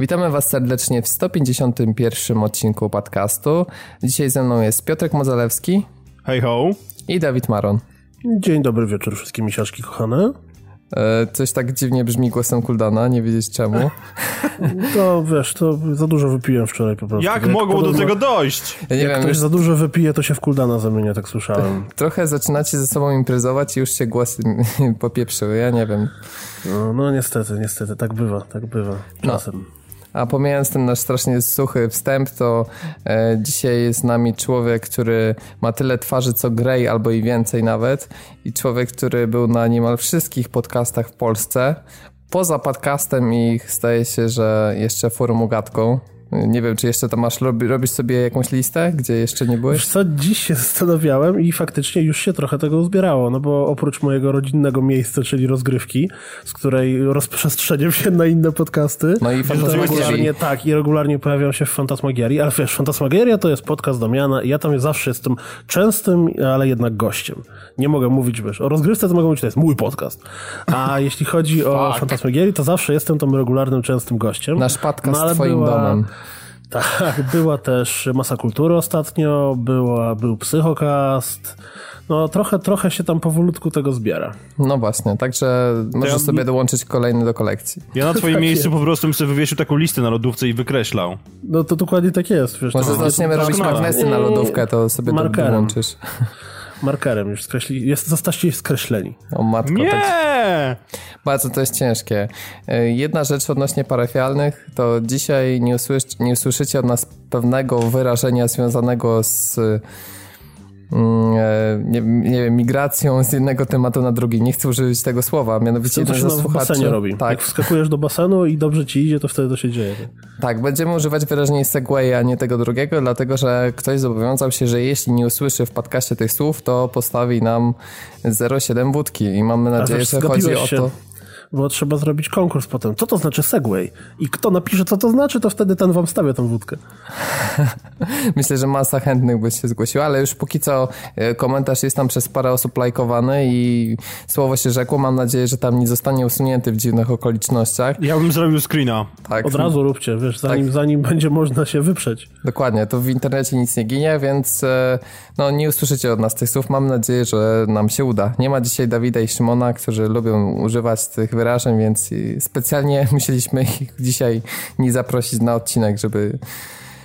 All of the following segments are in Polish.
Witamy Was serdecznie w 151 odcinku podcastu. Dzisiaj ze mną jest Piotrek Mozalewski. Hej ho. I Dawid Maron. Dzień dobry wieczór wszystkie misiaczki kochane. E, coś tak dziwnie brzmi głosem Kuldana, nie wiedzieć czemu. To wiesz, to za dużo wypiłem wczoraj po prostu. Jak, jak mogło podobno, do tego dojść? Ja jak wiem, ktoś już... za dużo wypije, to się w Kuldana zamienia, tak słyszałem. Trochę zaczynacie ze sobą imprezować i już się głosy popieprzyły, ja nie wiem. No, no niestety, niestety, tak bywa, tak bywa czasem. No. A pomijając ten nasz strasznie suchy wstęp, to e, dzisiaj jest z nami człowiek, który ma tyle twarzy co Grey, albo i więcej nawet. I człowiek, który był na niemal wszystkich podcastach w Polsce. Poza podcastem i zdaje się, że jeszcze forum ugadką. Nie wiem, czy jeszcze tam masz, robisz sobie jakąś listę, gdzie jeszcze nie byłeś? Wiesz co, dziś się zastanawiałem i faktycznie już się trochę tego uzbierało, no bo oprócz mojego rodzinnego miejsca, czyli rozgrywki, z której rozprzestrzeniam się na inne podcasty. No i regularnie Tak, i regularnie pojawiam się w Fantasmagierii, ale wiesz, Fantasmagieria to jest podcast Damiana i ja tam zawsze jestem częstym, ale jednak gościem. Nie mogę mówić, wiesz, o rozgrywce to mogę mówić, to jest mój podcast. A jeśli chodzi o Fantasmagierii, to zawsze jestem tam regularnym, częstym gościem. Nasz podcast no, twoim była... domem. Tak, była też Masa Kultury ostatnio, była, był Psychokast. No trochę, trochę się tam powolutku tego zbiera. No właśnie, także możesz ja... sobie dołączyć kolejny do kolekcji. Ja na twoim tak miejscu jest. po prostu bym sobie wywiesił taką listę na lodówce i wykreślał. No to dokładnie tak jest. Wiesz, Może zaczniemy robić magnesy na lodówkę, to sobie Markerem. to dołączysz markerem już skreśli, jest, zostaliście skreśleni. O matko. Nie! Tak, bardzo to jest ciężkie. E, jedna rzecz odnośnie parafialnych, to dzisiaj nie, usłysz, nie usłyszycie od nas pewnego wyrażenia związanego z nie, nie wiem, migracją z jednego tematu na drugi. Nie chcę użyć tego słowa, mianowicie to ze słuchaczy... basenie robi. Tak. Jak wskakujesz do basenu i dobrze ci idzie, to wtedy to się dzieje. Tak, będziemy używać wyraźnie segway, a nie tego drugiego, dlatego że ktoś zobowiązał się, że jeśli nie usłyszy w podcaście tych słów, to postawi nam 0,7 wódki i mamy nadzieję, że chodzi o to bo trzeba zrobić konkurs potem. Co to znaczy Segway? I kto napisze, co to znaczy, to wtedy ten wam stawia tą wódkę. Myślę, że masa chętnych by się zgłosiła, ale już póki co e, komentarz jest tam przez parę osób lajkowany i słowo się rzekło. Mam nadzieję, że tam nie zostanie usunięty w dziwnych okolicznościach. Ja bym zrobił screena. Tak. Od razu róbcie, wiesz, zanim, tak. zanim będzie można się wyprzeć. Dokładnie, to w internecie nic nie ginie, więc e, no, nie usłyszycie od nas tych słów. Mam nadzieję, że nam się uda. Nie ma dzisiaj Dawida i Szymona, którzy lubią używać tych wyrażeń, więc specjalnie musieliśmy ich dzisiaj nie zaprosić na odcinek, żeby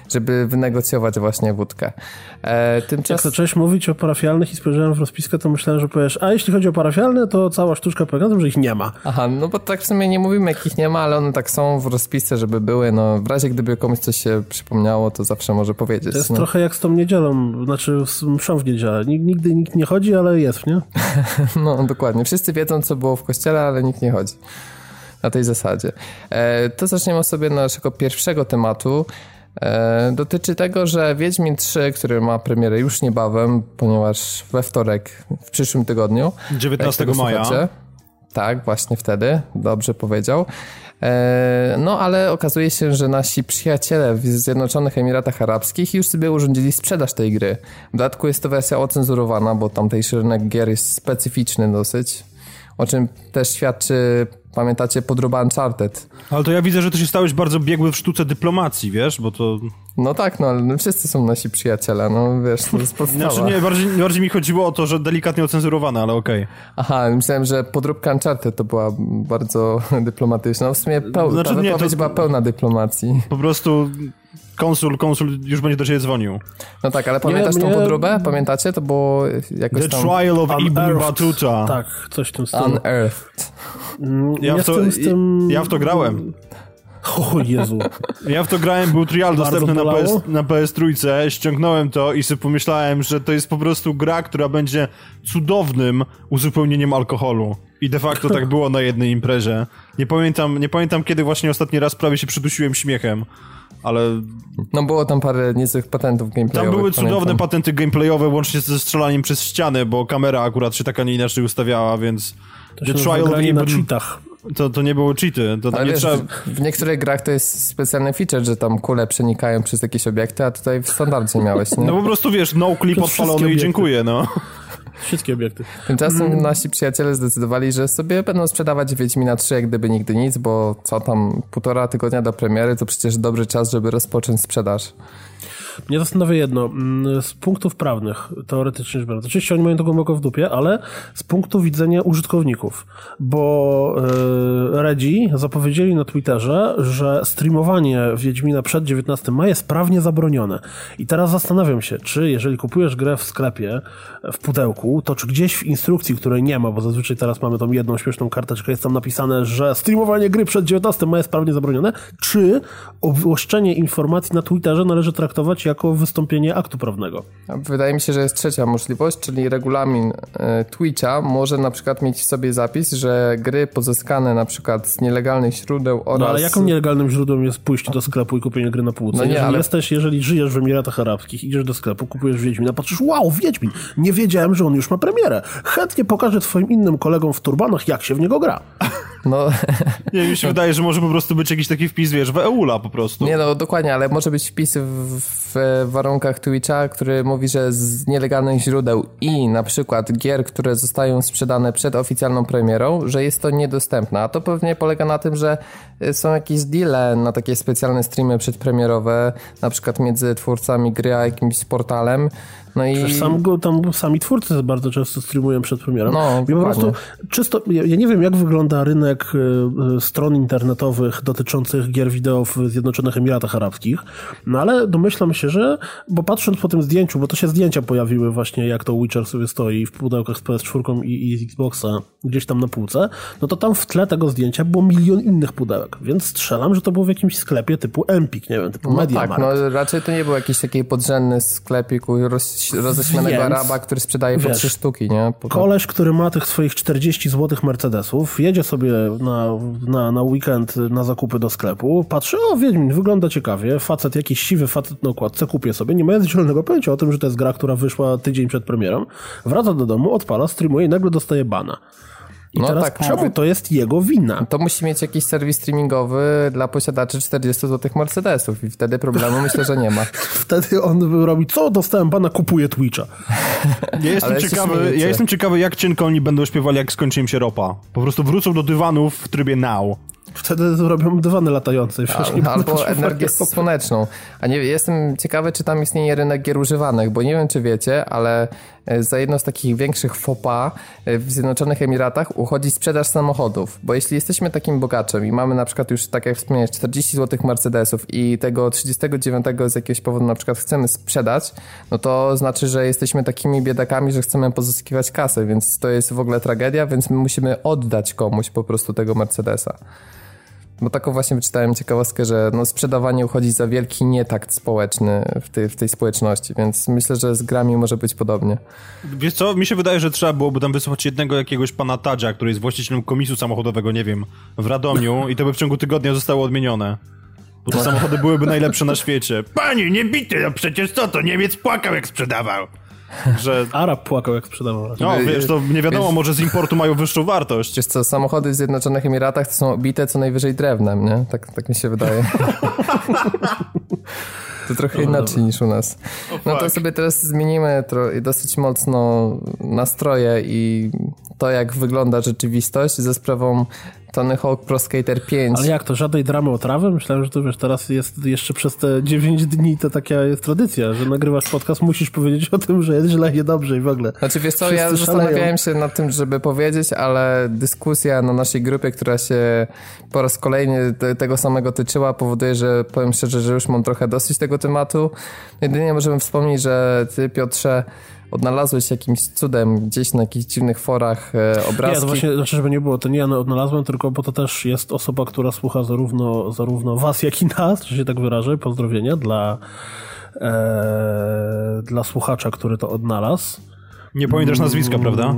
żeby wynegocjować właśnie wódkę. E, tymczas... Jak zacząłeś mówić o parafialnych i spojrzałem w rozpiskę, to myślałem, że powiesz, a jeśli chodzi o parafialne, to cała sztuczka polega na tym, że ich nie ma. Aha, no bo tak w sumie nie mówimy, jakich nie ma, ale one tak są w rozpisce, żeby były. No, w razie gdyby komuś coś się przypomniało, to zawsze może powiedzieć. To jest no. trochę jak z tą niedzielą, znaczy mszą w niedzielę. Nigdy nikt nie chodzi, ale jest, nie? no, dokładnie. Wszyscy wiedzą, co było w kościele, ale nikt nie chodzi na tej zasadzie. E, to zaczniemy sobie naszego pierwszego tematu. E, dotyczy tego, że Wiedźmin 3, który ma premierę już niebawem, ponieważ we wtorek, w przyszłym tygodniu. 19 maja. Słuchacie, tak, właśnie wtedy, dobrze powiedział. E, no, ale okazuje się, że nasi przyjaciele w Zjednoczonych Emiratach Arabskich już sobie urządzili sprzedaż tej gry. W dodatku jest to wersja ocenzurowana, bo tamtejszy rynek gier jest specyficzny dosyć, o czym też świadczy Pamiętacie podróba Uncharted? Ale to ja widzę, że ty się stałeś bardzo biegły w sztuce dyplomacji, wiesz, bo to... No tak, no ale no, wszyscy są nasi przyjaciele, no wiesz, to jest podstawa. Znaczy nie, bardziej, bardziej mi chodziło o to, że delikatnie ocenzurowane, ale okej. Okay. Aha, myślałem, że podróbka Uncharted to była bardzo dyplomatyczna. W sumie peł, znaczy, ta nie, to... była pełna dyplomacji. Po prostu konsul, konsul już będzie do ciebie dzwonił. No tak, ale pamiętasz nie, tą podróbę? Pamiętacie? To było jakoś The tam... Trial of Ibn Battuta. Tak, coś w tym stylu. Unearthed. Mm, ja, w to, tym... ja w to grałem. O Jezu. Ja w to grałem, był trial dostępny na, PS, na PS Trójce, ściągnąłem to i sobie pomyślałem, że to jest po prostu gra, która będzie cudownym uzupełnieniem alkoholu. I de facto tak było na jednej imprezie. Nie pamiętam, nie pamiętam kiedy właśnie ostatni raz prawie się przydusiłem śmiechem ale... No było tam parę niezłych patentów gameplayowych. Tam były cudowne pamiętam. patenty gameplayowe, łącznie ze strzelaniem przez ścianę, bo kamera akurat się tak, a nie inaczej ustawiała, więc... To The Trial of na cheatach. To, to nie było cheaty. To Ale wiesz, trzeba... w niektórych grach to jest specjalny feature, że tam kule przenikają przez jakieś obiekty, a tutaj w standardzie miałeś, nie? No po prostu wiesz, no clip odpalony i dziękuję, no. Wszystkie obiekty. Tymczasem mm. nasi przyjaciele zdecydowali, że sobie będą sprzedawać Wiedźmina 3 jak gdyby nigdy nic, bo co tam, półtora tygodnia do premiery to przecież dobry czas, żeby rozpocząć sprzedaż. Mnie zastanawia jedno, mm, z punktów prawnych, teoretycznie rzecz biorąc, oczywiście oni mają to głęboko w dupie, ale z punktu widzenia użytkowników, bo yy, Redzi zapowiedzieli na Twitterze, że streamowanie Wiedźmina przed 19 maja jest prawnie zabronione. I teraz zastanawiam się, czy jeżeli kupujesz grę w sklepie, w pudełku, to czy gdzieś w instrukcji, której nie ma, bo zazwyczaj teraz mamy tą jedną śmieszną karteczkę, jest tam napisane, że streamowanie gry przed 19 maja jest prawnie zabronione, czy obłoszczenie informacji na Twitterze należy traktować jako wystąpienie aktu prawnego. Wydaje mi się, że jest trzecia możliwość, czyli regulamin e, Twitcha może na przykład mieć w sobie zapis, że gry pozyskane na przykład z nielegalnych źródeł oraz... No ale jaką nielegalnym źródłem jest pójście do sklepu i kupienie gry na półce? No nie, jeżeli ale... jesteś, jeżeli żyjesz w Emiratach Arabskich, idziesz do sklepu, kupujesz Wiedźmina, patrzysz, wow, Wiedźmin, nie wiedziałem, że on już ma premierę. Chętnie pokażę twoim innym kolegom w turbanach, jak się w niego gra. No. Nie, mi się wydaje, że może po prostu być jakiś taki wpis, wiesz, w EULA po prostu. Nie, no dokładnie, ale może być wpis w, w warunkach Twitcha, który mówi, że z nielegalnych źródeł i na przykład gier, które zostają sprzedane przed oficjalną premierą, że jest to niedostępne. A to pewnie polega na tym, że są jakieś deale na takie specjalne streamy przedpremierowe, na przykład między twórcami gry a jakimś portalem, no i... sam, tam sami twórcy bardzo często streamują przed premierą. No, po prostu czysto, ja, ja, nie wiem jak wygląda rynek y, stron internetowych dotyczących gier wideo w Zjednoczonych Emiratach Arabskich, no ale domyślam się, że, bo patrząc po tym zdjęciu, bo to się zdjęcia pojawiły właśnie jak to Witcher sobie stoi w pudełkach z PS4 i, i z Xboxa gdzieś tam na półce, no to tam w tle tego zdjęcia było milion innych pudełek, więc strzelam, że to było w jakimś sklepie typu Empik, nie wiem, typu no Media tak, no raczej to nie był jakiś taki podrzędny sklepik roz roześmianego Araba, który sprzedaje po trzy sztuki, nie? Koleś, który ma tych swoich 40 złotych Mercedesów, jedzie sobie na, na, na weekend na zakupy do sklepu, patrzy, o Wiedźmin, wygląda ciekawie, facet, jakiś siwy facet na okładce, kupię sobie, nie mając zielonego pojęcia o tym, że to jest gra, która wyszła tydzień przed premierą, wraca do domu, odpala, streamuje i nagle dostaje bana. I no teraz tak, czemu to jest jego wina? To musi mieć jakiś serwis streamingowy dla posiadaczy 40 zł Mercedesów i wtedy problemu myślę, że nie ma. wtedy on robi, co dostałem pana, kupuje Twitcha. Ja jestem, ciekawy, ja jestem ciekawy, jak cienko oni będą śpiewali, jak skończy im się ropa. Po prostu wrócą do dywanów w trybie now. Wtedy robią dywany latające. A, albo energię słoneczną. A nie, jestem ciekawy, czy tam istnieje rynek gier używanych, bo nie wiem, czy wiecie, ale za jedno z takich większych FOPA e, w Zjednoczonych Emiratach uchodzi sprzedaż samochodów. Bo jeśli jesteśmy takim bogaczem i mamy na przykład już, tak jak wspomniałeś, 40 zł Mercedesów i tego 39 z jakiegoś powodu na przykład chcemy sprzedać, no to znaczy, że jesteśmy takimi biedakami, że chcemy pozyskiwać kasę, więc to jest w ogóle tragedia, więc my musimy oddać komuś po prostu tego Mercedesa. Bo taką właśnie wyczytałem ciekawostkę, że no sprzedawanie uchodzi za wielki nietakt społeczny w tej, w tej społeczności, więc myślę, że z grami może być podobnie. Wiesz co, mi się wydaje, że trzeba byłoby tam wysłać jednego jakiegoś pana Tadzia, który jest właścicielem komisu samochodowego, nie wiem, w Radomiu i to by w ciągu tygodnia zostało odmienione. Bo te samochody byłyby najlepsze na świecie. Panie, nie bity, no przecież co to, Niemiec płakał jak sprzedawał. Że... Arab płakał jak sprzedawał. No wiesz, to nie wiadomo, może z importu mają wyższą wartość. Wiesz co, samochody w Zjednoczonych Emiratach to są obite co najwyżej drewnem, nie? Tak, tak mi się wydaje. To trochę no, inaczej niż u nas. No to sobie teraz zmienimy dosyć mocno nastroje i to, jak wygląda rzeczywistość ze sprawą Tony Hawk Pro Skater 5. Ale jak to, żadnej dramy o trawę? Myślałem, że to wiesz, teraz jest jeszcze przez te 9 dni to taka jest tradycja, że nagrywasz podcast, musisz powiedzieć o tym, że jest źle, niedobrze i w ogóle. Znaczy wiesz co, ja zastanawiałem się nad tym, żeby powiedzieć, ale dyskusja na naszej grupie, która się po raz kolejny tego samego tyczyła, powoduje, że powiem szczerze, że już mam trochę dosyć tego tematu. Jedynie możemy wspomnieć, że ty Piotrze odnalazłeś jakimś cudem gdzieś na jakichś dziwnych forach e, obrazki. Nie, to właśnie, znaczy, żeby nie było, to nie ja odnalazłem, tylko bo to też jest osoba, która słucha zarówno, zarówno was, jak i nas, że się tak wyrażę, pozdrowienia dla, e, dla słuchacza, który to odnalazł. Nie pamiętasz nazwiska, prawda?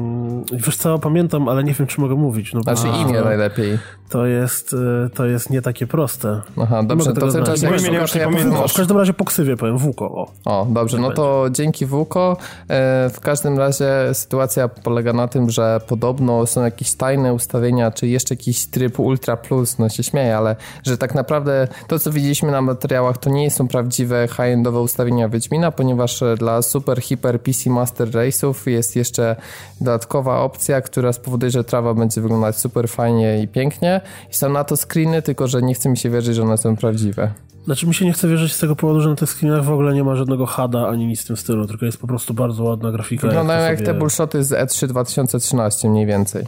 Wiesz co, pamiętam, ale nie wiem, czy mogę mówić. No, znaczy imię najlepiej. To jest, y, to jest nie takie proste. Aha, dobrze, to w tym czasie... Nie, w każdym razie po ksywie powiem, Wuko. O, o dobrze, no to dzięki Wuko. E, w każdym razie sytuacja polega na tym, że podobno są jakieś tajne ustawienia, czy jeszcze jakiś tryb Ultra Plus, no się śmieję, ale że tak naprawdę to, co widzieliśmy na materiałach, to nie są prawdziwe high-endowe ustawienia Wiedźmina, ponieważ dla super, hiper PC Master Race'ów jest jeszcze dodatkowa opcja, która spowoduje, że trawa będzie wyglądać super fajnie i pięknie. I są na to screeny, tylko że nie chce mi się wierzyć, że one są prawdziwe. Znaczy mi się nie chce wierzyć z tego powodu, że na tych screenach w ogóle nie ma żadnego hada ani nic w tym stylu, tylko jest po prostu bardzo ładna grafika. Wyglądają jak, jak sobie... te bullshoty z E3 2013 mniej więcej.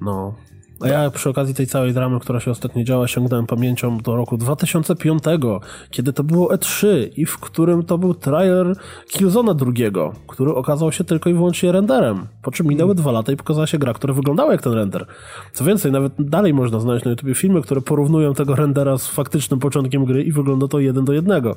No, a ja przy okazji tej całej dramy, która się ostatnio działa, sięgnąłem pamięcią do roku 2005, kiedy to było E3 i w którym to był trailer Killzona drugiego, który okazał się tylko i wyłącznie renderem. Po czym minęły dwa lata i pokazała się gra, która wyglądała jak ten render. Co więcej, nawet dalej można znaleźć na YouTube filmy, które porównują tego rendera z faktycznym początkiem gry i wygląda to jeden do jednego.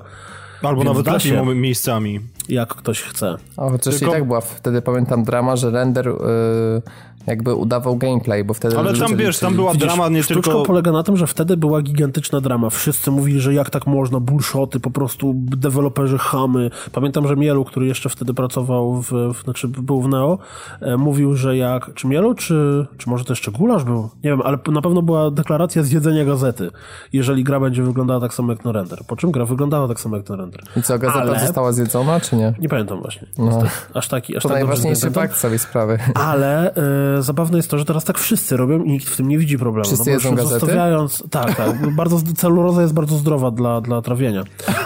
Albo Więc nawet lepiej miejscami. Jak ktoś chce. O, chociaż Tylko... i tak była wtedy, pamiętam, drama, że render... Yy jakby udawał gameplay, bo wtedy... Ale tam wiesz, tam była Widzisz, drama nie sztuczka tylko... polega na tym, że wtedy była gigantyczna drama. Wszyscy mówili, że jak tak można, bullshoty, po prostu deweloperzy chamy. Pamiętam, że Mielu, który jeszcze wtedy pracował w, w znaczy był w Neo, e, mówił, że jak... Czy Mielu, czy, czy może to jeszcze Gulasz był? Nie wiem, ale na pewno była deklaracja zjedzenia gazety, jeżeli gra będzie wyglądała tak samo jak na render. Po czym gra wyglądała tak samo jak na render. I co, gazeta ale... została zjedzona, czy nie? Nie pamiętam właśnie. No. Aż taki, aż to tak najważniejszy fakt całej sprawy. Ale... E, zabawne jest to, że teraz tak wszyscy robią i nikt w tym nie widzi problemu. Wszyscy no, jedzą gazety? Zostawiając, tak, tak. bardzo, celuloza jest bardzo zdrowa dla, dla trawienia.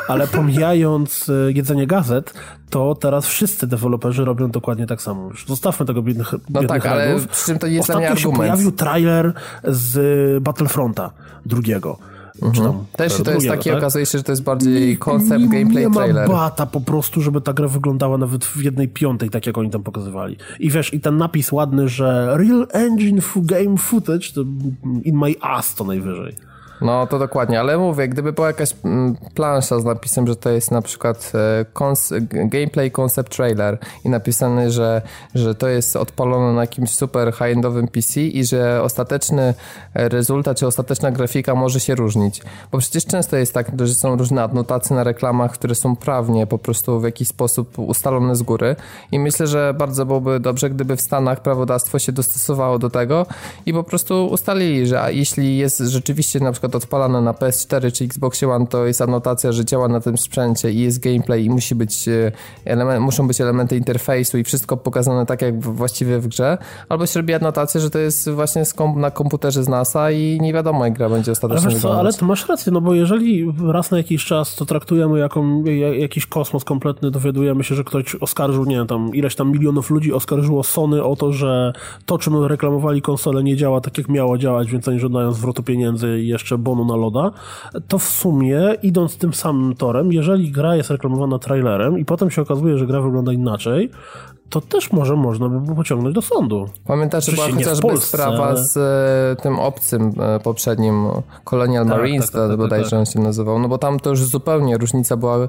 Ale pomijając e, jedzenie gazet, to teraz wszyscy deweloperzy robią dokładnie tak samo. Już zostawmy tego biednych, no biednych tak, ale przy czym to jest Ostatnio się argument. pojawił trailer z Battlefronta drugiego Mhm. Też to jest taki, tak? okazuje się, że to jest bardziej koncept gameplay nie trailer. Nie ma bata po prostu, żeby ta gra wyglądała nawet w jednej piątej, tak jak oni tam pokazywali. I wiesz, i ten napis ładny, że Real Engine Game Footage, to in my ass to najwyżej. No to dokładnie, ale mówię, gdyby była jakaś mm, plansza z napisem, że to jest na przykład e, gameplay concept trailer i napisane, że, że to jest odpalone na jakimś super high-endowym PC i że ostateczny rezultat czy ostateczna grafika może się różnić. Bo przecież często jest tak, że są różne adnotacje na reklamach, które są prawnie po prostu w jakiś sposób ustalone z góry i myślę, że bardzo byłoby dobrze, gdyby w Stanach prawodawstwo się dostosowało do tego i po prostu ustalili, że jeśli jest rzeczywiście na przykład przykład odpalane na PS4 czy Xbox One, to jest anotacja, że działa na tym sprzęcie i jest gameplay i musi być e, element, muszą być elementy interfejsu i wszystko pokazane tak jak właściwie w grze, albo się robi anotację, że to jest właśnie na komputerze z NASA i nie wiadomo jak gra będzie ostatecznie ale co, Ale ty masz rację, no bo jeżeli raz na jakiś czas to traktujemy jako jakiś kosmos kompletny, dowiadujemy się, że ktoś oskarżył, nie wiem, tam ileś tam milionów ludzi oskarżyło Sony o to, że to czym reklamowali konsole nie działa tak jak miało działać, więc oni żądają zwrotu pieniędzy i jeszcze bonu na loda, to w sumie idąc tym samym torem, jeżeli gra jest reklamowana trailerem i potem się okazuje, że gra wygląda inaczej, to też może można by było pociągnąć do sądu. Pamiętacie, była chociażby Polsce, sprawa ale... z e, tym obcym e, poprzednim Colonial tak, Marines, tak, tak, tak, bodajże tak. on się nazywał, no bo tam to już zupełnie różnica była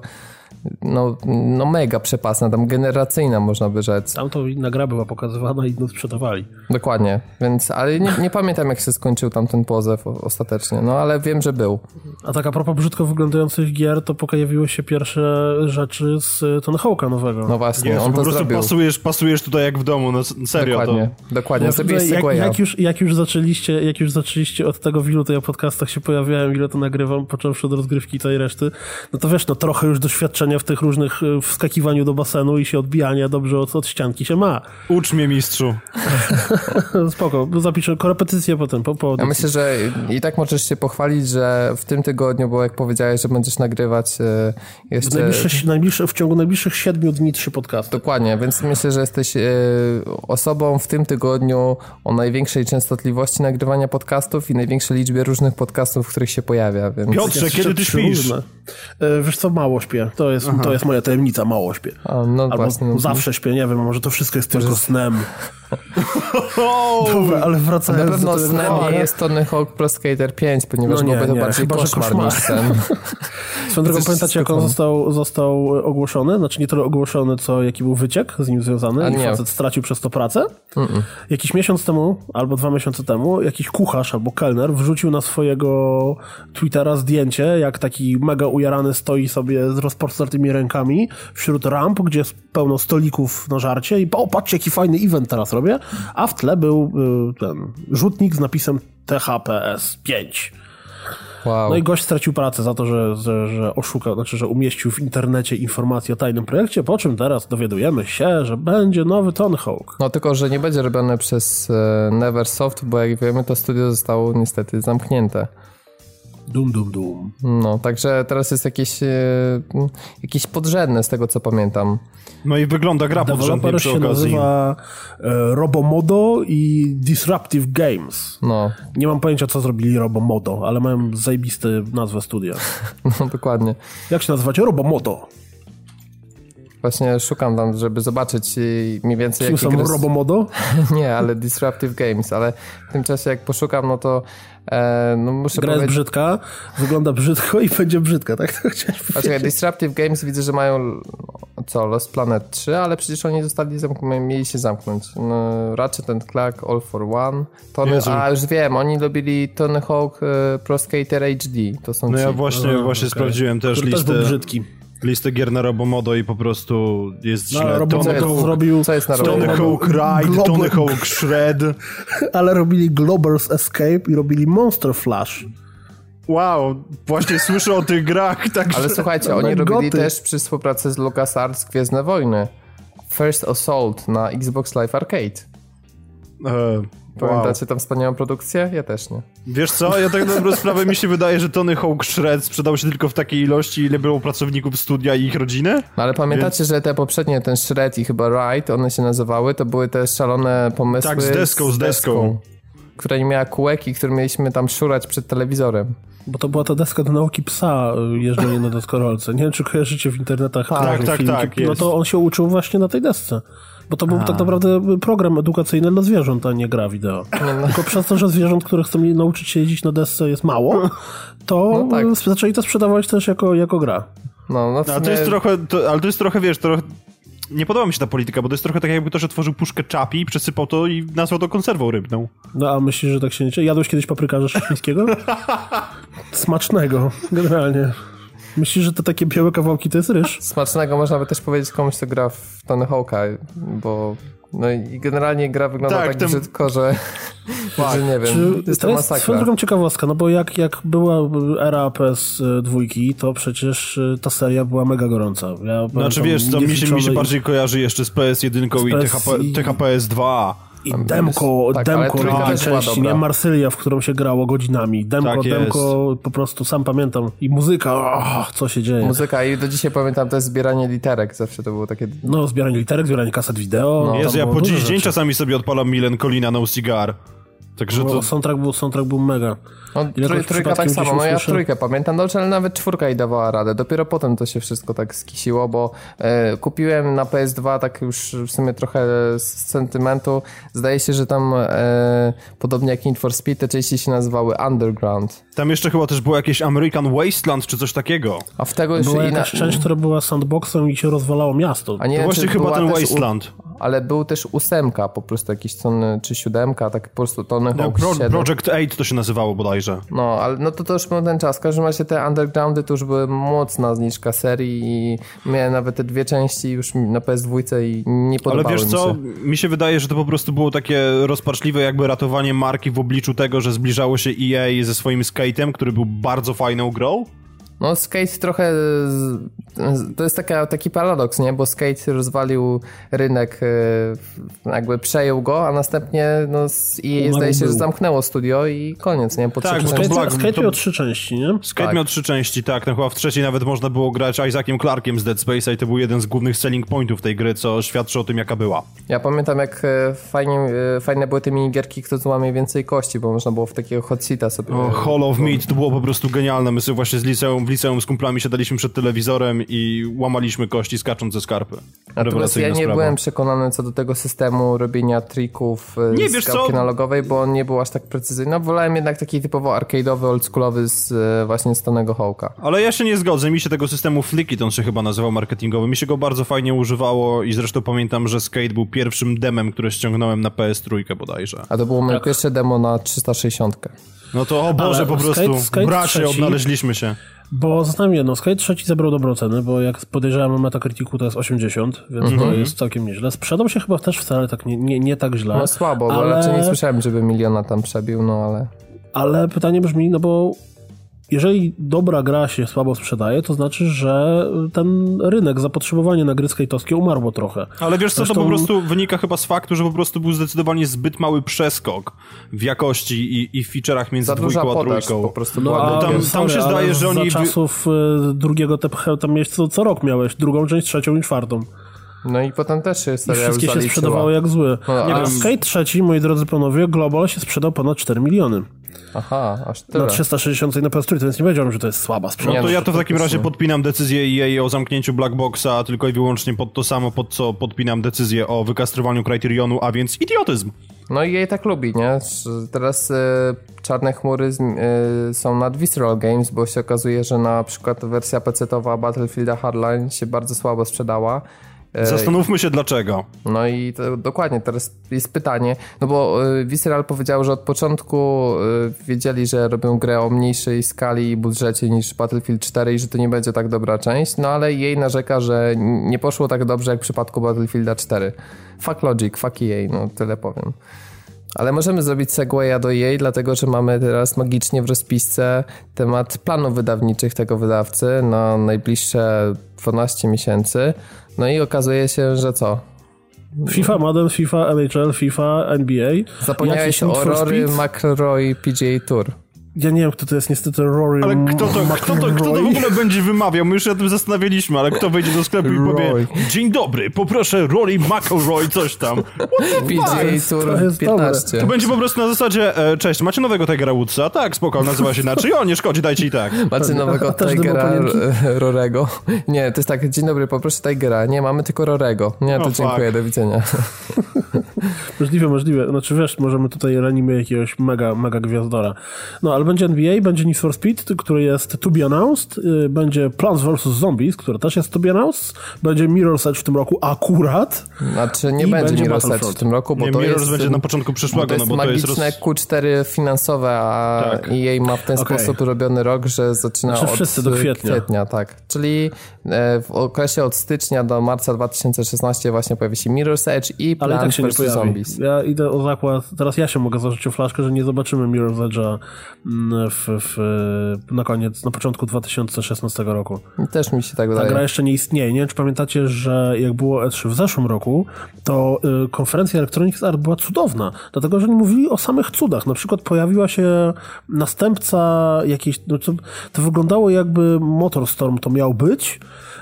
no, no mega przepasna, tam generacyjna można by rzec. Tam to inna gra była pokazywana i inną sprzedawali. Dokładnie, więc, ale nie, nie pamiętam jak się skończył tam ten pozew ostatecznie, no ale wiem, że był. A tak a propos brzydko wyglądających gier, to pojawiły się pierwsze rzeczy z Tony Hawk'a nowego. No właśnie, Jezu, on to po prostu zrobił. Pasujesz, pasujesz tutaj jak w domu, no serio. Dokładnie, to... dokładnie, no, jak, jak, już, jak, już zaczęliście, jak już zaczęliście od tego, w ilu to ja podcastach się pojawiałem, ile to nagrywam, począwszy od rozgrywki i całej reszty, no to wiesz, no trochę już doświadczenia w tych różnych e, wskakiwaniu do basenu i się odbijania dobrze od, od ścianki się ma. Ucz mnie, mistrzu. Spoko, zapiszę korepetycję potem. Po, po ja myślę, że i tak możesz się pochwalić, że w tym tygodniu, bo jak powiedziałeś, że będziesz nagrywać e, jeszcze... W, najbliższych, najbliższy, w ciągu najbliższych siedmiu dni trzy podcasty. Dokładnie, więc myślę, że jesteś e, osobą w tym tygodniu o największej częstotliwości nagrywania podcastów i największej liczbie różnych podcastów, w których się pojawia. Więc... Piotrze, kiedy ty śpisz? Wiesz co, mało śpię. To jest, to To jest moja tajemnica, mało śpię. A, no Albo właśnie. no. zawsze śpię, nie wiem, może to wszystko jest tylko snem. Dobra, ale Na wracając pewno do tego snem nie jest Tony Hawk Pro Skater 5, ponieważ No nie, byłby to nie, bardziej chyba, koszmar koszmar. niż sen. Swoją drogą, pamiętacie, jak on został, został ogłoszony? Znaczy nie tyle ogłoszony, co jaki był wyciek z nim związany A i nie. facet stracił przez to pracę? Jakiś miesiąc temu, albo dwa miesiące temu, jakiś kucharz albo kelner wrzucił na swojego Twittera zdjęcie, jak taki mega ujarany stoi sobie z rozpostartymi rękami wśród ramp, gdzie jest pełno stolików na żarcie i o, patrzcie, jaki fajny event teraz robię, a w tle był y, ten rzutnik z napisem THPS 5. Wow. No i gość stracił pracę za to, że, że, że oszukał, znaczy, że umieścił w internecie informacje o tajnym projekcie, po czym teraz dowiadujemy się, że będzie nowy Tony Hawk. No tylko, że nie będzie robione przez e, Neversoft, bo jak wiemy, to studio zostało niestety zamknięte. Dum, dum, dum. No, także teraz jest jakieś, e, jakieś podrzędne z tego, co pamiętam. No i wygląda gra podrzędnie przy się okazji. nazywa e, Robomodo i Disruptive Games. No, Nie mam pojęcia, co zrobili Robomodo, ale mają zajebisty nazwę studia. no dokładnie. Jak się nazywacie? Robomodo. Właśnie szukam tam, żeby zobaczyć mniej więcej Kim jakie są gry... Robomodo? Nie, ale Disruptive Games, ale w tym czasie jak poszukam, no to e, no muszę Gra jest powiedzieć... brzydka, wygląda brzydko i będzie brzydka, tak? To chciałeś Poczekaj, powiedzieć. Disruptive Games widzę, że mają co, Lost Planet 3, ale przecież oni zostali zamk- mieli się zamknąć. No, Ratchet and Clank All for One. Tony, Jezu. a już wiem, oni robili Tony Hawk e, Pro Skater HD. To są No ci. ja właśnie, Aha, właśnie okej. sprawdziłem też Który też listę, był brzydki. Listę gier na Robomodo i po prostu jest No, źle. Robomodo Tony? Hawk, zrobił... Co jest na Tony? Hawk Ride, Global- Tony Hawk Shred. ale robili Global's Escape i robili Monster Flash. Wow, właśnie słyszę o tych grach, także... Ale słuchajcie, oni Goty. robili też przy współpracy z LucasArts Gwiezdne Wojny. First Assault na Xbox Live Arcade. E, wow. Pamiętacie tam wspaniałą produkcję? Ja też nie. Wiesz co, ja tak na dobrą sprawę mi się wydaje, że Tony Hawk Shred sprzedał się tylko w takiej ilości, ile było pracowników studia i ich rodziny. No ale pamiętacie, że te poprzednie, ten Shred i chyba Ride, one się nazywały, to były te szalone pomysły Tak, z deską, z deską. która nie miała kółek i które mieliśmy tam szurać przed telewizorem. Bo to była ta deska do nauki psa, y, jeżdżenie na deskorolce. Nie wiem, czy kojarzycie w internetach Tak, tak, filmiki. tak, No to on się uczył właśnie na tej desce. Bo to był tak naprawdę program edukacyjny dla zwierząt, a nie gra wideo. no. Tylko przez to, że zwierząt, które chcą nauczyć się jeździć na desce jest mało, to No tak. zaczęli to sprzedawać też jako, jako gra. No, no w A sumie... to jest trochę, to, ale to jest trochę, wiesz, trochę... Nie podoba mi się ta polityka, bo to jest trochę tak jakby ktoś otworzył puszkę czapi, przesypał to i nazwał to konserwą rybną. No a myślisz, że tak się nie dzieje? Jadłeś kiedyś paprykarza szczecińskiego? Smacznego, generalnie. Myślisz, że te takie białe kawałki to jest ryż? Smacznego można by też powiedzieć komuś, kto gra w Tony Hawk'a, bo no i generalnie gra wygląda Tak, tak, ten- brzydko, że, że nie wiem, Czy to jest to to swoją drogą ciekawostka, no bo jak, jak była era PS2, to przecież y, ta seria była mega gorąca. Ja Znaczy wiesz co, mi się, mi się bardziej kojarzy jeszcze z PS1 i PS THP, i- THPS 2. I demko, Tak, ale demko też części, dobra. nie? Marsylia, w którą się grało godzinami. Demko, Tak jest. demko, po prostu sam pamiętam. I muzyka, oh, co się dzieje. Muzyka i do dzisiaj pamiętam to jest zbieranie literek, zawsze to było takie... No, zbieranie literek, zbieranie kaset wideo. No. tam Jezu, ja po dziś dzień rzeczy. czasami sobie odpalam Milen Colina No Cigar. Także to... No, soundtrack, był, soundtrack był mega. No, trój, trójka tak samo, no ja trójkę pamiętam dobrze, ale nawet czwórka jej dawała radę. Dopiero potem to się wszystko tak skisiło, bo e, kupiłem na PS2 tak już w sumie trochę z sentymentu. Zdaje się, że tam e, podobnie jak Need for Speed te części się nazywały Underground. Tam jeszcze chyba też było jakieś American Wasteland czy coś takiego. A w tego już Była inna... jakaś część, która była sandboxem i się rozwalało miasto. A nie To właśnie chyba ten też u- Wasteland. Ale był też ósemka po prostu jakiś czy siódemka, tak po prostu Tony No, Hawk Pro, 7. Project 8 to się nazywało bodajże. No, ale no to, to już był ten czas. W każdym razie te Undergroundy to już były mocna zniżka serii i miałem nawet te dwie części już na PS2 i nie Ale podobały wiesz mi co, się. mi się wydaje, że to po prostu było takie rozpaczliwe jakby ratowanie marki w obliczu tego, że zbliżało się EA ze swoim Skate'em, który był bardzo fajną grą. No Skate trochę, to jest taka, taki paradoks, nie? Bo Skate rozwalił rynek, e, jakby przejął go, a następnie no Umarł zdaje się, że zamknęło studio i koniec, nie? Po Tak, bo. Black- Skate, Skate to- miał trzy części, nie? Skate Tak. miał trzy części, tak, no chyba w trzeciej nawet można było grać Isaaciem Clarkiem z Dead Space'a i to był jeden z głównych selling pointów tej gry, co świadczy o tym, jaka była. Ja pamiętam, jak e, fajnie, e, fajne były te minigierki, kto złamie więcej kości, bo można było w takiego hot seata sobie... O, Hall of Meat to było po prostu genialne. My sobie właśnie z liceum, w liceum z kumplami siadaliśmy przed telewizorem i łamaliśmy kości skacząc ze skarpy. Natomiast ja nie sprawa. byłem przekonany co do tego systemu robienia trików e, nie, z wiesz analogowej, bo on nie był aż tak precyzyjny. No, wolałem jednak taki typowo arcade'owy, oldschoolowy z e, właśnie Stonego Hawka. Ale ja się nie zgodzę. Mi się tego systemu Flickit, on się chyba nazywał marketingowy, mi się go bardzo fajnie używało i zresztą pamiętam, że Skate był pierwszym demem, które ściągnąłem na PS3 bodajże. A to było moje tak. pierwsze demo na 360. No to o Boże, Ale po prostu, skate, skate bracie, odnaleźliśmy się. Bo zostałem jedno, Skate trzeci zebrał dobrą cenę, bo jak podejrzewam Metacriticu to jest 80, więc mm -hmm. to mhm. jest całkiem nieźle. Sprzedał się chyba też wcale tak nie, nie, nie tak źle. No słabo, ale... bo raczej nie słyszałem, żeby miliona tam przebił, no ale... Ale pytanie brzmi, no bo jeżeli dobra gra się słabo sprzedaje, to znaczy, że ten rynek, zapotrzebowanie na gry skate'owskie umarło trochę. Ale wiesz co, Zresztą... to po prostu wynika chyba z faktu, że po prostu był zdecydowanie zbyt mały przeskok w jakości i, i w feature'ach między dwójką a trójką. po prostu no, a, tam, tam się zdaje, że oni... Za czasów y, drugiego TPH tam miałeś co, co rok miałeś, drugą część, trzecią i czwartą. No i potem też się I wszystkie się sprzedawały jak złe. No, Nie a... Skate trzeci, moi drodzy panowie, Global się sprzedał ponad 4 miliony. Aha, aż tyle. Na 360 i na PS3, więc nie powiedziałem, że to jest słaba sprzedaż. No to ja to w takim razie podpinam decyzję EA o zamknięciu Blackboxa, tylko i wyłącznie pod to samo, pod co podpinam decyzję o wykastrowaniu Criterionu, a więc idiotyzm. No i jej tak lubi, nie? Teraz y, czarne chmury y, są nad Visceral Games, bo się okazuje, że na przykład wersja PC-towa Battlefielda Hardline się bardzo słabo sprzedała Zastanówmy się dlaczego. No i to, dokładnie, teraz jest pytanie, no bo e, Visceral powiedział, że od początku e, wiedzieli, że robią grę o mniejszej skali i budżecie niż Battlefield 4 i że to nie będzie tak dobra część, no ale jej narzeka, że nie poszło tak dobrze jak w przypadku Battlefielda 4. Fuck Logic, fuck EA, no tyle powiem. Ale możemy zrobić segwaya do jej, dlatego że mamy teraz magicznie w rozpisce temat planów wydawniczych tego wydawcy na najbliższe 12 miesięcy. No i okazuje się, że co? FIFA, Madden, FIFA, NHL, FIFA, NBA. Zapomniałeś o Rory, McRoy, PGA Tour. Ja nie wiem, kto to jest niestety Rory Ale kto to, kto to, kto to w ogóle będzie wymawiał? My już się o tym zastanawialiśmy, ale kto wejdzie do sklepu i powie Dzień dobry, poproszę Rory McElroy, coś tam. PGA Tour 15. To będzie po prostu na zasadzie, e, cześć, macie nowego Tigera Woodsa? Tak, spoko, nazywa się inaczej. O, nie szkodzi, dajcie i tak. Macie nowego Tigera Rorego? Nie, to jest tak, dzień dobry, poproszę Tigera. Nie, mamy tylko Rorego. Nie, to oh, dziękuję, fuck. do widzenia. możliwe, możliwe. Znaczy wiesz, możemy tutaj ranimy jakiegoś mega, mega gwiazdora. No, ale będzie NBA, będzie Need for Speed, który jest to be announced, y, będzie Plants vs. Zombies, który też jest to be announced, będzie Mirror's Edge w tym roku akurat. Znaczy nie będzie, będzie Mirror's Edge w tym roku, bo nie, to Mirror's jest... będzie na początku przyszłego, to jest no bo to jest... magiczne Q4 finansowe, a tak. jej ma w ten okay. sposób robiony rok, że zaczyna znaczy, od wszyscy do kwietnia. kwietnia. tak. Czyli e, w okresie od stycznia do marca 2016 właśnie pojawi się Mirror's Edge i Plants tak Zombies. Ja idę o zakład, teraz ja się mogę zacząć o flaszkę, że nie zobaczymy Mirror's Edge'a mm, w, w, na koniec, na początku 2016 roku. Też mi się tak wydaje. Ta gra jeszcze nie istnieje. Nie wiem, czy pamiętacie, że jak było E3 w zeszłym roku, to y, konferencja Electronic Arts była cudowna, dlatego, że oni mówili o samych cudach. Na przykład pojawiła się następca jakiejś, no to, to wyglądało jakby Motorstorm to miał być,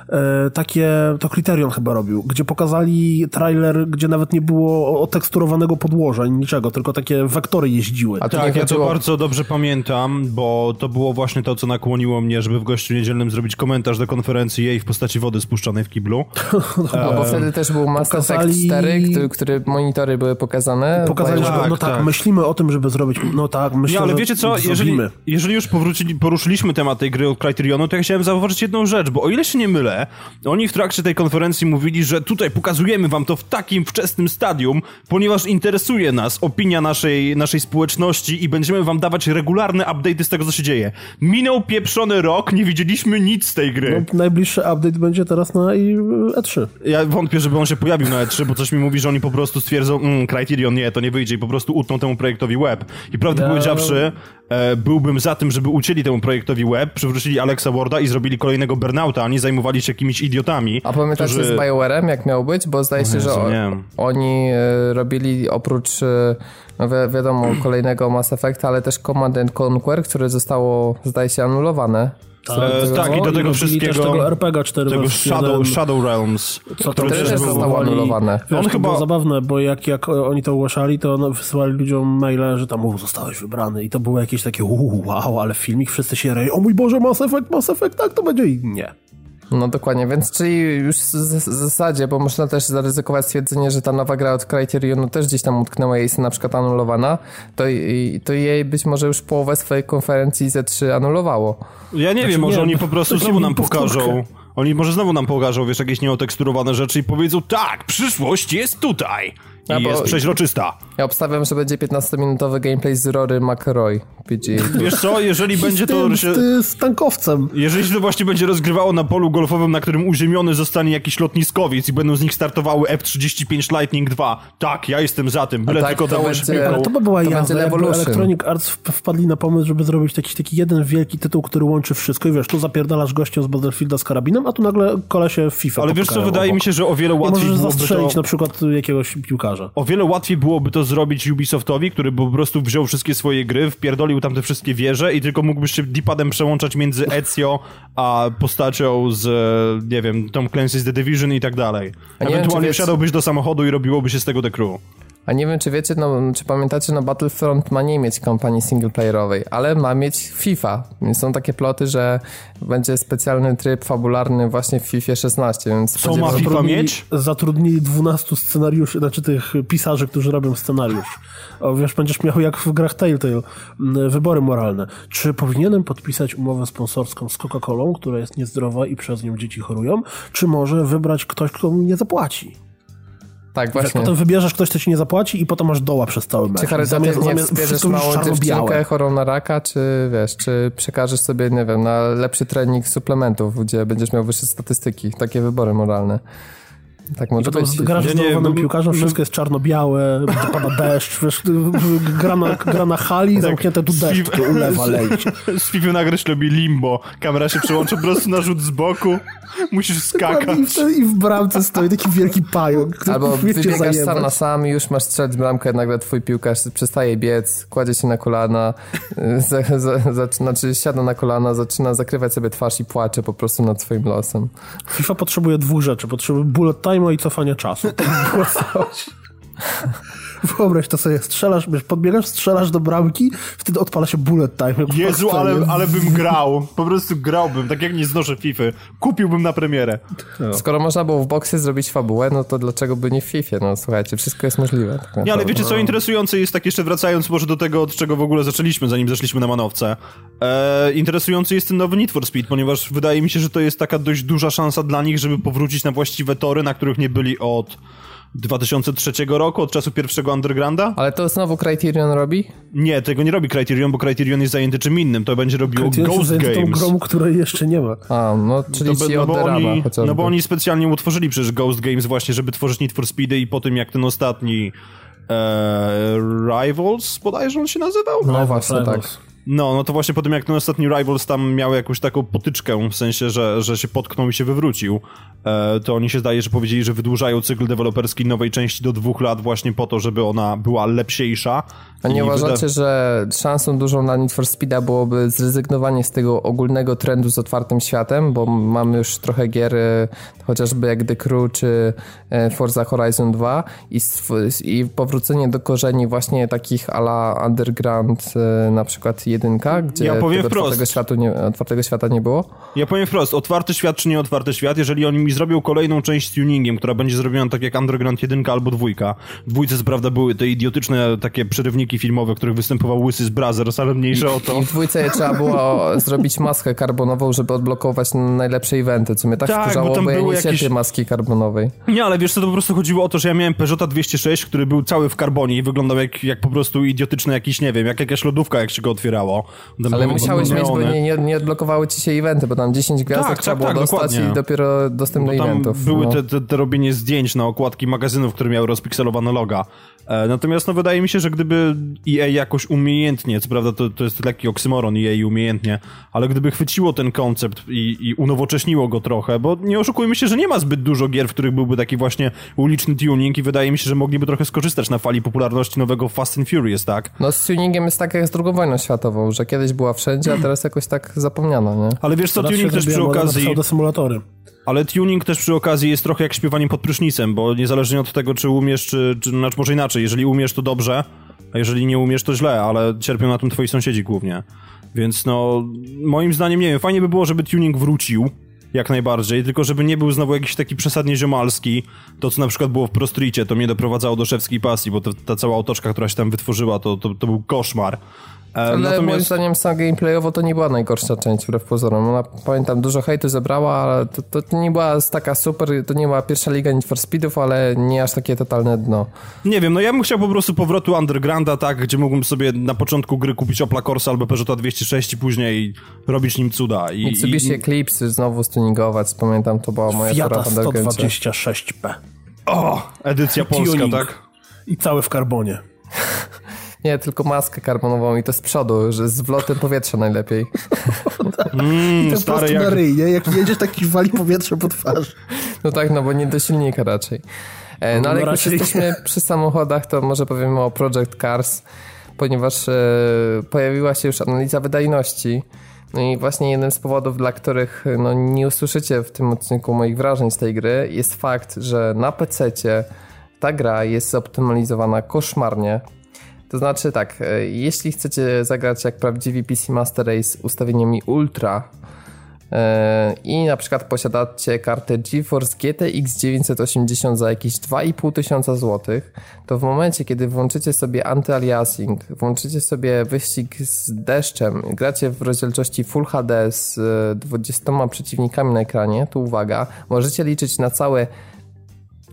E, takie, to Criterion chyba robił, gdzie pokazali trailer, gdzie nawet nie było oteksturowanego podłoża, niczego, tylko takie wektory jeździły. A to tak, ja to bardzo dobrze pamiętam, bo to było właśnie to, co nakłoniło mnie, żeby w gościu niedzielnym zrobić komentarz do konferencji jej w postaci wody spuszczonej w kiblu. no bo wtedy też był Mass pokazali... Effect 4, który, który monitory były pokazane. Pokazali, że no tak, tak, myślimy o tym, żeby zrobić, no tak, myślę, Nie, ale wiecie co, jeżeli, jeżeli już poruszyliśmy temat tej gry od Criterionu, to ja chciałem zauważyć jedną rzecz, bo o ile się nie mylę, oni w trakcie tej konferencji mówili, że tutaj pokazujemy wam to w takim wczesnym stadium, ponieważ interesuje nas opinia naszej, naszej społeczności i będziemy wam dawać regularne update'y z tego, co się dzieje. Minął pieprzony rok, nie widzieliśmy nic z tej gry. No, najbliższy update będzie teraz na E3. Ja wątpię, żeby on się pojawił na E3, bo coś mi mówi, że oni po prostu stwierdzą, mm, Criterion nie, to nie wyjdzie i po prostu utną temu projektowi web. I prawdę ja... powiedziawszy, e, byłbym za tym, żeby ucięli temu projektowi web, przywrócili Alexa Warda i zrobili kolejnego Burnouta, a nie zajmowali się jakimiś idiotami. A pamiętasz którzy... z BioWare'em, jak miał być? Bo zdaje się, że o, oni e, robili oprócz e, no wi wiadomo, kolejnego Mass Effecta, ale też Command and Conquer, które zostało, zdaje się, anulowane E, tak, i do tego wszystkiego. Tego RPG 4 tego Shadow, Shadow Realms. Co to też zostało anulowane. Wiesz, On chyba... było zabawne, bo jak, jak oni to ogłaszali, to wysyłali ludziom maile, że tam, zostałeś wybrany. I to było jakieś takie, wow, ale filmik, wszyscy się reją, o mój Boże, Mass Effect, Mass Effect, tak to będzie i nie. No dokładnie, więc czyli już w zasadzie, bo można też zaryzykować stwierdzenie, że ta nowa gra od Criterionu też gdzieś tam utknęła i jest na przykład anulowana, to, to jej być może już połowę swojej konferencji Z3 anulowało. Ja nie znaczy, wiem, może nie, oni po prostu znowu nam pokażą. Oni może znowu nam pokażą, wiesz, jakieś nieoteksturowane rzeczy i powiedzą, tak, przyszłość jest tutaj. I jest przeźroczysta. Ja obstawiam, że będzie 15-minutowy gameplay z Rory McRoy. Wiesz co, jeżeli będzie to... Się, z tankowcem. Jeżeli się to właśnie będzie rozgrywało na polu golfowym, na którym uziemiony zostanie jakiś lotniskowiec i będą z nich startowały F-35 Lightning 2, tak, ja jestem za tym, byle tak, tylko to będzie, Ale to by była jazda, Electronic Arts wpadli na pomysł, żeby zrobić taki, taki jeden wielki tytuł, który łączy wszystko i wiesz, tu zapierdalasz gościem z Battlefielda z karabinem, a tu nagle kolesie FIFA Ale wiesz co, wydaje mi się, że o wiele łatwiej byłoby zastrzelić to... na przykład jakiegoś piłkarza. O wiele łatwiej byłoby to zrobić Ubisoftowi, który po prostu wziął wszystkie swoje gry, wpierdolił tam te wszystkie wieże i tylko mógłbyś się D-padem przełączać między Ezio a postacią z, nie wiem, Tom Clancy's The Division i tak dalej. Ewentualnie wsiadałbyś do samochodu i robiłoby się z tego The Crew. A nie wiem, czy wiecie, no, czy pamiętacie, no Battlefront ma nie mieć kampanii singleplayerowej, ale ma mieć FIFA. Więc są takie ploty, że będzie specjalny tryb fabularny właśnie w FIFA 16, więc... Co ma FIFA mieć? Zatrudnili 12 scenariuszy, znaczy tych pisarzy, którzy robią scenariusz. O, wiesz, będziesz miał jak w grach Telltale wybory moralne. Czy powinienem podpisać umowę sponsorską z Coca-Colą, która jest niezdrowa i przez nią dzieci chorują, czy może wybrać ktoś, kto mi nie zapłaci? Tak, właśnie. Potem wybierzesz ktoś, kto ci nie zapłaci i potem masz doła przez cały mecz. Czy charytatywnie zamiast małą dziewczynkę chorą na raka, czy wiesz, czy przekażesz sobie, nie wiem, na lepszy trening suplementów, gdzie będziesz miał wyższe statystyki. Takie wybory moralne. Tak może być. Grasz z ja piłkarzem, wszystko jest czarno-białe, pada deszcz, wiesz, gra na, gra na hali, tak, zamknięte tu deszcz, ulewa, lejcie. Z Fifiu nagrać robi limbo, kamera się przełącza po prostu na rzut z boku, musisz skakać. I w, i w bramce stoi taki wielki pająk, Albo wybiegasz sam na sam i już masz strzelić bramkę, nagle twój piłkarz przestaje biec, kładzie się na kolana, za, za, za, znaczy siada na kolana, zaczyna zakrywać sobie twarz i płacze po prostu nad swoim losem. FIFA potrzebuje dwóch rzeczy, potrzebuje bullet time i cofania czasu. Wyobraź to sobie, strzelasz, wiesz, podbiegasz, strzelasz do bramki, wtedy odpala się bullet time. Jezu, ale, ale bym grał. Po prostu grałbym, tak jak nie znoszę FIFA. Kupiłbym na premierę. No. Skoro można było w boksie zrobić fabułę, no to dlaczego by nie w FIFA? No słuchajcie, wszystko jest możliwe. Tak nie, ale wiecie co interesujące jest, tak jeszcze wracając może do tego, od czego w ogóle zaczęliśmy, zanim zeszliśmy na manowce. E, interesujący jest ten nowy Need for Speed, ponieważ wydaje mi się, że to jest taka dość duża szansa dla nich, żeby powrócić na właściwe tory, na których nie byli od 2003 roku, od czasu pierwszego Undergrounda. Ale to znowu Criterion robi? Nie, tego nie robi Criterion, bo Criterion jest zajęty czym innym. To będzie robiło Criterion Ghost Games. tą grą, której jeszcze nie ma. A, no czyli to, ci no, bo oni, No bo oni specjalnie utworzyli przecież Ghost Games właśnie, żeby tworzyć Need for Speedy i po tym jak ten ostatni e, Rivals bodajże on się nazywał? No, no właśnie, tak. No, no to właśnie po tym jak ten ostatni Rivals tam miał jakąś taką potyczkę, w sensie, że, że się potknął i się wywrócił, e, to oni się zdaje, że powiedzieli, że wydłużają cykl deweloperski nowej części do dwóch lat właśnie po to, żeby ona była lepsiejsza. A nie uważacie, wyda... że szansą dużą na Need for Speeda byłoby zrezygnowanie z tego ogólnego trendu z otwartym światem, bo mamy już trochę gier, e, chociażby jak The Crew czy e, Forza Horizon 2 i, i powrócenie do korzeni właśnie takich ala Underground, na przykład jedynka, gdzie ja powiem tego otwartego, nie, otwartego świata nie było? Ja powiem wprost, otwarty świat czy nie otwarty świat, jeżeli oni mi zrobią kolejną część z tuningiem, która będzie zrobiona tak jak Underground 1 albo dwójka. Dwójce co prawda były te idiotyczne takie przerywniki filmowe, w których występował Łysy z Brothers, ale mniejsze o to. I w dwójce trzeba było zrobić maskę karbonową, żeby odblokować najlepsze eventy, co mnie tak, tak wkurzało, bo, bo ja nie jakieś... maski karbonowej. Nie, ale wiesz co, to po prostu chodziło o to, że ja miałem Peugeota 206, który był cały w karbonie i wyglądał jak, jak po prostu idiotyczny jakiś, nie wiem, jak jakaś lodówka, jak się go otwierało. Ale musiałeś mieć, bo nie, nie, nie odblokowały ci się eventy, bo tam 10 gwiazdek tak, trzeba tak, było tak, dostać dokładnie. i dopiero dostęp do eventów. były no. te, te, te robienie zdjęć na okładki magazynów, które miały rozpikselowane loga. E, natomiast no wydaje mi się, że gdyby EA jakoś umiejętnie, co prawda to, to jest lekki oksymoron EA umiejętnie, ale gdyby chwyciło ten koncept i, i unowocześniło go trochę, bo nie oszukujmy się, że nie ma zbyt dużo gier, w których byłby taki właśnie uliczny tuning i wydaje mi się, że mogliby trochę skorzystać na fali popularności nowego Fast and Furious, tak? No z tuningiem jest tak jak z drugą wojną światową że kiedyś była wszędzie, a teraz jakoś tak zapomniano, nie? Ale wiesz co, tuning też przy okazji... symulatory. Ale tuning też przy okazji jest trochę jak śpiewanie pod prysznicem, bo niezależnie od tego, czy umiesz, czy, czy znaczy może inaczej, jeżeli umiesz, to dobrze, a jeżeli nie umiesz, to źle, ale cierpią na tym twoi sąsiedzi głównie. Więc no, moim zdaniem, nie wiem, fajnie by było, żeby tuning wrócił, jak najbardziej, tylko żeby nie był znowu jakiś taki przesadnie ziomalski, to co na przykład było w Prostricie, to mnie doprowadzało do szewskiej pasji, bo ta cała otoczka, która się tam wytworzyła, to, to, to był koszmar. E, Ale Natomiast... moim zdaniem sam gameplayowo to nie była najgorsza część wbrew pozorom. Ona, pamiętam, dużo hejtu zebrała, ale to, to nie była taka super, to nie była pierwsza liga Need for Speedów, ale nie aż takie totalne dno. Nie wiem, no ja bym chciał po prostu powrotu Undergrounda, tak, gdzie mógłbym sobie na początku gry kupić Opla Corsa albo Peugeota 206 i później robić nim cuda. I, Mitsubishi i... Eclipse znowu stuningować, pamiętam, to była moja Fiata 126P. O, edycja polska, Tuning. tak? I cały w karbonie. Nie, tylko maskę karbonową i to z przodu, że z wlotem powietrza najlepiej. Mm, I to stary jak... na ryj, nie? Jak jedziesz, taki wali powietrze po twarzy. No tak, no bo nie do silnika raczej. E, no ale no, jak już jesteśmy przy samochodach, to może powiemy o Project Cars, ponieważ e, pojawiła się już analiza wydajności. No i właśnie jednym z powodów, dla których no, nie usłyszycie w tym odcinku moich wrażeń z tej gry, jest fakt, że na PC ta gra jest zoptymalizowana koszmarnie. To znaczy tak, e, jeśli chcecie zagrać jak prawdziwi PC Master Race ustawieniami Ultra e, i na przykład posiadacie kartę GeForce GTX 980 za jakieś 2,5 tysiąca złotych, to w momencie, kiedy włączycie sobie anty-aliasing, włączycie sobie wyścig z deszczem, gracie w rozdzielczości Full HD z 20 e, przeciwnikami na ekranie, to uwaga, możecie liczyć na całe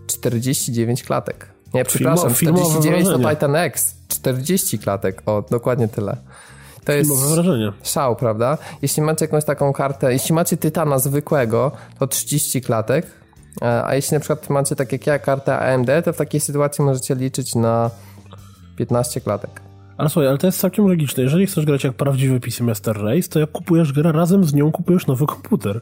49 klatek. Nie, przepraszam, Filmo, 49 to Titan X, 40 klatek, o, dokładnie tyle. To jest szał, prawda? Jeśli macie jakąś taką kartę, jeśli macie Tytana zwykłego, to 30 klatek, e, a jeśli na przykład macie tak jak ja kartę AMD, to w takiej sytuacji możecie liczyć na 15 klatek. Ale słuchaj, ale to jest całkiem logiczne. Jeżeli chcesz grać jak prawdziwy PC Master Race, to jak kupujesz grę, razem z nią kupujesz nowy komputer.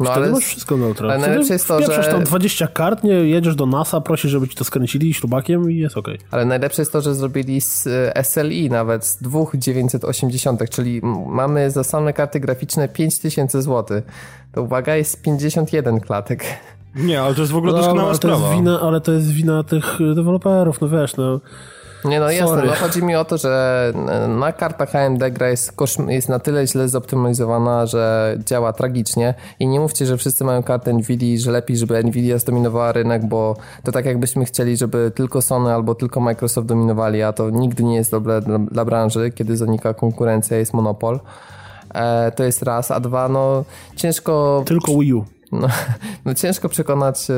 No, ale masz wszystko neutralne. Ale najlepsze jest to, że... tam 20 kart, nie, jedziesz do NASA, prosisz, żeby ci to skręcili śrubakiem i jest ok. Ale najlepsze jest to, że zrobili z e, SLI nawet z dwóch 980, czyli mamy za same karty graficzne 5000 zł. To uwaga, jest 51 klatek. Nie, ale to jest w ogóle no, doskonała sprawa. To jest wina, ale to jest wina tych deweloperów, no wiesz, no nie no jasne, no chodzi mi o to, że na kartach AMD gra jest, jest na tyle źle zoptymalizowana, że działa tragicznie i nie mówcie, że wszyscy mają kartę Nvidia, że lepiej, żeby Nvidia zdominowała rynek, bo to tak jakbyśmy chcieli, żeby tylko Sony albo tylko Microsoft dominowali, a to nigdy nie jest dobre dla, dla branży, kiedy zanika konkurencja, jest monopol. E, to jest raz, a dwa, no ciężko... Tylko Wii U. No, no, ciężko przekonać e,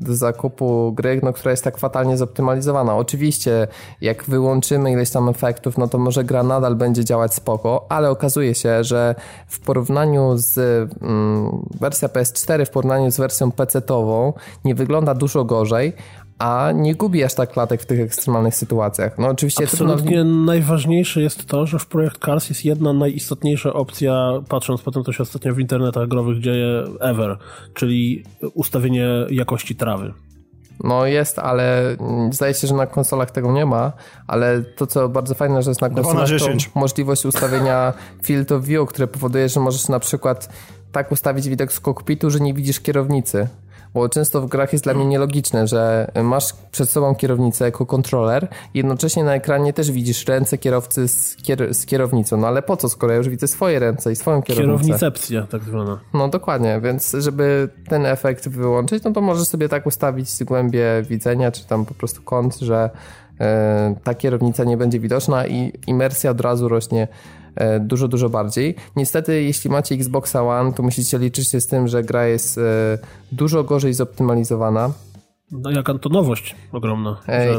do zakupu gry, no, która jest tak fatalnie zoptymalizowana. Oczywiście, jak wyłączymy ileś tam efektów, no to może gra nadal będzie działać spoko, ale okazuje się, że w porównaniu z mm, wersja PS4 w porównaniu z wersją PC-tową nie wygląda dużo gorzej, a nie gubi aż tak klatek w tych ekstremalnych sytuacjach. No oczywiście... Absolutnie trudno... najważniejsze jest to, że w Projekt Cars jest jedna najistotniejsza opcja, patrząc po tym, co się ostatnio w internetach growych dzieje ever, czyli ustawienie jakości trawy. No jest, ale zdaje się, że na konsolach tego nie ma, ale to co bardzo fajne, że jest na konsolach to możliwość ustawienia field of view, które powoduje, że możesz na przykład tak ustawić widok z kokpitu, że nie widzisz kierownicy bo często w grach jest dla mnie nielogiczne, że masz przed sobą kierownicę jako kontroler i jednocześnie na ekranie też widzisz ręce kierowcy z, kier z kierownicą. No ale po co, skoro ja już widzę swoje ręce i swoją kierownicę? Kierownicepcja tak zwana. No dokładnie, więc żeby ten efekt wyłączyć, no to możesz sobie tak ustawić głębię widzenia, czy tam po prostu kąt, że e, ta kierownica nie będzie widoczna i imersja od razu rośnie dużo, dużo bardziej. Niestety, jeśli macie Xboxa One, to musicie liczyć się z tym, że gra jest e, dużo gorzej zoptymalizowana. No jaka to nowość ogromna.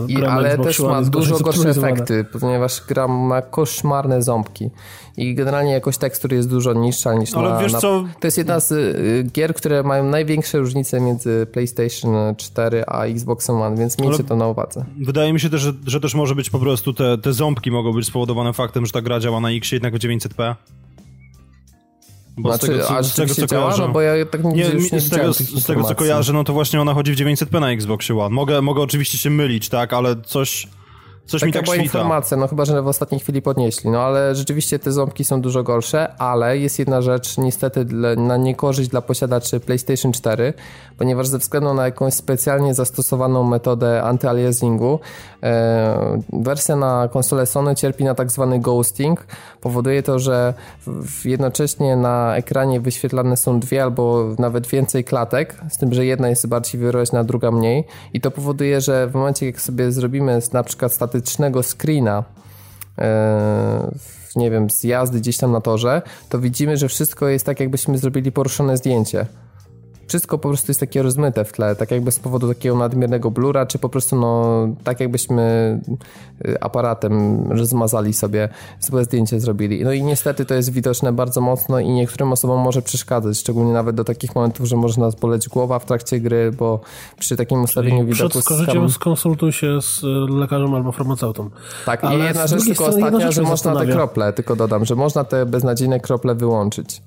I, ale też ma dużo gorsze efekty, ponieważ gra ma koszmarne ząbki i generalnie jakość tekstury jest dużo niższa niż Ale na, wiesz na... co? To jest jedna z y, gier, które mają największe różnice między PlayStation 4 a Xbox One, więc miejcie Ale to na uwadze. Wydaje mi się też, że, że też może być po prostu te, te ząbki mogą być spowodowane faktem, że ta gra działa na X jednak w 900p. Bo znaczy, z tego, co, z tego, co kojarzę, no bo ja tak nie, nie, nie z, tego, z tego, co kojarzę, no to właśnie ona chodzi w 900p na Xbox One. Mogę, mogę oczywiście się mylić, tak, ale coś Coś Taka mi tak była świta. informacja, no chyba, że w ostatniej chwili podnieśli. No ale rzeczywiście te ząbki są dużo gorsze, ale jest jedna rzecz niestety dla, na niekorzyść dla posiadaczy PlayStation 4, ponieważ ze względu na jakąś specjalnie zastosowaną metodę anty-aliasingu e, wersja na konsolę Sony cierpi na tak zwany ghosting. Powoduje to, że w, jednocześnie na ekranie wyświetlane są dwie albo nawet więcej klatek, z tym, że jedna jest bardziej wyraźna, druga mniej i to powoduje, że w momencie jak sobie zrobimy na przykład statycznego screena e, nie wiem, z jazdy gdzieś tam na torze, to widzimy, że wszystko jest tak, jakbyśmy zrobili poruszone zdjęcie wszystko po prostu jest takie rozmyte w tle, tak jakby z powodu takiego nadmiernego blura, czy po prostu no tak jakbyśmy y, aparatem zmazali sobie złe zdjęcie zrobili. No i niestety to jest widoczne bardzo mocno i niektórym osobom może przeszkadzać, szczególnie nawet do takich momentów, że może nas boleć głowa w trakcie gry, bo przy takim ustawieniu widoku... Przed skorzystiem skonsultuj się z y, lekarzem albo farmaceutą. Tak, Ale i jedna rzecz tylko ostatnia, że można te krople, tylko dodam, że można te beznadziejne krople wyłączyć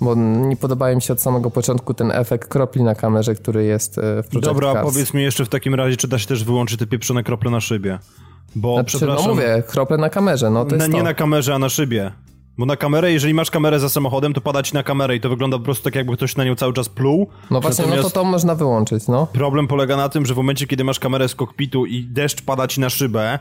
bo nie podoba mi się od samego początku ten efekt kropli na kamerze, który jest e, w Project Dobra, Cars. powiedz mi jeszcze w takim razie, czy da się też wyłączyć te pieprzone krople na szybie? Bo znaczy, no przepraszam... No mówię, krople na kamerze, no to jest na, Nie to. na kamerze, a na szybie. Bo na kamerę, jeżeli masz kamerę za samochodem, to pada ci na kamerę i to wygląda po prostu tak, jakby ktoś na nią cały czas pluł. No właśnie, Natomiast no to to można wyłączyć, no. Problem polega na tym, że w momencie, kiedy masz kamerę z kokpitu i deszcz pada ci na szybę,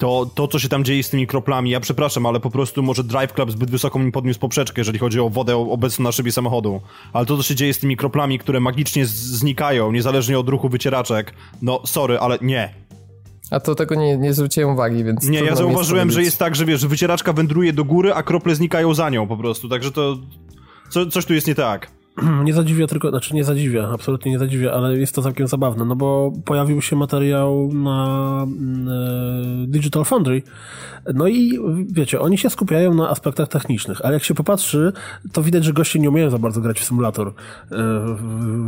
to, to, co się tam dzieje z tymi kroplami, ja przepraszam, ale po prostu może Drive Club zbyt wysoko mi podniósł poprzeczkę, jeżeli chodzi o wodę obecną na szybie samochodu. Ale to, co się dzieje z tymi kroplami, które magicznie znikają, niezależnie od ruchu wycieraczek, no sorry, ale nie. A to tego nie, nie zwróciłem uwagi, więc... Nie, ja zauważyłem, że jest tak, że wiesz, wycieraczka wędruje do góry, a krople znikają za nią po prostu, także to... Co, coś tu jest nie tak. nie zadziwia tylko, znaczy nie zadziwia, absolutnie nie zadziwia, ale jest to całkiem zabawne, no bo pojawił się materiał na e, Digital Foundry, no i wiecie, oni się skupiają na aspektach technicznych, ale jak się popatrzy, to widać, że goście nie umieją za bardzo grać w symulator e,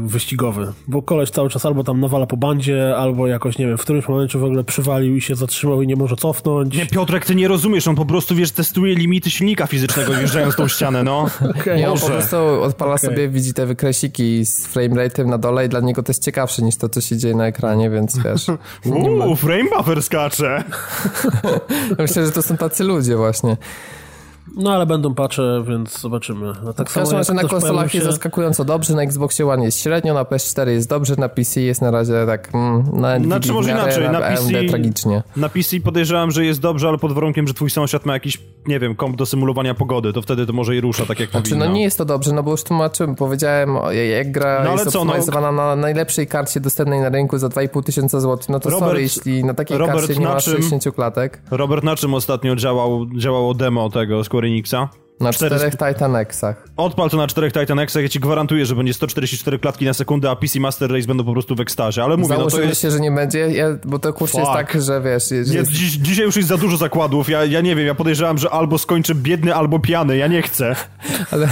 wyścigowy, bo koleś cały czas albo tam nawala po bandzie, albo jakoś, nie wiem, w którymś momencie w ogóle przywalił i się zatrzymał i nie może cofnąć. Nie, Piotrek, ty nie rozumiesz, on po prostu, wiesz, testuje limity silnika fizycznego, wjeżdżając tą ścianę, no. Okay. Nie, on po prostu odpala okay. sobie widzi te wykresiki z framerate'em na dole i dla niego to jest ciekawsze niż to, co się dzieje na ekranie, więc wiesz... Uuu, ma... frame buffer skacze! Myślę, że to są tacy ludzie właśnie. No ale będą patche, więc zobaczymy. No, tak w każdym razie na konsolach się... jest zaskakująco dobrze, na Xboxie One jest średnio, na PS4 jest dobrze, na PC jest na razie tak mm, na Znaczy może inaczej, na, na PC, tragicznie. Na PC podejrzewam, że jest dobrze, ale pod warunkiem, że twój sąsiad ma jakiś, nie wiem, komp do symulowania pogody, to wtedy to może i rusza tak jak znaczy, powinno. no nie jest to dobrze, no bo już tłumaczyłem, powiedziałem, jak gra no, jest co, optymalizowana no... na najlepszej karcie dostępnej na rynku za 2,5 tysiąca złotych, no to Robert, sorry, jeśli na takiej Robert, karcie nie ma 60 klatek. Robert, na czym ostatnio działał, działało demo tego Square Enixa? Na czterech Titanexach. Odpal to na czterech Titanexach, ja ci gwarantuję, że będzie 144 klatki na sekundę, a PC Master Race będą po prostu w ekstazie, ale mówię, no to jest... się, że nie będzie, ja, bo to kurczę jest tak, że wiesz... Jest... dziś, dzisiaj już jest za dużo zakładów, ja, ja nie wiem, ja podejrzewam, że albo skończę biedny, albo piany, ja nie chcę. Ale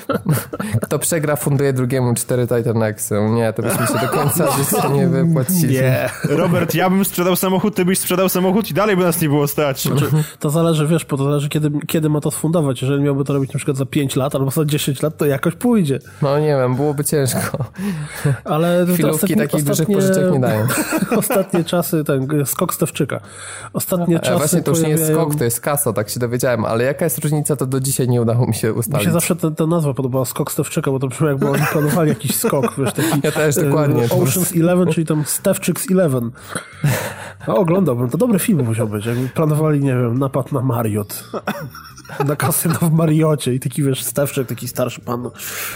kto przegra, funduje drugiemu cztery Titanexy. Nie, to byśmy się do końca życia nie wypłacili. Nie. Robert, ja bym sprzedał samochód, ty byś sprzedał samochód i dalej by nas nie było stać. Znaczy, to zależy, wiesz, po to zależy, kiedy, kiedy ma to sfundować. Jeżeli miałby to robić na przykład za 5 lat albo za 10 lat, to jakoś pójdzie. No nie wiem, byłoby ciężko. Ale Chwilówki takich ostatnie, dużych pożyczek nie dają. ostatnie czasy, ten skok Stewczyka. Ostatnie no, czasy Właśnie to już pojawiają... nie jest skok, to jest kasa, tak się dowiedziałem, ale jaka jest różnica, to do dzisiaj nie udało mi się ustalić. Mi się zawsze ta, ta nazwa podobała, skok Stewczyka, bo to brzmi jakby oni planowali jakiś skok, wiesz, taki... Ja też, dokładnie. Ocean's Eleven, czyli tam Stewczyks Eleven. No, oglądałbym, to dobry film musiał być, jakby planowali, nie wiem, napad na Mariot na kasyno w Mariocie i taki, wiesz, Stewczek, taki starszy pan,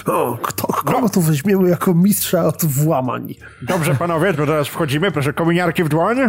o, kto, kogo tu weźmiemy jako mistrza od włamań? Dobrze, panowie, to teraz wchodzimy, proszę, kominiarki w dłoń.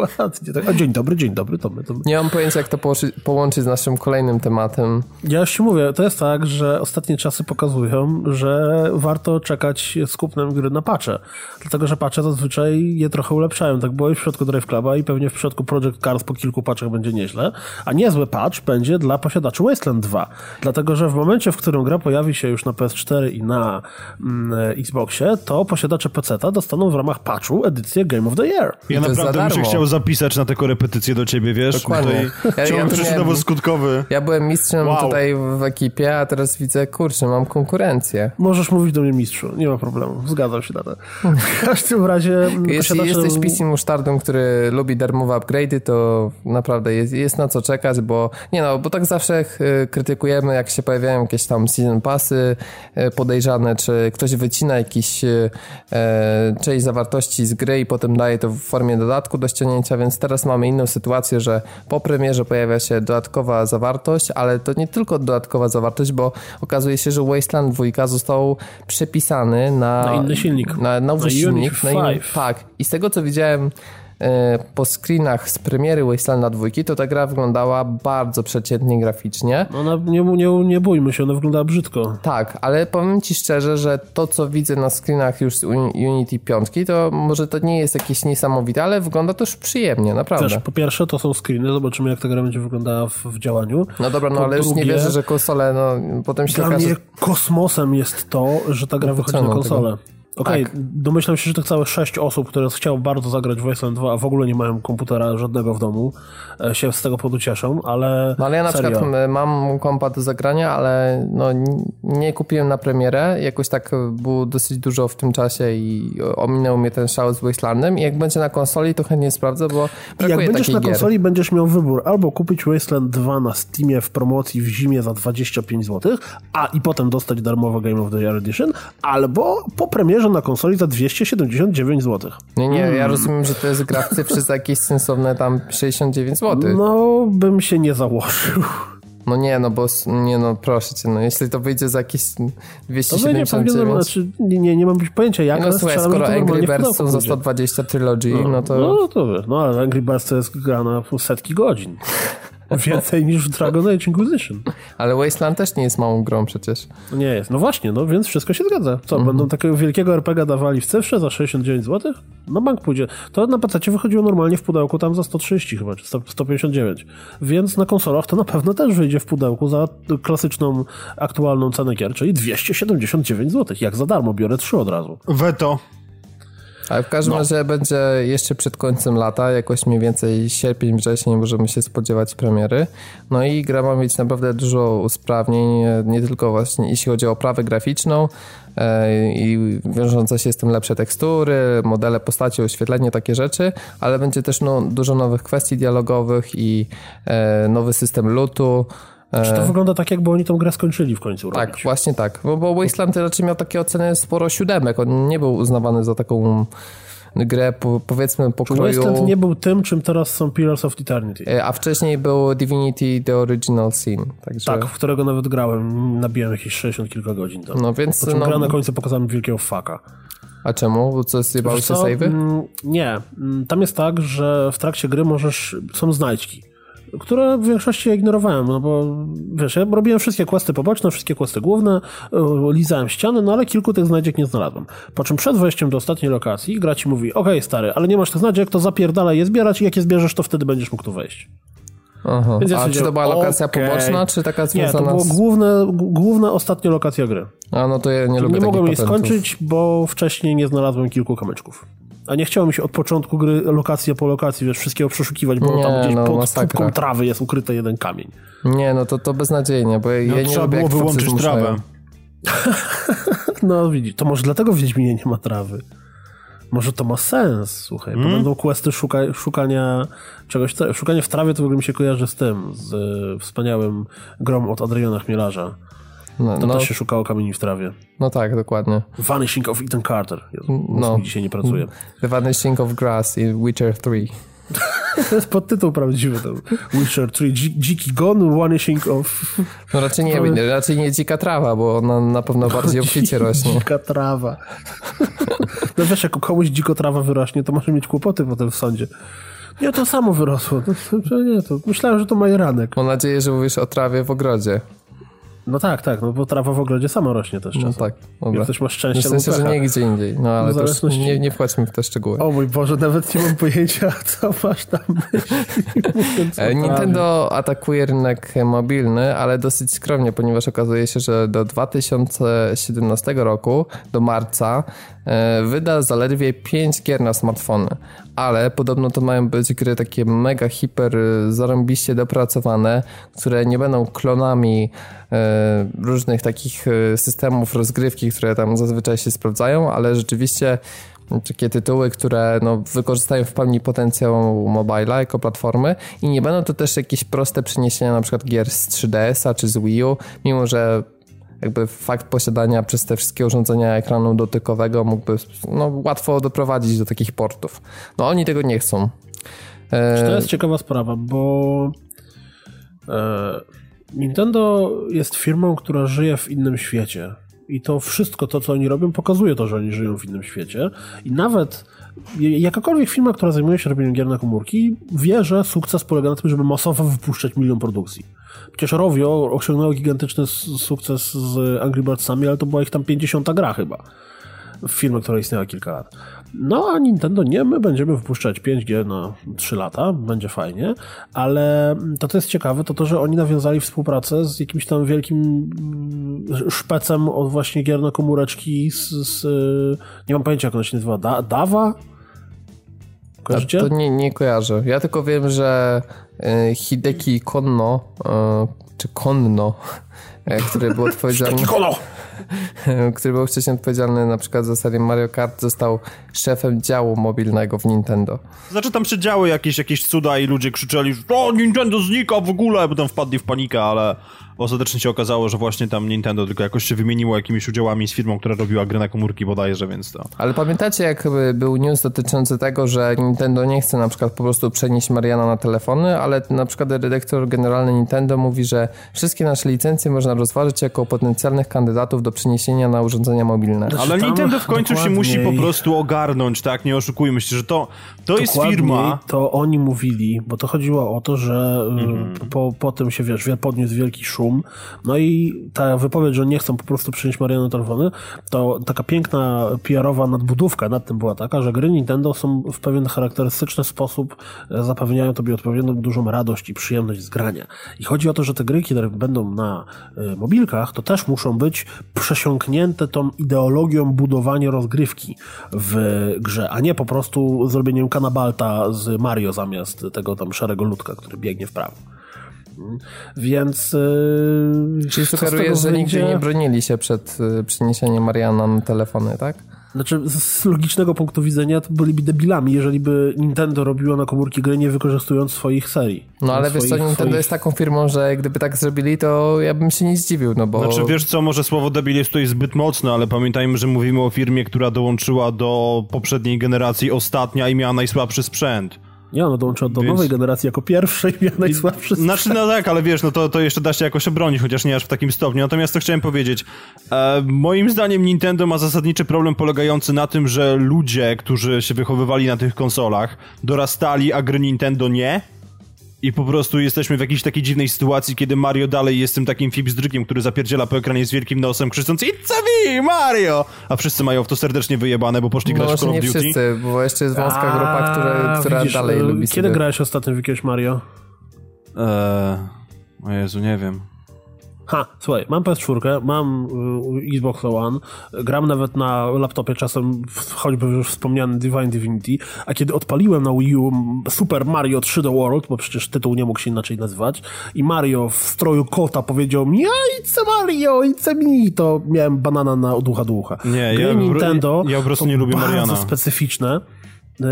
Dokładnie. Tak. A dzień dobry, dzień dobry, to my. To my. Nie mam pojęcia, jak to połączyć z naszym kolejnym tematem. Ja już ci mówię, to jest tak, że ostatnie czasy pokazują, że warto czekać z kupnem gry na patche. Dlatego, że patche zazwyczaj je trochę ulepszają. Tak było i w przypadku Drive Cluba i pewnie w przypadku Project Cars po kilku patchach będzie nieźle. A niezły patch będzie dla posiadaczy Wasteland 2. Dlatego, że w momencie, w którym gra pojawi się już na PS4 i na mm, Xboxie, to posiadacze PC-ta dostaną w ramach patchu edycję Game of the Year. Ja naprawdę bym się chciał zapisać na te korepetycje do ciebie, wiesz? Dokładnie. Tutaj ja, ja przyczynowo-skutkowy. Ja byłem mistrzem wow. tutaj w ekipie, a teraz widzę, kurczę, mam konkurencję. Możesz mówić do mnie mistrzu, nie ma problemu. Zgadzam się na to. W każdym razie... Jeśli jesteś PC musztardą, który lubi darmowe upgrade'y, to naprawdę jest, jest na co czekać, bo nie no, bo tak zawsze krytykujemy, jak się pojawiają jakieś tam season passy e, podejrzane, czy ktoś wycina jakiś e, część zawartości z gry i potem daje to w formie dodatku do ściągnięcia, więc teraz mamy inną sytuację, że po premierze pojawia się dodatkowa zawartość, ale to nie tylko dodatkowa zawartość, bo okazuje się, że Wasteland 2 został przepisany na, na inny silnik. Na nowy na silnik. Na inny, tak. I z tego co widziałem po screenach z premiery Wastelanda 2 to ta gra wyglądała bardzo przeciętnie graficznie. Ona, nie, nie, nie bójmy się, ona wyglądała brzydko. Tak, ale powiem ci szczerze, że to co widzę na screenach już z Unity 5 to może to nie jest jakieś niesamowite, ale wygląda to już przyjemnie, naprawdę. Też, po pierwsze to są screeny, zobaczymy jak ta gra będzie wyglądała w, w działaniu. No dobra, no po ale drugie, już nie wierzę, że konsole, no potem się Dla okaże... mnie kosmosem jest to, że ta gra wychodzi na konsolę. Tego. Okej, okay, tak. domyślam się, że tych całe sześć osób, które chciało bardzo zagrać w Wasteland 2, a w ogóle nie mają komputera żadnego w domu, e, się z tego powodu cieszą, ale No ale ja na serio. przykład mam kompa do zagrania, ale no nie kupiłem na premierę, jakoś tak było dosyć dużo w tym czasie i ominął mnie ten szał z Wastelandem i jak będzie na konsoli, to chętnie sprawdzę, bo brakuje Jak będziesz na gier. konsoli, będziesz miał wybór albo kupić Wasteland 2 na Steamie w promocji w zimie za 25 zł, a i potem dostać darmowe Game of the Year Edition, albo po premierze na konsoli za 279 zł. Nie, nie, ja rozumiem, że to jest gra w cyfrze za jakieś sensowne tam 69 zł. No, bym się nie założył. No nie, no bo nie no, proszę cię, no jeśli to wyjdzie za jakieś 279... To znaczy, nie, nie, nie mam pojęcia jak, no, słuchaj, skoro Angry Birds są za 120 Trilogy, no, no to... No to wiesz, no ale Angry Birds to jest gra na setki godzin. Więcej niż w Dragon Age Inquisition. Ale Wasteland też nie jest małą grą przecież. Nie jest. No właśnie, no więc wszystko się zgadza. Co, mhm. będą takiego wielkiego RPG dawali w cyfrze za 69 zł? Na bank pójdzie. To na PC wychodziło normalnie w pudełku tam za 130 chyba, czy 159. Więc na konsolach to na pewno też wyjdzie w pudełku za klasyczną, aktualną cenę gier, czyli 279 zł. Jak za darmo, biorę trzy od razu. Veto. Ale w każdym no. razie będzie jeszcze przed końcem lata, jakoś mniej więcej sierpień, wrzesień możemy się spodziewać premiery. No i gra ma mieć naprawdę dużo usprawnień, nie tylko właśnie jeśli chodzi o oprawę graficzną e, i wiążące się z tym lepsze tekstury, modele postaci, oświetlenie, takie rzeczy, ale będzie też no, dużo nowych kwestii dialogowych i e, nowy system lootu. Czy to e, wygląda tak, jakby oni tą grę skończyli w końcu Tak, robić? właśnie tak. Bo, bo Wasteland raczej miał takie oceny sporo siódemek. On nie był uznawany za taką grę po, powiedzmy pokroju... Wasteland nie był tym, czym teraz są Pillars of Eternity. E, a wcześniej był Divinity The Original Sin. Także... Tak, w którego nawet grałem. Nabiłem jakieś 60 kilka godzin tam. No więc... Po czym no... gra na końcu pokazała mi wielkiego faka. A czemu? Bo co, zjebały się savey? Mm, nie. Mm, tam jest tak, że w trakcie gry możesz... Są znajdźki które w większości ignorowałem, no bo wiesz, ja robiłem wszystkie questy poboczne, wszystkie questy główne, e, lizałem ściany, no ale kilku tych znajdziek nie znalazłem. Po czym przed wejściem do ostatniej lokacji gra ci mówi, okej okay, stary, ale nie masz tych znajdziek, to zapierdalaj je zbierać i jak je zbierzesz, to wtedy będziesz mógł tu wejść. Aha. Więc ja A czy to była lokacja okay. poboczna, czy taka związana Nie, to była główne, główna, ostatnia lokacja gry. A no to ja nie lubię Nie mogłem jej skończyć, bo wcześniej nie znalazłem kilku kamyczków. A nie chciało mi się od początku gry lokacja po lokacji, wiesz, wszystkiego przeszukiwać, bo nie, tam gdzieś no, pod kubką trawy jest ukryty jeden kamień. Nie, no to, to beznadziejnie, bo ja, no, ja nie trzeba lubię, było wyłączyć trawę. no widzisz, to może dlatego w Wiedźminie nie ma trawy. Może to ma sens, słuchaj, hmm? bo będą questy szuka, szukania czegoś, szukanie w trawie to w ogóle mi się kojarzy z tym, z y, wspaniałym grom od Adriana Chmielarza. No, to no, też się szukało kamieni w trawie. No tak, dokładnie. Vanishing of Ethan Carter. Jezu, no. dzisiaj nie pracuje. The Vanishing of Grass in Witcher 3. to jest podtytuł prawdziwy. To Witcher 3. Dziki gon, Vanishing of... No raczej nie, raczej nie dzika trawa, bo ona na pewno bardziej obficie rośnie. Dzika trawa. No wiesz, jak komuś dziko trawa wyrośnie, to może mieć kłopoty potem w sądzie. Nie, to samo wyrosło. To, to, nie, to myślałem, że to majeranek. Mam nadzieję, że mówisz o trawie w ogrodzie. No tak, tak, no bo trawa w ogrodzie sama rośnie też no czasem. No tak, dobra. Jak ktoś ma szczęście, W sensie, że nie gdzie indziej, no ale no, nie, nie w te szczegóły. O mój Boże, nawet nie mam pojęcia, co masz na myśli. E, Nintendo atakuje rynek mobilny, ale dosyć skromnie, ponieważ okazuje się, że do 2017 roku, do marca, wyda zaledwie 5 gier na smartfony, ale podobno to mają być gry takie mega hiper e, zarąbiście dopracowane, które nie będą klonami e, różnych takich systemów rozgrywki, które tam zazwyczaj się sprawdzają, ale rzeczywiście takie tytuły, które no, wykorzystają w pełni potencjał mobila jako platformy i nie będą to też jakieś proste przeniesienia na przykład gier z 3DS-a czy z Wii U, mimo że jakby fakt posiadania przez te wszystkie urządzenia ekranu dotykowego mógłby no, łatwo doprowadzić do takich portów. No oni tego nie chcą. E... To jest ciekawa sprawa, bo e... Nintendo jest firmą, która żyje w innym świecie. I to wszystko to, co oni robią, pokazuje to, że oni żyją w innym świecie. I nawet jakakolwiek firma, która zajmuje się robieniem gier na komórki, wie, że sukces polega na tym, żeby masowo wypuszczać milion produkcji. Przecież Rovio osiągnęło gigantyczny sukces z Angry Birdsami, ale to była ich tam 50 gra chyba. Firma, która istniała kilka lat. No a Nintendo nie, my będziemy wypuszczać 5G na 3 lata, będzie fajnie, ale to, co jest ciekawe, to to, że oni nawiązali współpracę z jakimś tam wielkim mm, szpecem od właśnie gier na komóreczki z, z nie mam pojęcia jak on się nazywa, da, Dawa? Kojarzycie? To nie, nie kojarzę. Ja tylko wiem, że Hideki Konno, y, czy Konno, y, który był odpowiedzialny... który był wcześniej odpowiedzialny na przykład za serię Mario Kart, został szefem działu mobilnego w Nintendo. Znaczy tam się działy jakieś, jakieś cuda i ludzie krzyczeli, że o, Nintendo znika w ogóle, bo tam wpadli w panikę, ale ostatecznie się okazało, że właśnie tam Nintendo tylko jakoś się wymieniło jakimiś udziałami z firmą, która robiła gry na komórki bodajże, więc to... Ale pamiętacie, jak był news dotyczący tego, że Nintendo nie chce na przykład po prostu przenieść Mariana na telefony, ale na przykład dyrektor generalny Nintendo mówi, że wszystkie nasze licencje można rozważyć jako potencjalnych kandydatów do przeniesienia na urządzenia mobilne. Znaczy, ale Nintendo w końcu się musi po prostu ogarnąć, tak? Nie oszukujmy się, że to, to jest firma... to oni mówili, bo to chodziło o to, że mm. po, po tym się, wiesz, podniósł wielki szum no i ta wypowiedź, że nie chcą po prostu przynieść Mariana telefony, to taka piękna PR-owa nadbudówka nad tym była taka, że gry Nintendo są w pewien charakterystyczny sposób e, zapewniają tobie odpowiednio dużą radość i przyjemność z grania. I chodzi o to, że te gry, które będą na e, mobilkach, to też muszą być przesiąknięte tą ideologią budowania rozgrywki w grze, a nie po prostu zrobieniem kanabalta z Mario zamiast tego tam szarego ludka, który biegnie w prawo. Więc. Yy, Czyli że nigdy nie bronili się przed yy, przeniesieniem Mariana na telefony, tak? Znaczy, z logicznego punktu widzenia to byliby debilami, jeżeli by Nintendo robiło na komórki gry nie wykorzystując swoich serii. No ale swoich, wiesz co, Nintendo swoich... jest taką firmą, że gdyby tak zrobili, to ja bym się nie zdziwił, no bo... Znaczy, wiesz co, może słowo debil jest tutaj zbyt mocne, ale pamiętajmy, że mówimy o firmie, która dołączyła do poprzedniej generacji ostatnia i miała najsłabszy sprzęt. Nie, ona dołączyła do Więc... nowej generacji jako pierwszej i najsłabszy Znaczy, no tak, ale wiesz, no to, to jeszcze da się jakoś obronić, chociaż nie aż w takim stopniu. Natomiast to chciałem powiedzieć, e, moim zdaniem Nintendo ma zasadniczy problem polegający na tym, że ludzie, którzy się wychowywali na tych konsolach, dorastali, a gry Nintendo nie i po prostu jesteśmy w jakiejś takiej dziwnej sytuacji, kiedy Mario dalej jest tym takim fibzdrykiem, który zapierdziela po ekranie z wielkim nosem, krzycząc It's me, Mario! A wszyscy mają w to serdecznie wyjebane, bo poszli no grać w Call of Duty. nie wszyscy, bo jeszcze jest wąska grupa, która, która widzisz, dalej lubi Kiedy sobie. grałeś ostatnio w jakiegoś Mario? Eee, o Jezu, nie wiem. Ha, słuchaj, mam PS4, mam y, Xbox One, gram nawet na laptopie czasem, choćby już wspomniany Divine Divinity, a kiedy odpaliłem na Wii U Super Mario 3D World, bo przecież tytuł nie mógł się inaczej nazywać, i Mario w stroju kota powiedział mi, ja idź Mario, idź mi, to miałem banana na ducha ducha. Nie, Gry ja, Nintendo ja po prostu nie lubię bardzo Mariana. specyficzne, y,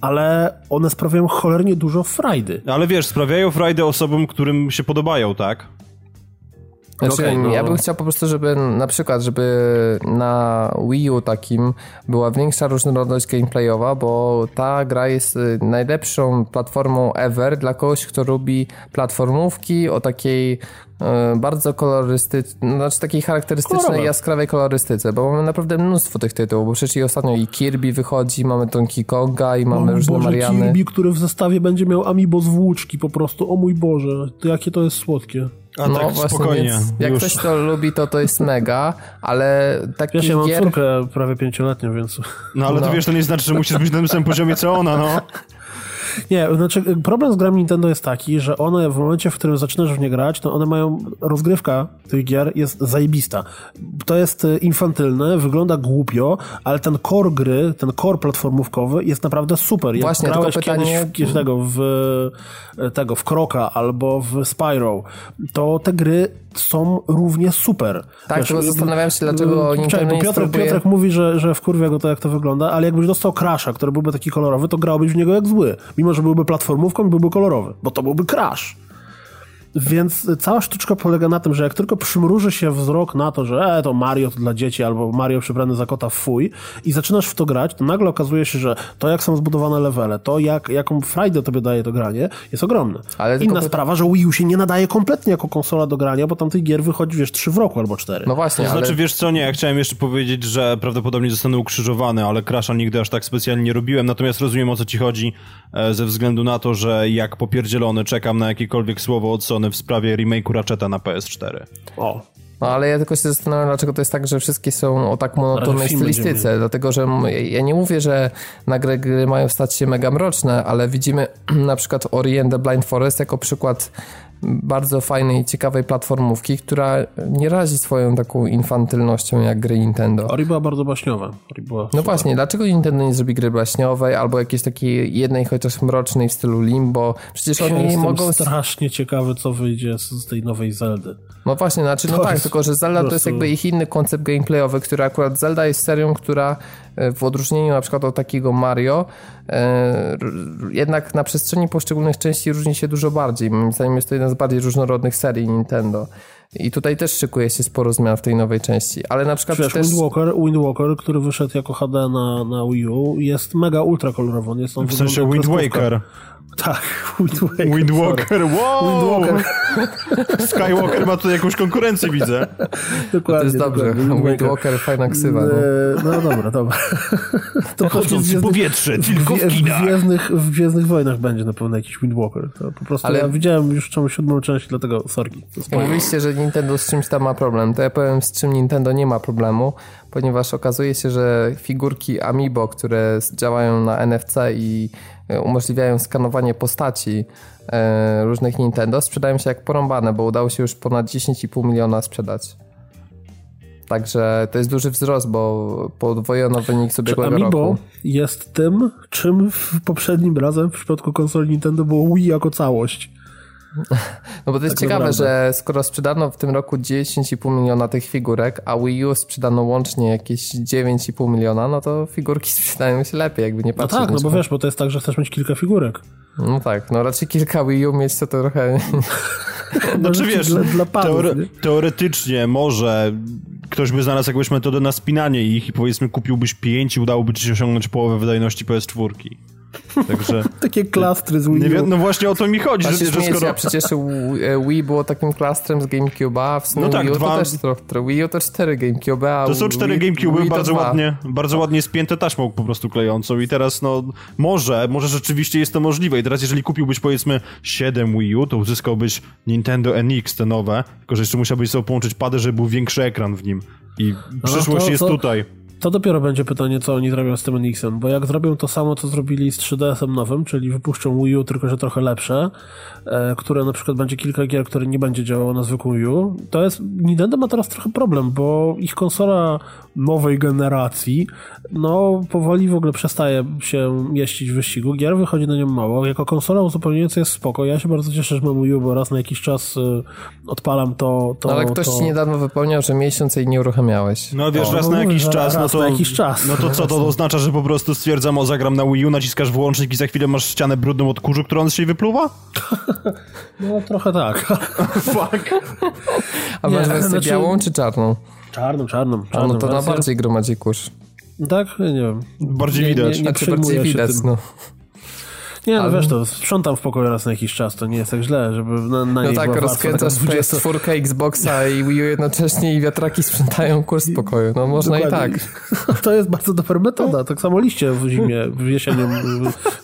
ale one sprawiają cholernie dużo frajdy. Ale wiesz, sprawiają frajdę osobom, którym się podobają, tak? Znaczy, okay, no. Ja bym chciał po prostu, żeby na przykład, żeby na Wii U takim była większa różnorodność gameplayowa, bo ta gra jest y, najlepszą platformą ever dla kogoś, kto lubi platformówki o takiej y, bardzo kolorystycznej, znaczy takiej charakterystycznej, Kolorowe. jaskrawej kolorystyce, bo mamy naprawdę mnóstwo tych tytułów, bo przecież i ostatnio i Kirby wychodzi, mamy Donkey Konga i mamy o różne Boże, Mariany. Kirby, który w zestawie będzie miał amiibo z włóczki po prostu, o mój Boże, to jakie to jest słodkie. A no tak, właśnie, spokojnie. Jak już. ktoś to lubi, to to jest mega, ale taki ja mam córkę prawie pięcioletnią, więc... No ale no. to wiesz, to nie znaczy, że musisz być na tym samym poziomie co ona, no. Nie, znaczy problem z grami Nintendo jest taki, że one w momencie, w którym zaczynasz w nie grać, to one mają, rozgrywka tych gier jest zajebista. To jest y, infantylne, wygląda głupio, ale ten core gry, ten core platformówkowy jest naprawdę super. Jak Właśnie, grałeś tylko pytanie... kiedyś w, tego, w, y, tego, w Kroka albo w Spyro, to te gry są równie super. Tak, Wiesz, tylko zastanawiam się, dlaczego Nintendo czekaj, nie Piotrek, spróbuje... Piotrek mówi, że, że wkurwia go to, jak to wygląda, ale jakbyś dostał Crasha, który byłby taki kolorowy, to grałbyś w niego jak zły. Mimo, że byłby platformówką byłby kolorowy, bo to byłby Crash. Więc cała sztuczka polega na tym, że jak tylko przymruży się wzrok na to, że e, to Mario to dla dzieci, albo Mario przybrany za kota fuj i zaczynasz w to grać, to nagle okazuje się, że to jak są zbudowane levele, to jak, jaką frajdę tobie daje to granie, jest ogromne. Ale Inna sprawa, że Wii U się nie nadaje kompletnie jako konsola do grania, bo tam tych gier wychodzi, wiesz, trzy w roku albo cztery. No właśnie, To znaczy, wiesz co, nie, ja chciałem jeszcze powiedzieć, że prawdopodobnie zostanę ukrzyżowany, ale Crasha nigdy aż tak specjalnie nie robiłem, natomiast rozumiem o co ci chodzi, e, ze względu na to, że jak popierdzielony czekam na jakiekolwiek słowo od Sony w sprawie remake'u Ratcheta na PS4. O. No ale ja tylko się zastanawiam, dlaczego to jest tak, że wszystkie są o tak monotonnej stylistyce. Dlatego, że ja nie mówię, że nagle gry mają stać się mega mroczne, ale widzimy na przykład Ori and the Blind Forest jako przykład bardzo fajnej ciekawej platformówki, która nie razi swoją taką infantylnością jak gry Nintendo. Ori była bardzo baśniowa. Była no super. właśnie, dlaczego Nintendo nie zrobi gry baśniowej albo jakiejś takiej jednej chociaż mrocznej w stylu Limbo? Przecież oni Jestem mogą... strasznie ciekawy, co wyjdzie z tej nowej Zeldy. No właśnie, znaczy, no tak, tylko że Zelda to jest jakby ich inny koncept gameplayowy, który akurat Zelda jest serią, która w odróżnieniu na przykład od takiego Mario, e, jednak na przestrzeni poszczególnych części różni się dużo bardziej. Moim zdaniem jest to jedna z bardziej różnorodnych serii Nintendo. I tutaj też szykuje się sporo zmian w tej nowej części, ale na przykład Wiesz, też... Wind Walker, Wind Walker, który wyszedł jako HD na, na Wii U, jest mega ultra kolorowy. Jest on w sensie Wind Waker. Tak, Wind Waker. Wind Walker, wow! Wind Walker. Skywalker ma tutaj jakąś konkurencję, widzę. Dokładnie. To jest dobrze. Wind, Wind Walker, fajna ksywa. No, no dobra, dobra. To Chodząc w powietrze, tylko w kinach. W Gwiezdnych, w Gwiezdnych Wojnach będzie na pewno jakiś Wind Walker. To po prostu Ale... ja widziałem już czemu siódmą część, dlatego sorki. Mówiliście, że Nintendo z czymś tam ma problem. To ja powiem, z czym Nintendo nie ma problemu, ponieważ okazuje się, że figurki Amiibo, które działają na NFC i E, umożliwiają skanowanie postaci e, różnych Nintendo, sprzedają się jak porąbane, bo udało się już ponad 10,5 miliona sprzedać. Także to jest duży wzrost, bo podwojono wynik z ubiegłego Amiibo roku. jest tym, czym w poprzednim razem w przypadku konsoli Nintendo było Wii jako całość. No bo to jest tak ciekawe, naprawdę. że skoro sprzedano w tym roku 10,5 miliona tych figurek, a Wii U sprzedano łącznie jakieś 9,5 miliona, no to figurki sprzedają się lepiej, jakby nie patrzeć. No tak, no bo wiesz, bo to jest tak, że chcesz mieć kilka figurek. No tak, no raczej kilka Wii U mieć to trochę... Znaczy wiesz, dla, dla panów, teore teoretycznie może ktoś by znalazł jakąś metodę na spinanie ich i powiedzmy kupiłbyś pięć i udałoby ci się osiągnąć połowę wydajności PS4. Także... Takie klastry z Wii U. No właśnie o to mi chodzi. Że, że skoro... przecież Wii było takim klastrem z GameCube'a, a w sumie no tak, Wii U dwa... to też trochę. Wii U to cztery GameCube, a To są cztery GameCube bardzo ładnie, bardzo ładnie spięte taśmą po prostu klejącą i teraz no może, może rzeczywiście jest to możliwe i teraz jeżeli kupiłbyś powiedzmy 7 Wii U, to uzyskałbyś Nintendo NX te nowe, tylko że jeszcze musiałbyś sobie połączyć pady, żeby był większy ekran w nim. I no przyszłość to, jest to, tutaj. To dopiero będzie pytanie, co oni zrobią z tym NX-em, bo jak zrobią to samo, co zrobili z 3DS-em nowym, czyli wypuszczą Wii U, tylko że trochę lepsze, e, które na przykład będzie kilka gier, które nie będzie działało na zwykłym Wii U, to jest, Nintendo ma teraz trochę problem, bo ich konsola nowej generacji, no powoli w ogóle przestaje się mieścić w wyścigu, gier wychodzi na nią mało, jako konsola uzupełniająca jest spoko, ja się bardzo cieszę, że mam Wii U, bo raz na jakiś czas y, odpalam to, to... No ale ktoś to... ci niedawno wypełniał, że miesiąc jej nie uruchamiałeś. No wiesz, o, raz no, na jakiś czas, no to, na jakiś czas. No to co, to oznacza, że po prostu stwierdzam, o zagram na Wii U, naciskasz włącznik i za chwilę masz ścianę brudną od kurzu, którą on się wypluwa? no trochę tak. Fuck. A masz wersję znaczy... białą czy czarną? Czarną, czarną. czarną A no to na bardziej gromadzi kurz. Tak? Nie wiem. Bardziej widać. Nie, nie, nie znaczy bardziej widać, no. Nie, no Ale... wiesz, to sprzątam w pokoju raz na jakiś czas, to nie jest tak źle, żeby na, na No tak, rozkręcasz 20... PS4, Xboxa i Wii U jednocześnie i wiatraki sprzątają kurs pokoju. No można Dokładnie. i tak. To jest bardzo dobra metoda. Tak samo liście w zimie, w jesienią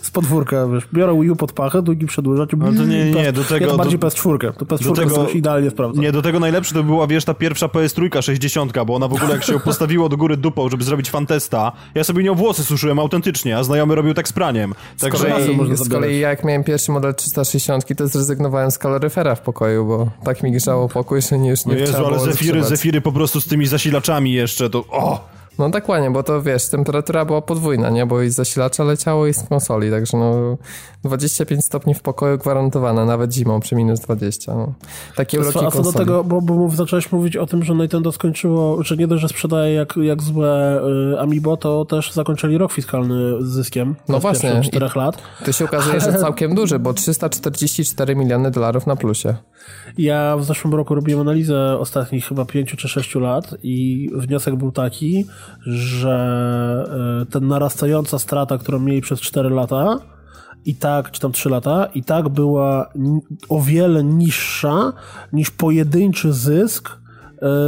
z podwórka, wiesz, biorę Wii U pod pachę, drugi przedłużać no to nie, nie, do tego... Ja bardziej do, PS4. To PS4 do tego, idealnie sprawdza. Nie, do tego najlepsze to była, wiesz, ta pierwsza PS3 60, bo ona w ogóle jak się postawiło do góry dupą, żeby zrobić fantesta, ja sobie nią włosy suszyłem autentycznie, a znajomy robił tak z praniem. Także... to z kolei jak miałem pierwszy model 360, to zrezygnowałem z kaloryfera w pokoju, bo tak mi grzało pokój, że nie, już nie No Jezu, ale zefiry, zefiry po prostu z tymi zasilaczami jeszcze, to o! No dokładnie, bo to wiesz, temperatura była podwójna, nie? Bo i z zasilacza leciało i z konsoli, także no 25 stopni w pokoju gwarantowane, nawet zimą przy minus 20. No. Takie uroki A co do tego, bo, bo zacząłeś mówić o tym, że Nintendo skończyło, że nie dość, że sprzedaje jak, jak złe y, Amiibo, to też zakończyli rok fiskalny z zyskiem. No właśnie. pierwszych czterech lat. To się okazuje, że całkiem duży, bo 344 miliony dolarów na plusie. Ja w zeszłym roku robiłem analizę ostatnich chyba pięciu czy sześciu lat i wniosek był taki, że y, ten narastająca strata, którą mieli przez 4 lata i tak, czy tam 3 lata, i tak była o wiele niższa niż pojedynczy zysk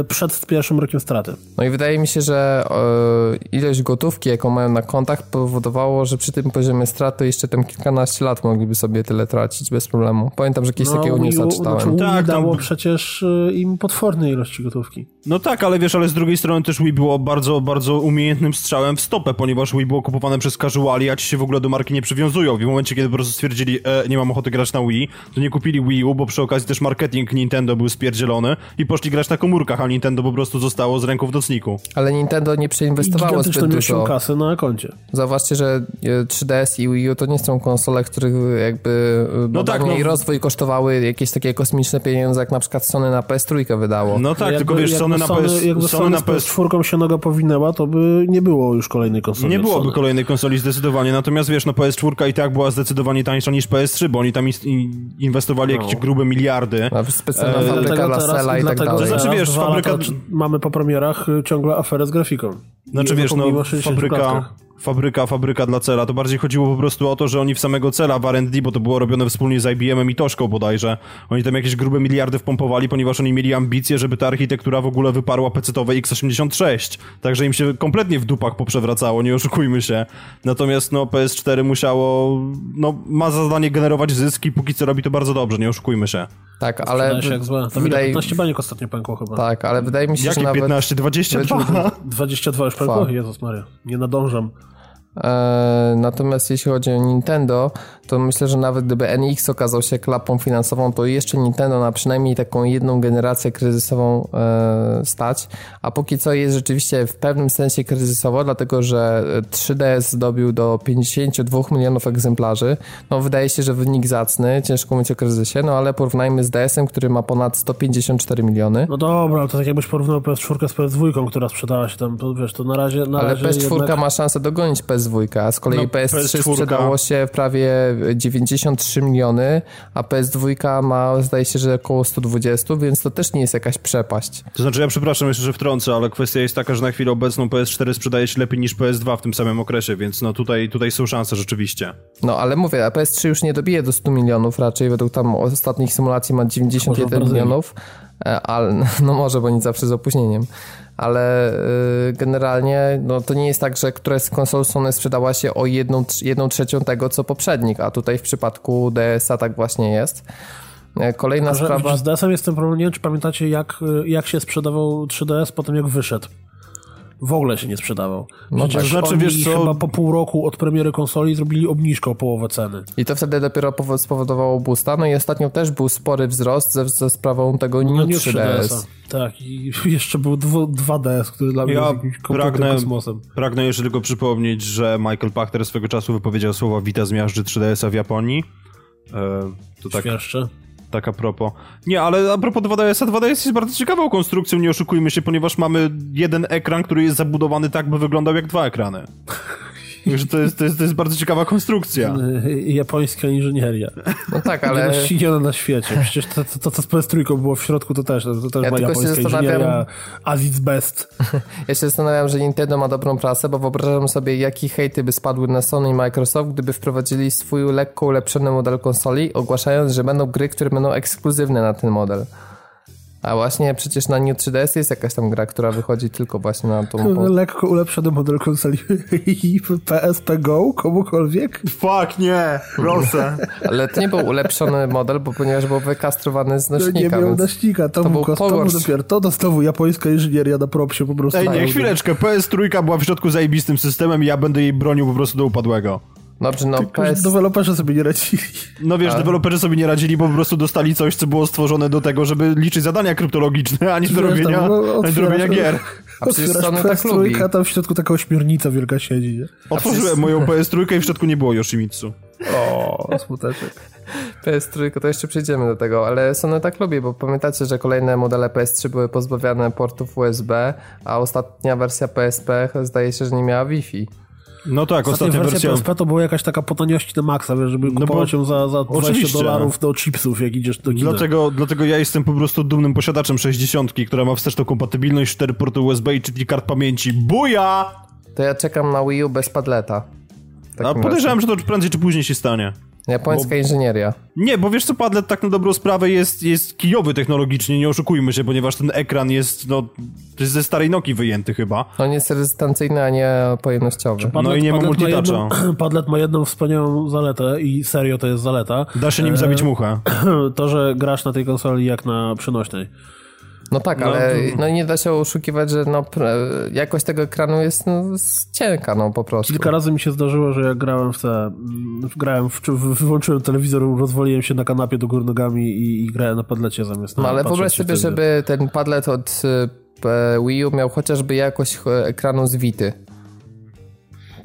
przed pierwszym rokiem straty. No i wydaje mi się, że e, ilość gotówki, jaką mają na kontach, powodowało, że przy tym poziomie straty jeszcze tam kilkanaście lat mogliby sobie tyle tracić bez problemu. Pamiętam, że kiedyś takiego Wii newsa czytałem. Znaczy, Tak, tam- dało przecież y, im potworne ilości gotówki. No tak, ale wiesz, ale z drugiej strony też Wii było bardzo, bardzo umiejętnym strzałem w stopę, ponieważ Wii było kupowane przez casuali, a ci się w ogóle do marki nie przywiązują. W momencie, kiedy po prostu stwierdzili, e, nie mam ochoty grać na Wii, to nie kupili Wii U, bo przy okazji też marketing Nintendo był spierdzielony i poszli grać na komórkach, a Nintendo po prostu zostało z ręką w nocniku. Ale Nintendo nie I przeinwestowało zbyt dużo. kasy na koncie. Zauważcie, że e, 3DS i Wii U to nie są konsole, których jakby no badanie tak, no. i rozwój kosztowały jakieś takie kosmiczne pieniądze, jak na przykład Sony na PS3 wydało. No tak, Jakby- tylko wiesz, Sony na PS... jakby Sony na z PS... PS4 się noga powinęła, to by nie było już kolejnej konsoli. Nie byłoby Sony. kolejnej konsoli zdecydowanie, natomiast wiesz, no PS4 i tak była zdecydowanie tańsza niż PS3, bo oni tam inwestowali jakieś grube miliardy. A specjalna E, fabryka Dlatego dla teraz- Sela i tak dlatego dalej. To znaczy, wiesz, fabryka- lata, mamy po premierach y, ciągle aferę z grafiką. Znaczy wiesz, no pomimo 60 fabryka, fabryka, fabryka dla Cela, to bardziej chodziło po prostu o to, że oni w samego Cela w R&D, bo to było robione wspólnie z IBM-em i Toszką bodajże, oni tam jakieś grube miliardy wpompowali, ponieważ oni mieli ambicje, żeby ta architektura w ogóle wyparła PC-towe x86, także im się kompletnie w dupach poprzewracało, nie oszukujmy się. Natomiast no PS4 musiało, no ma za zadanie generować zyski, póki co robi to bardzo dobrze, nie oszukujmy się. Tak, ale Wydaje się jak złe. Tam wydaje, ile 15 baniek ostatnio pękło chyba. tak, ale wydaje mi się, Jakie że nawet 15, 22? 22 już pękło? Fuck. Jezus Maria, nie nadążam. E, natomiast jeśli chodzi o Nintendo, to myślę, że nawet gdyby NX okazał się klapą finansową, to jeszcze Nintendo na przynajmniej taką jedną generację kryzysową e, stać, a póki co jest rzeczywiście w pewnym sensie kryzysowo, dlatego że 3DS zdobił do 52 milionów egzemplarzy. No wydaje się, że wynik zacny, ciężko mówić o kryzysie, no ale porównajmy z DS-em, który ma ponad 154 miliony. No dobra, ale to tak jakbyś porównał PS4 z PS2, która sprzedała się tam, to wiesz, to na razie... Na Ale razie PS4 jednak... ma szansę dogonić PS2, a z kolei No, PS3 PS4 sprzedało się prawie 93 miliony, a PS2 ma zdaje się, że około 120, więc to też nie jest jakaś przepaść. To znaczy, ja przepraszam jeszcze, że wtrącę, ale kwestia jest taka, że na chwilę obecną PS4 sprzedaje się lepiej niż PS2 w tym samym okresie, więc no tutaj, tutaj są szanse rzeczywiście. No ale mówię, a PS3 już nie dobije do 100 milionów, raczej według tam ostatnich symulacji ma Może w 91 Brazylii. milionów, e, ale no może, bo nie zawsze z opóźnieniem. Ale y, generalnie no, to nie jest tak, że któraś z konsol Sony sprzedała się o jedną, jedną trzecią tego, co poprzednik, a tutaj w przypadku DS-a tak właśnie jest. E, Kolejna Że, sprawa... z DS-em jest ten problem, nie wiem, czy pamiętacie, jak, jak się sprzedawał 3DS po tym, jak wyszedł. W ogóle się nie sprzedawał. No Przecież tak. Znaczy, oni wiesz co- chyba po pół roku od premiery konsoli zrobili obniżkę o połowę ceny. I to wtedy dopiero powo- spowodowało boosta. No i ostatnio też był spory wzrost ze, ze sprawą tego New No nie 3DS. 3DS-a. Tak, i jeszcze był dwu- 2DS, który dla mnie Ja był pragnę, kosmosem. pragnę jeszcze tylko przypomnieć, że Michael Pachter swego czasu wypowiedział słowa Vita zmiażdży 3DS-a w Japonii. E, to tak, Świerszcze. Tak a propos. Nie, ale a propos 2DS-a, 2DS jest bardzo ciekawą konstrukcją, nie oszukujmy się, ponieważ mamy jeden ekran, który jest zabudowany tak, by wyglądał jak dwa ekrany. Także to jest, to, jest, to jest bardzo ciekawa konstrukcja. Y, Japońska inżynieria. No tak, Ale... Ścigana na świecie. Przecież to, to, to co z PS3 było w środku, to też, to też Ja była tylko się japońska zastanawiam- inżynieria. As it's best. ja się zastanawiam, że Nintendo ma dobrą prasę, bo wyobrażam sobie, jakie hejty by spadły na Sony i Microsoft, gdyby wprowadzili swój lekko ulepszony model konsoli, ogłaszając, że będą gry, które będą ekskluzywne na ten model. A właśnie przecież na New 3DS jest jakaś tam gra, która wychodzi tylko właśnie na tą... Lekko ulepszony model konsoli PSP Go komukolwiek. Fuck, nie, proszę. Ale to nie był ulepszony model, bo ponieważ był wykastrowany z No, nie nośnika, miał więc... nośnika, to, to był kos, to dopiero, to znowu japońska inżynieria na propsie po prostu. Ej, nie, chwileczkę, PS3 była w środku zajebistym systemem i ja będę jej bronił po prostu do upadłego. Dobrze, no Tylko, PS... deweloperzy sobie nie radzili. No wiesz, A? deweloperzy sobie nie radzili, bo po prostu dostali coś, co było stworzone do tego, żeby liczyć zadania kryptologiczne, a nie do robienia, tam, no, a nie do robienia gier. A przecież Sony tak PS3, lubi. a tam w środku taka ośmiornica wielka siedzi, nie? Otworzyłem moją PS3 i w środku nie było Yoshimitsu. O, smuteczek. PS3, to jeszcze przejdziemy do tego, ale Sony tak lubi, bo pamiętacie, że kolejne modele PS3 były pozbawiane portów USB, a ostatnia wersja PSP zdaje się, że nie miała Wi-Fi. No tak, Ostatnia ostatnia wersja wersja... PSP to była jakaś taka po taniości na maksa, wiesz, żeby No kupować bo- ją za, za 20 oczywiście. dolarów do chipsów, jak idziesz do kina. Dlatego, dlatego ja jestem po prostu dumnym posiadaczem 60, która ma wsteczną kompatybilność 4 porty USB i czytnik kart pamięci. Buja! To ja czekam na Wii U bez padleta. A podejrzewam, że to prędzej czy później się stanie. Japońska inżynieria. Nie, bo wiesz co, Padlet tak na dobrą sprawę jest, jest kijowy technologicznie, nie oszukujmy się, ponieważ ten ekran jest, no, jest ze starej Nokii wyjęty chyba. On jest rezystentny, a nie pojemnościowy. No i nie ma Padlet multitoucha. Padlet ma jedną wspaniałą zaletę i serio to jest zaleta. Da się nim zabić muchę. To, że grasz na tej konsoli jak na przenośnej. No tak, ale no nie da się oszukiwać, że no, jakość tego ekranu jest no, cienka, no po prostu. Kilka razy mi się zdarzyło, że jak grałem w te... Grałem, w, wyłączyłem telewizor, rozwaliłem się na kanapie do góry nogami i, i grałem na padlecie zamiast No na ale wyobraź sobie, żeby ten padlet od e, Wii U miał chociażby jakość e, ekranu z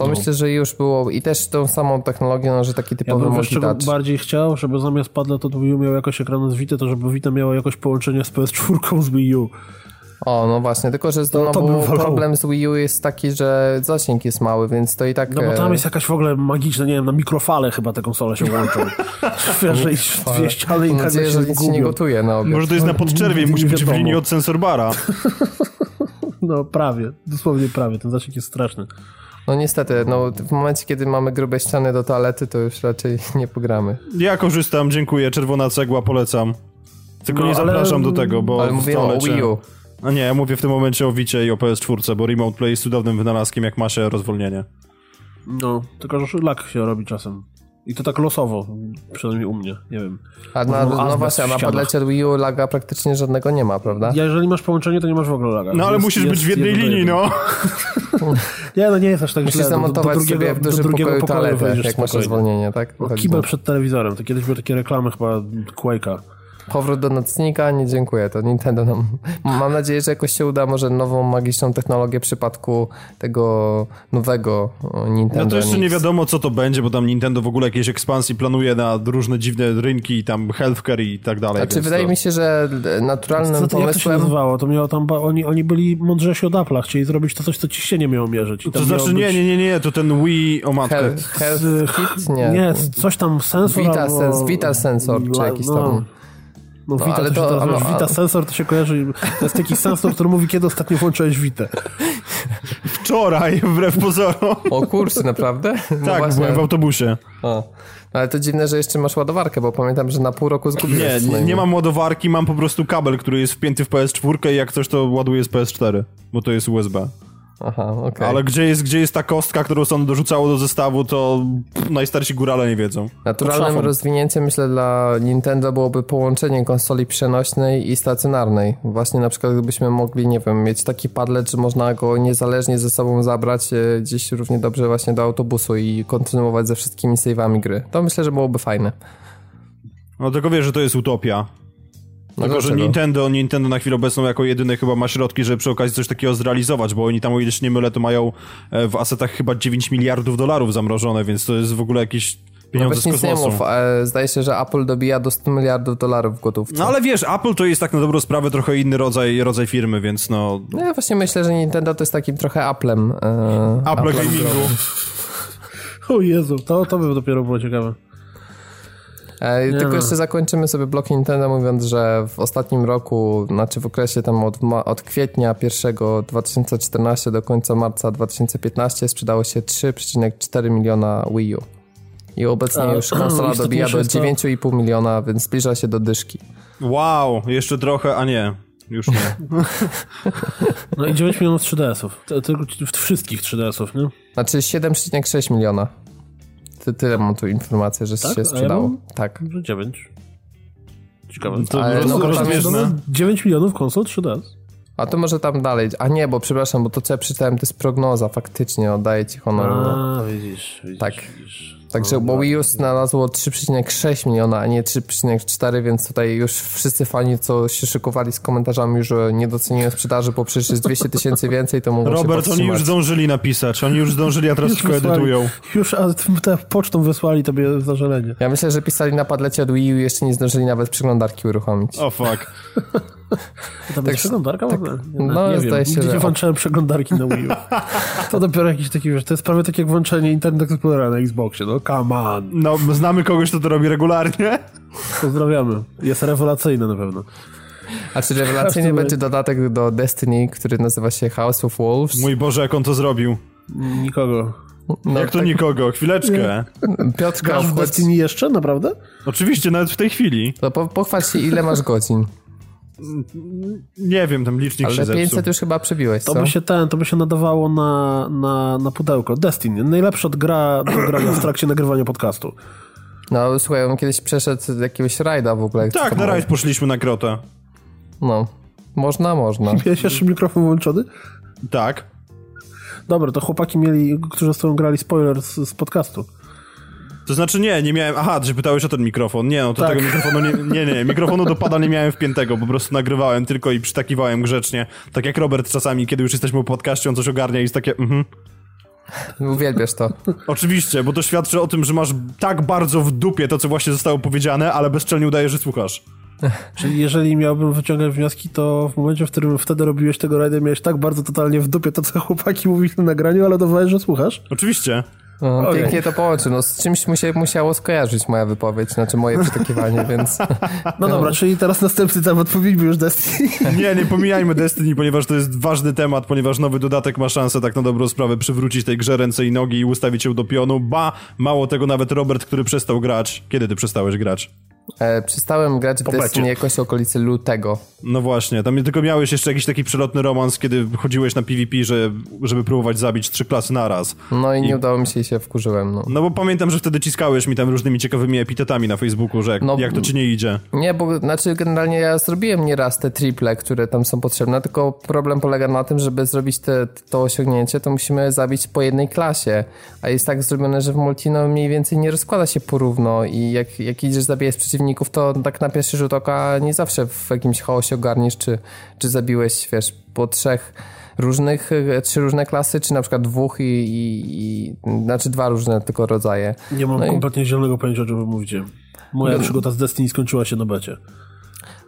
To myślę, że już było i też tą samą technologią, no, że taki Ja typowy bym wiesz, czego multitouch. bardziej chciał, żeby zamiast padlet od Wii U miał jakoś ekranu z Vita, to żeby Vita miała jakoś połączenie z PS4 z Wii U. O, no właśnie, tylko że to znowu bym wolał. problem z Wii U jest taki, że zasięg jest mały, więc to i tak... No bo tam e, jest jakaś w ogóle magiczna, nie wiem, na mikrofale chyba te konsole się łączą. Wiesz, że dwie ściany i nadzieję, się że nic się nie gotuje na obiad. Może to jest na podczerwie musi być w linii od sensorbara. No prawie, dosłownie prawie, ten zasięg jest straszny. No niestety, no w momencie, kiedy mamy grube ściany do toalety, to już raczej nie pogramy. Ja korzystam, dziękuję, czerwona cegła, polecam. Tylko No, nie ale- zapraszam do tego, bo Ale w mówimy o Wii U. A nie, ja mówię w tym momencie o Wicie i o PS4, bo Remote Play jest cudownym wynalazkiem, jak ma się rozwolnienie. No, tylko że szlak się robi czasem. I to tak losowo, przynajmniej u mnie, nie wiem. A na, no właśnie, na padlecie Wii U laga praktycznie żadnego nie ma, prawda? Ja, jeżeli masz połączenie, to nie masz w ogóle laga. No ale Jest- musisz jest być w jednej do linii, jeden. no. Nie, no nie jest aż tak Musisz źle. Do- do- do zamontować drugiego- sobie w do dużym drugiego pokoju toaletę, jak masz rozwolnienie, tak? O, Wychodzi Kibel przed telewizorem, to kiedyś były takie reklamy chyba Quake'a. Powrót do nocnika, nie dziękuję, to Nintendo nam... Mam nadzieję, że jakoś się uda może nową magiczną technologię w przypadku tego nowego Nintendo No to jeszcze nie wiadomo, co to będzie, bo tam Nintendo w ogóle jakieś ekspansji planuje na różne dziwne rynki, tam healthcare i tak dalej. Znaczy wydaje to... mi się, że naturalnym Co to, jak to się pomysłem... nazywało? To miało tam, oni, oni byli mądrzejsi od Apple'a, chcieli zrobić to coś, co ciśnienie miało mierzyć. I To znaczy, miało nie, być- nie, nie, nie, to ten Wii, o matkę. Health, health Kit? Nie. Nie, coś tam sensor Vita, albo... sens, Vita Sensor, czy jakiś no. tam... No, Vita, ale to, to- Vita sensor to się kojarzy, to jest taki sensor, który mówi, kiedy ostatnio włączyłeś Vitę. Wczoraj, wbrew pozorom. O kurczę, naprawdę? No tak, właśnie. byłem w autobusie. O. Ale to dziwne, że jeszcze masz ładowarkę, bo pamiętam, że na pół roku zgubiłeś. Nie, no nie, nie mam ładowarki, mam po prostu kabel, który jest wpięty w PS4 i jak coś to ładuje z PS4, bo to jest USB. Aha, okej. Ale gdzie jest, gdzie jest ta kostka, którą Sony dorzucało do zestawu, to najstarsi górale nie wiedzą. Naturalnym rozwinięciem, myślę, dla Nintendo byłoby połączenie konsoli przenośnej i stacjonarnej. Właśnie na przykład gdybyśmy mogli, nie wiem, mieć taki padlet, że można go niezależnie ze sobą zabrać e, gdzieś równie dobrze właśnie do autobusu i kontynuować ze wszystkimi save'ami gry. To myślę, że byłoby fajne. No tylko wiesz, że to jest utopia. No Tylko, że? Nintendo, Nintendo na chwilę obecną jako jedyny chyba ma środki, żeby przy okazji coś takiego zrealizować, bo oni tam, o ile się nie mylę, to mają e, w asetach chyba 9 miliardów dolarów zamrożone, więc to jest w ogóle jakieś pieniądze Nawet z kosmosu. mów. Zdaje się, że Apple dobija do 100 miliardów dolarów w gotówce. No ale wiesz, Apple to jest tak na dobrą sprawę trochę inny rodzaj, rodzaj firmy, więc no... No ja właśnie myślę, że Nintendo to jest takim trochę Applem. E, Apple Applem Gamingu. O Jezu, to, to by dopiero było ciekawe. E, tylko no. jeszcze zakończymy sobie blok Nintendo mówiąc, że w ostatnim roku, znaczy w okresie tam od, od kwietnia 1 2014 do końca marca 2015 sprzedało się 3,4 miliona Wii U. I obecnie A, już konsola dobija do istotniejsze jest to- 9,5 miliona, więc zbliża się do dyszki. Wow, jeszcze trochę, a nie, już nie. No i 9 milionów 3DS-ów. To- Tylko wszystkich 3DS-ów, nie? Znaczy 7,6 miliona. Ty, tyle mam tu informację, że Tak? Się ja sprzedało. mam- tak. Że 9. Ciekawe. To Ale no, rozbieżne. 9 milionów konsol 3DS. A to może tam dalej. A nie, bo przepraszam, bo to co ja przeczytałem to jest prognoza, faktycznie, oddaję ci honor. no. A, widzisz, widzisz. Tak. Widzisz. Także, bo Wii U znalazło 3,6 miliona, a nie 3,4, więc tutaj już wszyscy fani, co się szykowali z komentarzami, już że nie doceniają sprzedaży, bo przecież jest 200 tysięcy więcej, to mogą się Robert, oni już zdążyli napisać, oni już zdążyli, a teraz Już tylko wysłali- edytują. Już a, te pocztą wysłali tobie zażalenie. Ja myślę, że pisali na padlecie od Wii U i jeszcze nie zdążyli nawet przeglądarki uruchomić. O fuck. To tam jest przeglądarka w ogóle? Nie, no, nie zdaje wiem. się, Nigdy że- włączałem przeglądarki na Wii U. To dopiero jakiś taki, wiesz, to jest prawie tak jak włączenie Internet Explorera na Xboxie, no come on. No, znamy kogoś, kto to robi regularnie. Pozdrawiamy. Jest rewelacyjne na pewno. A czy rewelacyjnie Każdy- będzie dodatek do Destiny, który nazywa się House of Wolves? Mój Boże, jak on to zrobił. Nikogo. No, jak to nikogo? Chwileczkę. Piotrka, Grasz w Destiny jeszcze, naprawdę? Oczywiście, nawet w tej chwili. to po, pochwal się, ile masz godzin. Nie wiem, tam licznik się Ale zepsuł. 500 już chyba przebiłeś, To co? by się ten, to by się nadawało na, na, na pudełko. Destiny. Najlepsza od gra do grania w trakcie nagrywania podcastu. No słuchaj, on kiedyś przeszedł jakiegoś rajda w ogóle. Tak, na rajd poszliśmy na krotę. No, można, można. Miałeś jeszcze mikrofon włączony? Tak. Dobra, to chłopaki mieli, którzy z tobą grali spoiler z, z podcastu. To znaczy nie, nie miałem... Aha, że pytałeś o ten mikrofon. Nie, no to Tak. tego mikrofonu nie... Nie, nie, mikrofonu do pada nie miałem wpiętego, po prostu nagrywałem tylko i przytakiwałem grzecznie. Tak jak Robert czasami, kiedy już jesteśmy po podcaście, on coś ogarnia i jest takie... Mhm. Uwielbiasz to. Oczywiście, bo to świadczy o tym, że masz tak bardzo w dupie to, co właśnie zostało powiedziane, ale bezczelnie udajesz, że słuchasz. Czyli jeżeli miałbym wyciągać wnioski, to w momencie, w którym wtedy robiłeś tego rajda, miałeś tak bardzo totalnie w dupie to, co chłopaki mówili na nagraniu, ale dawałeś, że słuchasz. Oczywiście. No, Okej. Pięknie to połączy. No, z czymś mu się musiało skojarzyć moja wypowiedź, znaczy moje przytakiwanie, więc... No dobra, czyli teraz następny temat, pomijmy już Destiny. Nie, nie pomijajmy Destiny, ponieważ to jest ważny temat, ponieważ nowy dodatek ma szansę tak na dobrą sprawę przywrócić tej grze ręce i nogi i ustawić ją do pionu. Ba, mało tego, nawet Robert, który przestał grać. Kiedy ty przestałeś grać? E, przestałem grać w Poplecie. Destiny jakoś okolicy lutego. No właśnie, tam tylko miałeś jeszcze jakiś taki przelotny romans, kiedy chodziłeś na PvP, że, żeby próbować zabić trzy klasy naraz. No i nie udało mi się i się wkurzyłem, no. No bo pamiętam, że wtedy ciskałeś mi tam różnymi ciekawymi epitetami na Facebooku, że jak, No, jak to ci nie idzie. Nie, bo znaczy generalnie ja zrobiłem nieraz te triple, które tam są potrzebne, tylko problem polega na tym, żeby zrobić te, to osiągnięcie, to musimy zabić po jednej klasie, a jest tak zrobione, że w multi no mniej więcej nie rozkłada się porówno i jak, jak idziesz zabijać przeciwników, to tak na pierwszy rzut oka nie zawsze w jakimś chaosie ogarniesz, czy, czy zabiłeś, wiesz, po trzech różnych, trzy różne klasy, czy na przykład dwóch i, i, i znaczy dwa różne tylko rodzaje. Nie mam No i- kompletnie zielonego pojęcia, o czym mówicie. Moja przygoda z Destiny skończyła się na becie.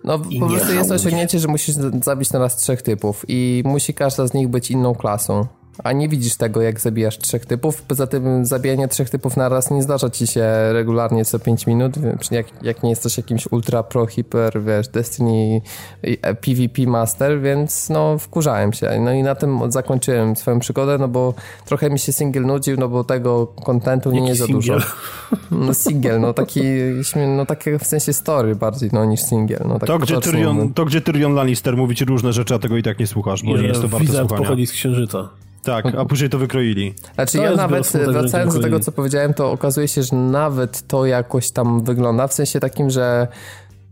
No po prostu jest osiągnięcie, że musisz zabić na raz trzech typów i musi każda z nich być inną klasą. A nie widzisz tego, jak zabijasz trzech typów. Poza tym zabijanie trzech typów na raz nie zdarza ci się regularnie co 5 minut. Jak, jak nie jesteś jakimś ultra pro, hiper, wiesz, Destiny e, PvP master, więc no wkurzałem się. No i na tym zakończyłem swoją przygodę, no bo trochę mi się single nudził, no bo tego kontentu nie jest za dużo. No single, no taki, no takie w sensie story bardziej, no niż single. No, tak To gdzie, Tyrion, to, gdzie Tyrion Lannister mówi ci różne rzeczy, a tego i tak nie słuchasz, bo nie jest to Wizard słuchania. pochodzi z księżyca. Tak, a później to wykroili. Znaczy To ja nawet, że wracając do tego, co powiedziałem, to okazuje się, że nawet to jakoś tam wygląda, w sensie takim, że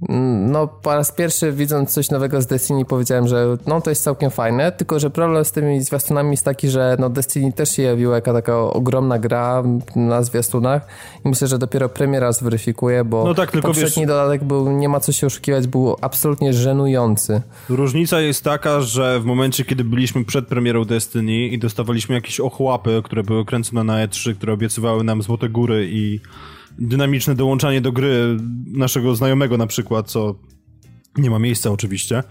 no po raz pierwszy widząc coś nowego z Destiny powiedziałem, że no to jest całkiem fajne, tylko że problem z tymi zwiastunami jest taki, że no Destiny też się jawiła jako taka ogromna gra na zwiastunach i myślę, że dopiero premiera zweryfikuje, bo No tak, tylko poprzedni wiesz- dodatek był, nie ma co się oszukiwać, był absolutnie żenujący. Różnica jest taka, że w momencie, kiedy byliśmy przed premierą Destiny i dostawaliśmy jakieś ochłapy, które były kręcone na E3, które obiecywały nam złote góry i dynamiczne dołączanie do gry naszego znajomego na przykład, co nie ma miejsca oczywiście,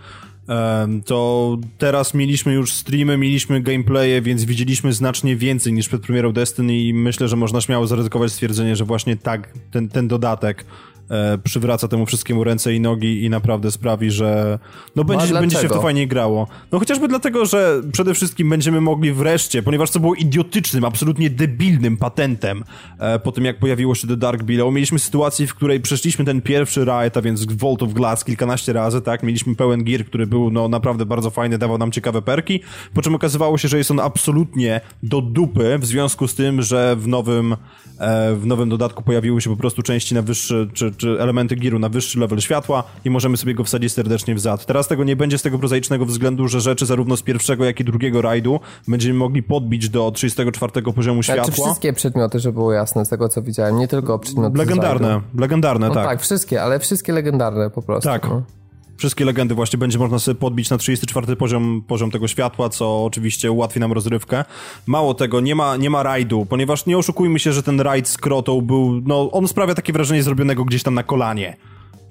to teraz mieliśmy już streamy, mieliśmy gameplaye, więc widzieliśmy znacznie więcej niż przed premierą Destiny i myślę, że można śmiało zaryzykować stwierdzenie, że właśnie tak ten, ten dodatek e, przywraca temu wszystkiemu ręce i nogi i naprawdę sprawi, że no będzie, a będzie się w to fajnie grało. No chociażby dlatego, że przede wszystkim będziemy mogli wreszcie, ponieważ to było idiotycznym, absolutnie debilnym patentem e, po tym, jak pojawiło się The Dark Below, mieliśmy sytuację, w której przeszliśmy ten pierwszy raid, a więc Vault of Glass kilkanaście razy, tak, mieliśmy pełen gear, który był no naprawdę bardzo fajny, dawał nam ciekawe perki, po czym okazywało się, że jest on absolutnie do dupy w związku z tym, że w nowym, e, w nowym dodatku pojawiły się po prostu części na wyższy, czy, czy elementy giru na wyższy level światła i możemy sobie go wsadzić serdecznie w zad. Teraz tego nie będzie z tego prozaicznego względu, że rzeczy zarówno z pierwszego, jak i drugiego rajdu będziemy mogli podbić do 34 poziomu światła. Czy wszystkie przedmioty, żeby było jasne, z tego co widziałem, nie tylko przedmioty Legendarne, legendarne, no tak. tak, wszystkie, ale wszystkie legendarne po prostu. Tak. No. Wszystkie legendy właśnie będzie można sobie podbić na 34 poziom, poziom tego światła, co oczywiście ułatwi nam rozrywkę. Mało tego, nie ma, nie ma rajdu, ponieważ nie oszukujmy się, że ten rajd z Krotą był, no on sprawia takie wrażenie zrobionego gdzieś tam na kolanie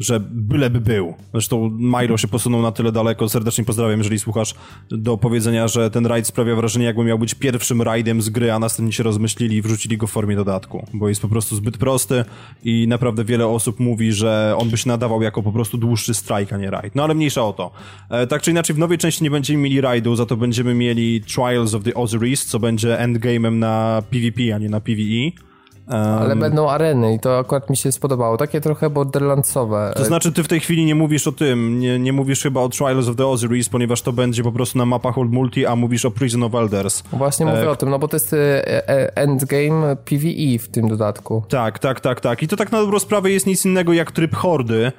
że byleby był. Zresztą Milo się posunął na tyle daleko, serdecznie pozdrawiam, jeżeli słuchasz, do powiedzenia, że ten rajd sprawia wrażenie, jakby miał być pierwszym rajdem z gry, a następnie się rozmyślili i wrzucili go w formie dodatku, bo jest po prostu zbyt prosty i naprawdę wiele osób mówi, że on by się nadawał jako po prostu dłuższy strike, a nie rajd. No ale mniejsza o to. E, tak czy inaczej, w nowej części nie będziemy mieli rajdu, za to będziemy mieli Trials of the Osiris, co będzie endgame'em na PvP, a nie na PvE. Ale będą areny i to akurat mi się spodobało. Takie trochę borderlandsowe. To znaczy, ty w tej chwili nie mówisz o tym, nie, nie mówisz chyba o Trials of the Osiris, ponieważ to będzie po prostu na mapach Old Multi, a mówisz o Prison of Elders. Właśnie mówię e... o tym, no bo to jest e, e, endgame PvE w tym dodatku. Tak, tak, tak, tak. I to tak na dobrą sprawę jest nic innego jak tryb hordy, e,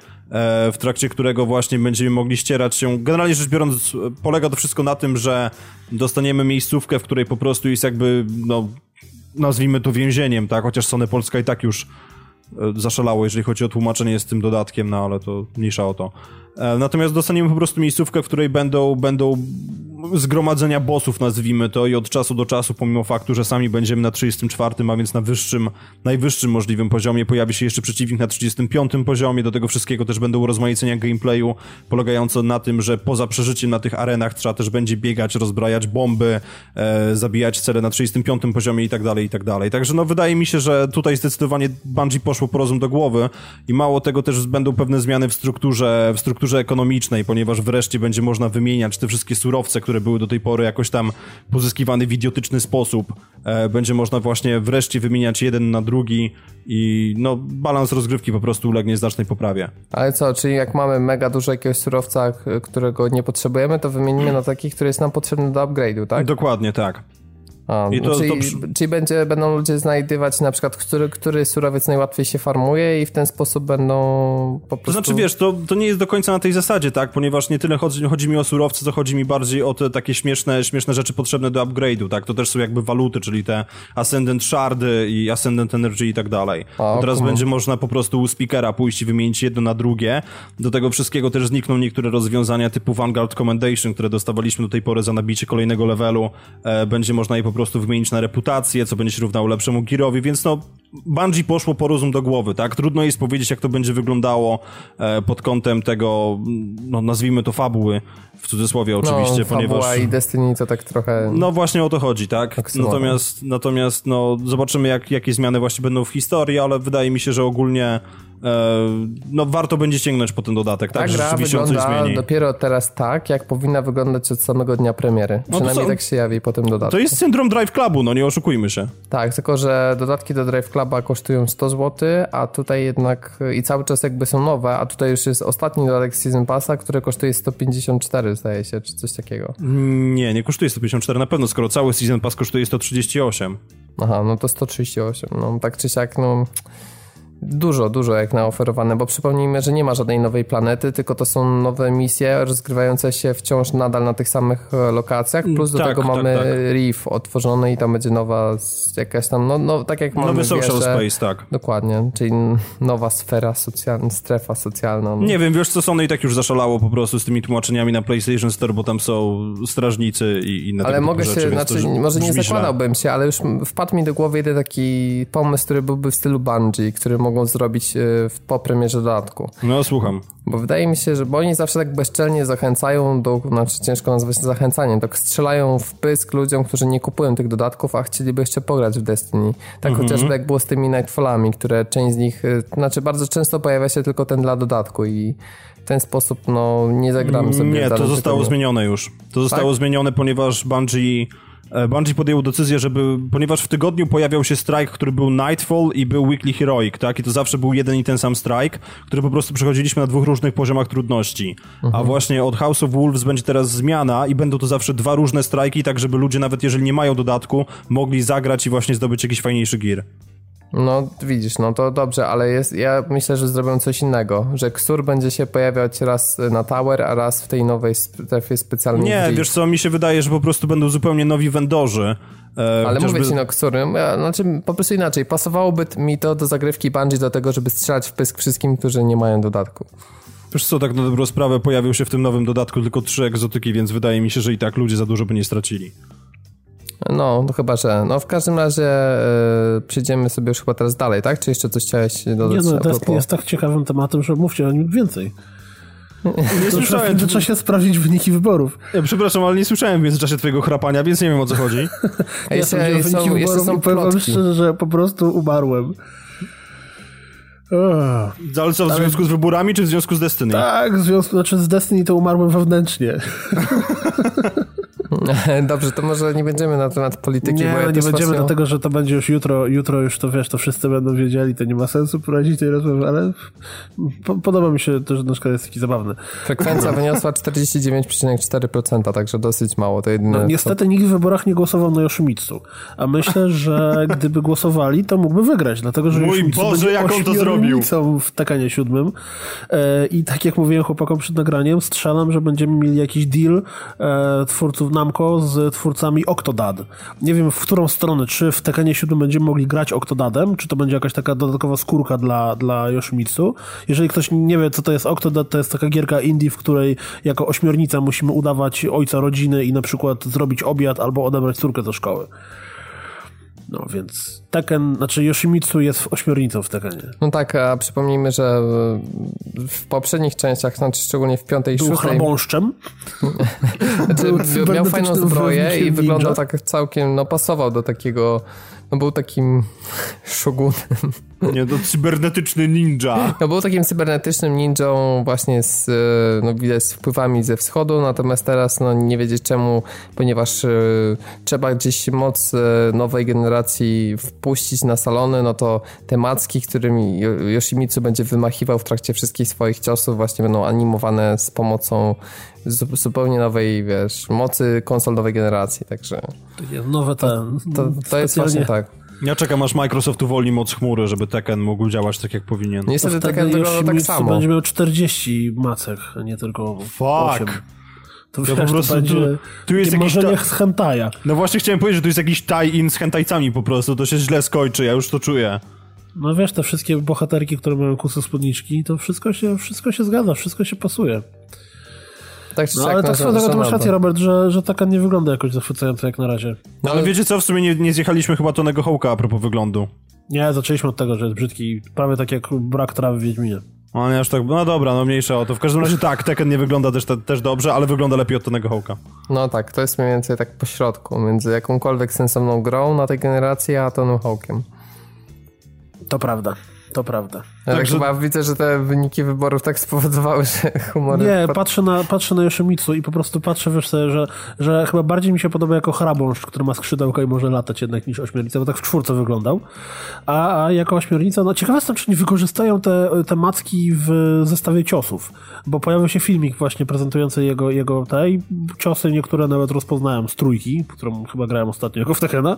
w trakcie którego właśnie będziemy mogli ścierać się. Generalnie rzecz biorąc, polega to wszystko na tym, że dostaniemy miejscówkę, w której po prostu jest jakby, no, nazwijmy to więzieniem, tak? Chociaż Sony Polska i tak już zaszalało, jeżeli chodzi o tłumaczenie z tym dodatkiem, no ale to mniejsza o to. E, natomiast dostaniemy po prostu miejscówkę, w której będą, będą zgromadzenia bossów, nazwijmy to, i od czasu do czasu, pomimo faktu, że sami będziemy na 34, a więc na wyższym, najwyższym możliwym poziomie, pojawi się jeszcze przeciwnik na 35 poziomie. Do tego wszystkiego też będą urozmaicenia gameplayu, polegające na tym, że poza przeżyciem na tych arenach trzeba też będzie biegać, rozbrajać bomby, e, zabijać cele na 35 poziomie i tak dalej, i tak dalej. Także no, wydaje mi się, że tutaj zdecydowanie Bungie poszło po rozum do głowy i mało tego też będą pewne zmiany w strukturze, w strukturze ekonomicznej, ponieważ wreszcie będzie można wymieniać te wszystkie surowce, które które były do tej pory jakoś tam pozyskiwane w idiotyczny sposób. E, będzie można właśnie wreszcie wymieniać jeden na drugi i no balans rozgrywki po prostu ulegnie znacznej poprawie. Ale co, czyli jak mamy mega dużo jakiegoś surowca, którego nie potrzebujemy, to wymienimy na taki, który jest nam potrzebny do upgrade'u, tak? Dokładnie tak. A, I to, czyli, to... czyli będzie, będą ludzie znajdywać na przykład, który, który surowiec najłatwiej się farmuje i w ten sposób będą po prostu... To znaczy, wiesz, to, to nie jest do końca na tej zasadzie, tak? Ponieważ nie tyle chodzi, chodzi mi o surowce, co chodzi mi bardziej o te takie śmieszne, śmieszne rzeczy potrzebne do upgrade'u, tak? To też są jakby waluty, czyli te Ascendant Shardy i Ascendant Energy i tak dalej. A, teraz będzie można po prostu u speakera pójść i wymienić jedno na drugie. Do tego wszystkiego też znikną niektóre rozwiązania typu Vanguard Commendation, które dostawaliśmy do tej pory za nabicie kolejnego levelu. E, będzie można je po prostu wymienić na reputację, co będzie się równało lepszemu Girowi, więc no Bungie poszło po rozum do głowy, tak? Trudno jest powiedzieć, jak to będzie wyglądało e, pod kątem tego, no nazwijmy to fabuły, w cudzysłowie oczywiście, no, ponieważ... i Destiny to tak trochę... No właśnie o to chodzi, tak? Natomiast, natomiast no zobaczymy, jak, jakie zmiany właśnie będą w historii, ale wydaje mi się, że ogólnie E, no warto będzie sięgnąć po ten dodatek, tak? Ta gra wygląda dopiero teraz tak, jak powinna wyglądać od samego dnia premiery. No Przynajmniej tak się jawi po tym dodatku. To jest syndrom Drive Clubu, no nie oszukujmy się. Tak, tylko że dodatki do Drive Cluba kosztują 100 zł, a tutaj jednak i cały czas jakby są nowe, a tutaj już jest ostatni dodatek Season Passa, który kosztuje 154 zdaje się, czy coś takiego. Nie, nie kosztuje 154 na pewno, skoro cały Season Pass kosztuje 138. Aha, no to 138, no tak czy siak, no Dużo, dużo jak na oferowane, bo przypomnijmy, że nie ma żadnej nowej planety, tylko to są nowe misje rozgrywające się wciąż nadal na tych samych e, lokacjach, plus do tak, tego tak, mamy tak. Reef otworzony i tam będzie nowa jakaś tam, no, no tak jak mamy Nowy social wieże, space, tak. Dokładnie, czyli nowa sfera socjalna, strefa socjalna. No. Nie wiem, wiesz co, Sony i tak już zaszalało po prostu z tymi tłumaczeniami na PlayStation Store, bo tam są strażnicy i inne Ale mogę się, rzeczy, znaczy, może nie zakładałbym się, ale już wpadł mi do głowy jeden taki pomysł, który byłby w stylu Bungie, który mógł mogą zrobić e, po premierze dodatku. No, słucham. Bo wydaje mi się, że bo oni zawsze tak bezczelnie zachęcają do, znaczy ciężko nazwać zachęcaniem, tak strzelają w pysk ludziom, którzy nie kupują tych dodatków, a chcieliby jeszcze pograć w Destiny. Tak mhm. chociażby jak było z tymi Nightfallami, które część z nich, e, znaczy bardzo często pojawia się tylko ten dla dodatku i w ten sposób no nie zagramy sobie. Nie, to zostało zmienione już. To zostało tak? zmienione, ponieważ Bungie Bungie podjął decyzję, żeby, ponieważ w tygodniu pojawiał się strike, który był Nightfall i był Weekly Heroic, tak? I to zawsze był jeden i ten sam strike, który po prostu przechodziliśmy na dwóch różnych poziomach trudności. Mhm. A właśnie od House of Wolves będzie teraz zmiana i będą to zawsze dwa różne strajki, tak żeby ludzie nawet jeżeli nie mają dodatku, mogli zagrać i właśnie zdobyć jakiś fajniejszy gear. No widzisz, no to dobrze, ale jest, ja myślę, że zrobią coś innego, że Ksur będzie się pojawiać raz na Tower, a raz w tej nowej strefie specjalnej. Nie, wiesz co, mi się wydaje, że po prostu będą zupełnie nowi vendorzy. E, ale chociażby... mówię ci, no Ksur, ja, znaczy po prostu inaczej, pasowałoby mi to do zagrywki Bungie do tego, żeby strzelać w pysk wszystkim, którzy nie mają dodatku. Wiesz co, tak na dobrą sprawę pojawił się w tym nowym dodatku tylko trzy egzotyki, więc wydaje mi się, że i tak ludzie za dużo by nie stracili. No, no chyba, że. No w każdym razie yy, przejdziemy sobie już chyba teraz dalej, tak? Czy jeszcze coś chciałeś dodać? Nie no, to jest tak ciekawym tematem, że mówcie o nim więcej. Nie słyszałem. W międzyczasie sprawdzić wyniki wyborów. Ja, przepraszam, ale nie słyszałem w międzyczasie twojego chrapania, więc nie wiem o co chodzi. ja ja wyniki są, wyborów są i powiem szczerze, że po prostu umarłem. Ale co, w związku z wyborami, czy w związku z Destiny? Tak, w związku, znaczy z Destiny to umarłem wewnętrznie. Dobrze, to może nie będziemy na temat polityki. Nie, ja nie będziemy, dlatego że to będzie już jutro, jutro już to wiesz, to wszyscy będą wiedzieli, to nie ma sensu prowadzić tej rozmowy, ale po, podoba mi się to, że na przykład jest taki zabawny. Frekwencja wyniosła 49,4%, także dosyć mało. To jedyne, no, niestety co... nikt w wyborach nie głosował na Yoshimitsu, a myślę, że gdyby głosowali, to mógłby wygrać, dlatego że Mój Yoshimitsu Boże, jak on to zrobił! w Tekanie siódmym e, i tak jak mówiłem chłopakom przed nagraniem, strzelam, że będziemy mieli jakiś deal e, twórców na Namco z twórcami Octodad. Nie wiem w którą stronę, czy w Tekkenie 7 będziemy mogli grać Octodadem, czy to będzie jakaś taka dodatkowa skórka dla, dla Yoshimitsu. Jeżeli ktoś nie wie, co to jest Octodad, to jest taka gierka indie, w której jako ośmiornica musimy udawać ojca rodziny i na przykład zrobić obiad albo odebrać córkę do szkoły. No więc Tekken, znaczy Yoshimitsu jest ośmiornicą w Tekkenie. No tak, a przypomnijmy, że w poprzednich częściach, znaczy szczególnie w piątej i szóstej... Był chrabąszczem. znaczy, miał fajną zbroję i wyglądał tak całkiem, no pasował do takiego no był takim szogunem. Nie, to cybernetyczny ninja. No był takim cybernetycznym ninją właśnie z, no widać, z wpływami ze wschodu, natomiast teraz no nie wiedzieć czemu, ponieważ y, trzeba gdzieś moc y, nowej generacji wpuścić na salony, no to te macki, którymi Yoshimitsu będzie wymachiwał w trakcie wszystkich swoich ciosów właśnie będą animowane z pomocą zupełnie nowej, wiesz, mocy konsol nowej generacji, także... Nowe te... To, to, to jest właśnie tak. Ja czekam aż Microsoft uwolni moc chmury, żeby Tekken mógł działać tak jak powinien. Niestety Tekken wygląda tak samo. będzie miał 40 macek, a nie tylko Fuck. 8. To, to po prostu będzie, tu, tu jest jakiś ta... z hentaja. No właśnie chciałem powiedzieć, że tu jest jakiś tie-in z hentajcami po prostu, to się źle skończy, ja już to czuję. No wiesz, te wszystkie bohaterki, które mają kusy spódniczki, to wszystko się, wszystko się zgadza, wszystko się pasuje. Tak no, ale tak swoją drogą, masz rację, Robert, że, że taka nie wygląda jakoś zachwycająco jak na razie. No ale wiecie co, w sumie nie, nie zjechaliśmy chyba Tonego Hołka a propos wyglądu. Nie, zaczęliśmy od tego, że jest brzydki, prawie tak jak brak trawy w Wiedźminie. O nie, aż tak, no dobra, no mniejsza o to. W każdym razie tak, Tekken nie wygląda też, też dobrze, ale wygląda lepiej od Tonego Hołka. No tak, to jest mniej więcej tak po środku, między jakąkolwiek sensowną grą na tej generacji, a Tonym Hołkiem. To prawda. To prawda. Ale Także... chyba widzę, że te wyniki wyborów tak spowodowały, że humor... Nie, patrzę na, patrzę na Yoshimitsu i po prostu patrzę, wiesz sobie, że, że chyba bardziej mi się podoba jako hrabąszcz, który ma skrzydełka i może latać jednak niż ośmiornica, bo tak w czwórce wyglądał. A, a jako ośmiornica, no ciekawe jestem, czy nie wykorzystają te, te macki w zestawie ciosów, bo pojawił się filmik właśnie prezentujący jego, jego te i ciosy niektóre nawet rozpoznałem z trójki, którą chyba grałem ostatnio jako w Tekena,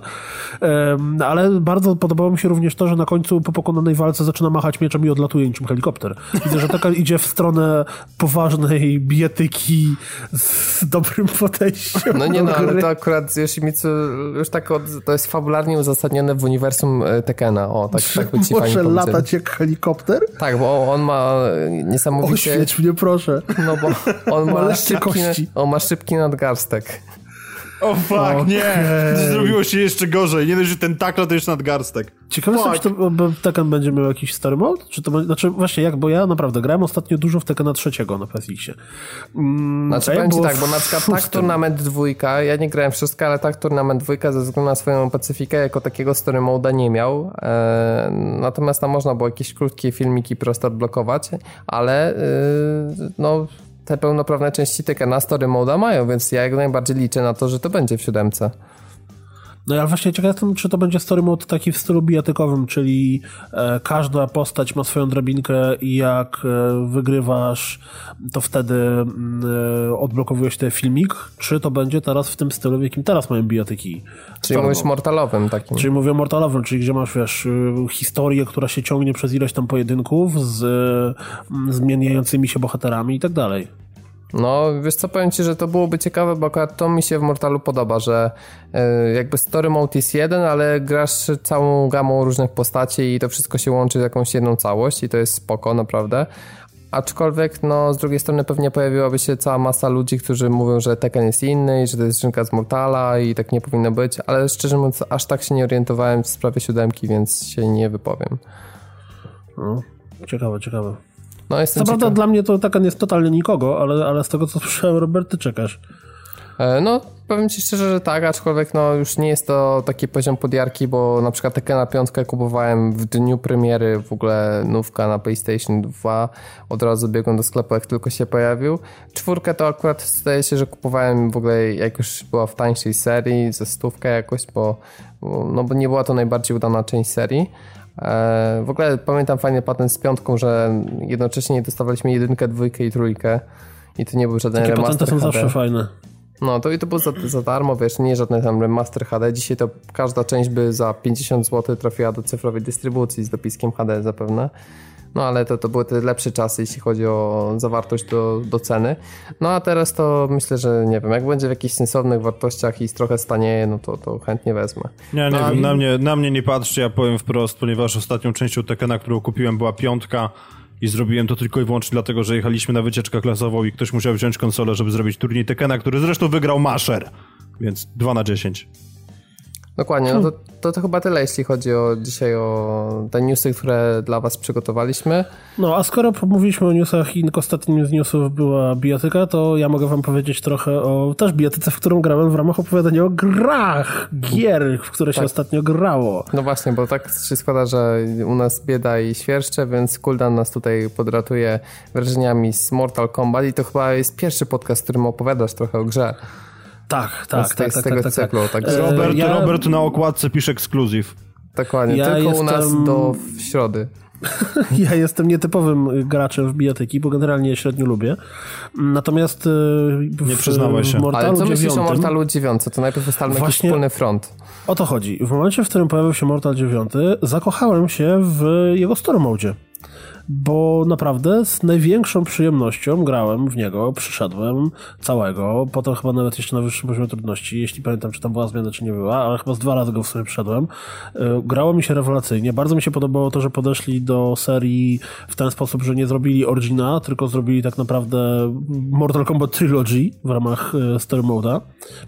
um, ale bardzo podobało mi się również to, że na końcu po pokonanej walce zaczyna machać mieczem i odlatuje niczym helikopter. Widzę, że taka idzie w stronę poważnej bietyki z dobrym podejściem. No nie no, ale to akurat Yoshimitsu już tak od, to jest fabularnie uzasadnione w uniwersum e, Tekena. O, tak, tak by ci Może latać jak helikopter? Tak, bo on ma niesamowicie... Oświeć mnie proszę. No bo on ma, ma szybki, on ma szybki nadgarstek. O fuck, okay. nie! Zrobiło się jeszcze gorzej. Nie dość, że ten takla to już nadgarstek. Ciekawe jestem, czy to, Tekken będzie miał jakiś story mode? Czy to, znaczy właśnie jak, bo ja naprawdę grałem ostatnio dużo w Tekkena trzeciego na PSX-ie. Mm, znaczy powiem ci tak, bo na przykład tak Tournament dwójka, ja nie grałem wszystko, ale tak Tournament dwójka ze względu na swoją pacyfikę jako takiego story mode'a nie miał. E, natomiast tam można było jakieś krótkie filmiki prosto odblokować, ale e, no te pełnoprawne części na Story Moda mają, więc ja jak najbardziej liczę na to, że to będzie w siódemce. No ja właśnie ciekaw jestem, czy to będzie story mode taki w stylu bijatykowym, czyli e, każda postać ma swoją drabinkę i jak e, wygrywasz, to wtedy mm, e, odblokowujesz ten filmik, czy to będzie teraz w tym stylu, w jakim teraz mają bijatyki. Czyli mówisz mortalowym takim. Czyli mówię mortalowym, czyli gdzie masz, wiesz, y, historię, która się ciągnie przez ilość tam pojedynków z mm, zmieniającymi się bohaterami i tak dalej. No, wiesz co, powiem ci, że to byłoby ciekawe, bo akurat to mi się w Mortalu podoba, że y, jakby story mode jest jeden, ale grasz całą gamą różnych postaci i to wszystko się łączy w jakąś jedną całość i to jest spoko, naprawdę. Aczkolwiek, no, z drugiej strony pewnie pojawiłaby się cała masa ludzi, którzy mówią, że Tekken jest inny i że to jest żynka z Mortala i tak nie powinno być, ale szczerze mówiąc, aż tak się nie orientowałem w sprawie siódemki, więc się nie wypowiem. No, ciekawe, ciekawe. No, jestem Co prawda dla mnie to Tekken jest totalnie nikogo, ale, ale z tego co słyszałem, Robert, ty czekasz. E, No, powiem ci szczerze, że tak, aczkolwiek no już nie jest to taki poziom podjarki, bo na przykład Tekkena 5 kupowałem w dniu premiery w ogóle nówka na PlayStation 2, od razu biegłem do sklepu jak tylko się pojawił. Czwórkę to akurat zdaje się, że kupowałem w ogóle jak już była w tańszej serii, ze stówkę jakoś, bo- no bo nie była to najbardziej udana część serii. E, W ogóle pamiętam fajny patent z piątką, że jednocześnie dostawaliśmy jedynkę, dwójkę i trójkę. I to nie był żaden Takie remaster patenty są HD. zawsze fajne. No, to i to było za, za darmo, wiesz, nie żadne tam remaster HD. Dzisiaj to każda część by za 50 zł trafiła do cyfrowej dystrybucji z dopiskiem HD zapewne. No, ale to, to były te lepsze czasy, jeśli chodzi o zawartość do, do ceny. No, a teraz to myślę, że nie wiem, jak będzie w jakichś sensownych wartościach i trochę stanieje, no to, to chętnie wezmę. Nie, nie No, wiem, i- na mnie, na mnie nie patrzcie, ja powiem wprost, ponieważ ostatnią częścią Tekena, którą kupiłem była piątka i zrobiłem to tylko i wyłącznie dlatego, że jechaliśmy na wycieczkę klasową i ktoś musiał wziąć konsolę, żeby zrobić turniej Tekena, który zresztą wygrał Masher. Więc 2 na 10. Dokładnie, no to, to, to chyba tyle, jeśli chodzi o dzisiaj o te newsy, które dla was przygotowaliśmy. No, a skoro mówiliśmy o newsach i ostatnim z newsów była bijatyka, to ja mogę wam powiedzieć trochę o też bijatyce, w którą grałem w ramach opowiadania o grach, gier, w które się Tak. ostatnio grało. No właśnie, bo tak się składa, że u nas bieda i świerszcze, więc Kuldan nas tutaj podratuje wrażeniami z Mortal Kombat i to chyba jest pierwszy podcast, w którym opowiadasz trochę o grze. Tak, tak, z, tak, tej- tak, z tego tak, tak, cyklu. tak. E, Robert, ja- Robert na okładce pisze ekskluzyw. dokładnie, ja tylko u nas jestem- do w środy. Ja jestem nietypowym graczem w bijatyki, bo generalnie je średnio lubię. Natomiast e, w, Nie przyznawaj się. Mortalu Ale co myślisz o 9 Mortalu 9? To najpierw ustalmy jakiś Właśnie- wspólny front. O to chodzi. W momencie, w którym pojawił się Mortal 9, zakochałem się w jego story mode. Bo naprawdę z największą przyjemnością grałem w niego, przyszedłem całego, potem chyba nawet jeszcze na wyższym poziomie trudności, jeśli pamiętam, czy tam była zmiana, czy nie była, ale chyba z dwa razy go w sobie przyszedłem. E, Grało mi się rewelacyjnie. Bardzo mi się podobało to, że podeszli do serii w ten sposób, że nie zrobili Origina, tylko zrobili tak naprawdę Mortal Kombat Trilogy w ramach e, story mode'a,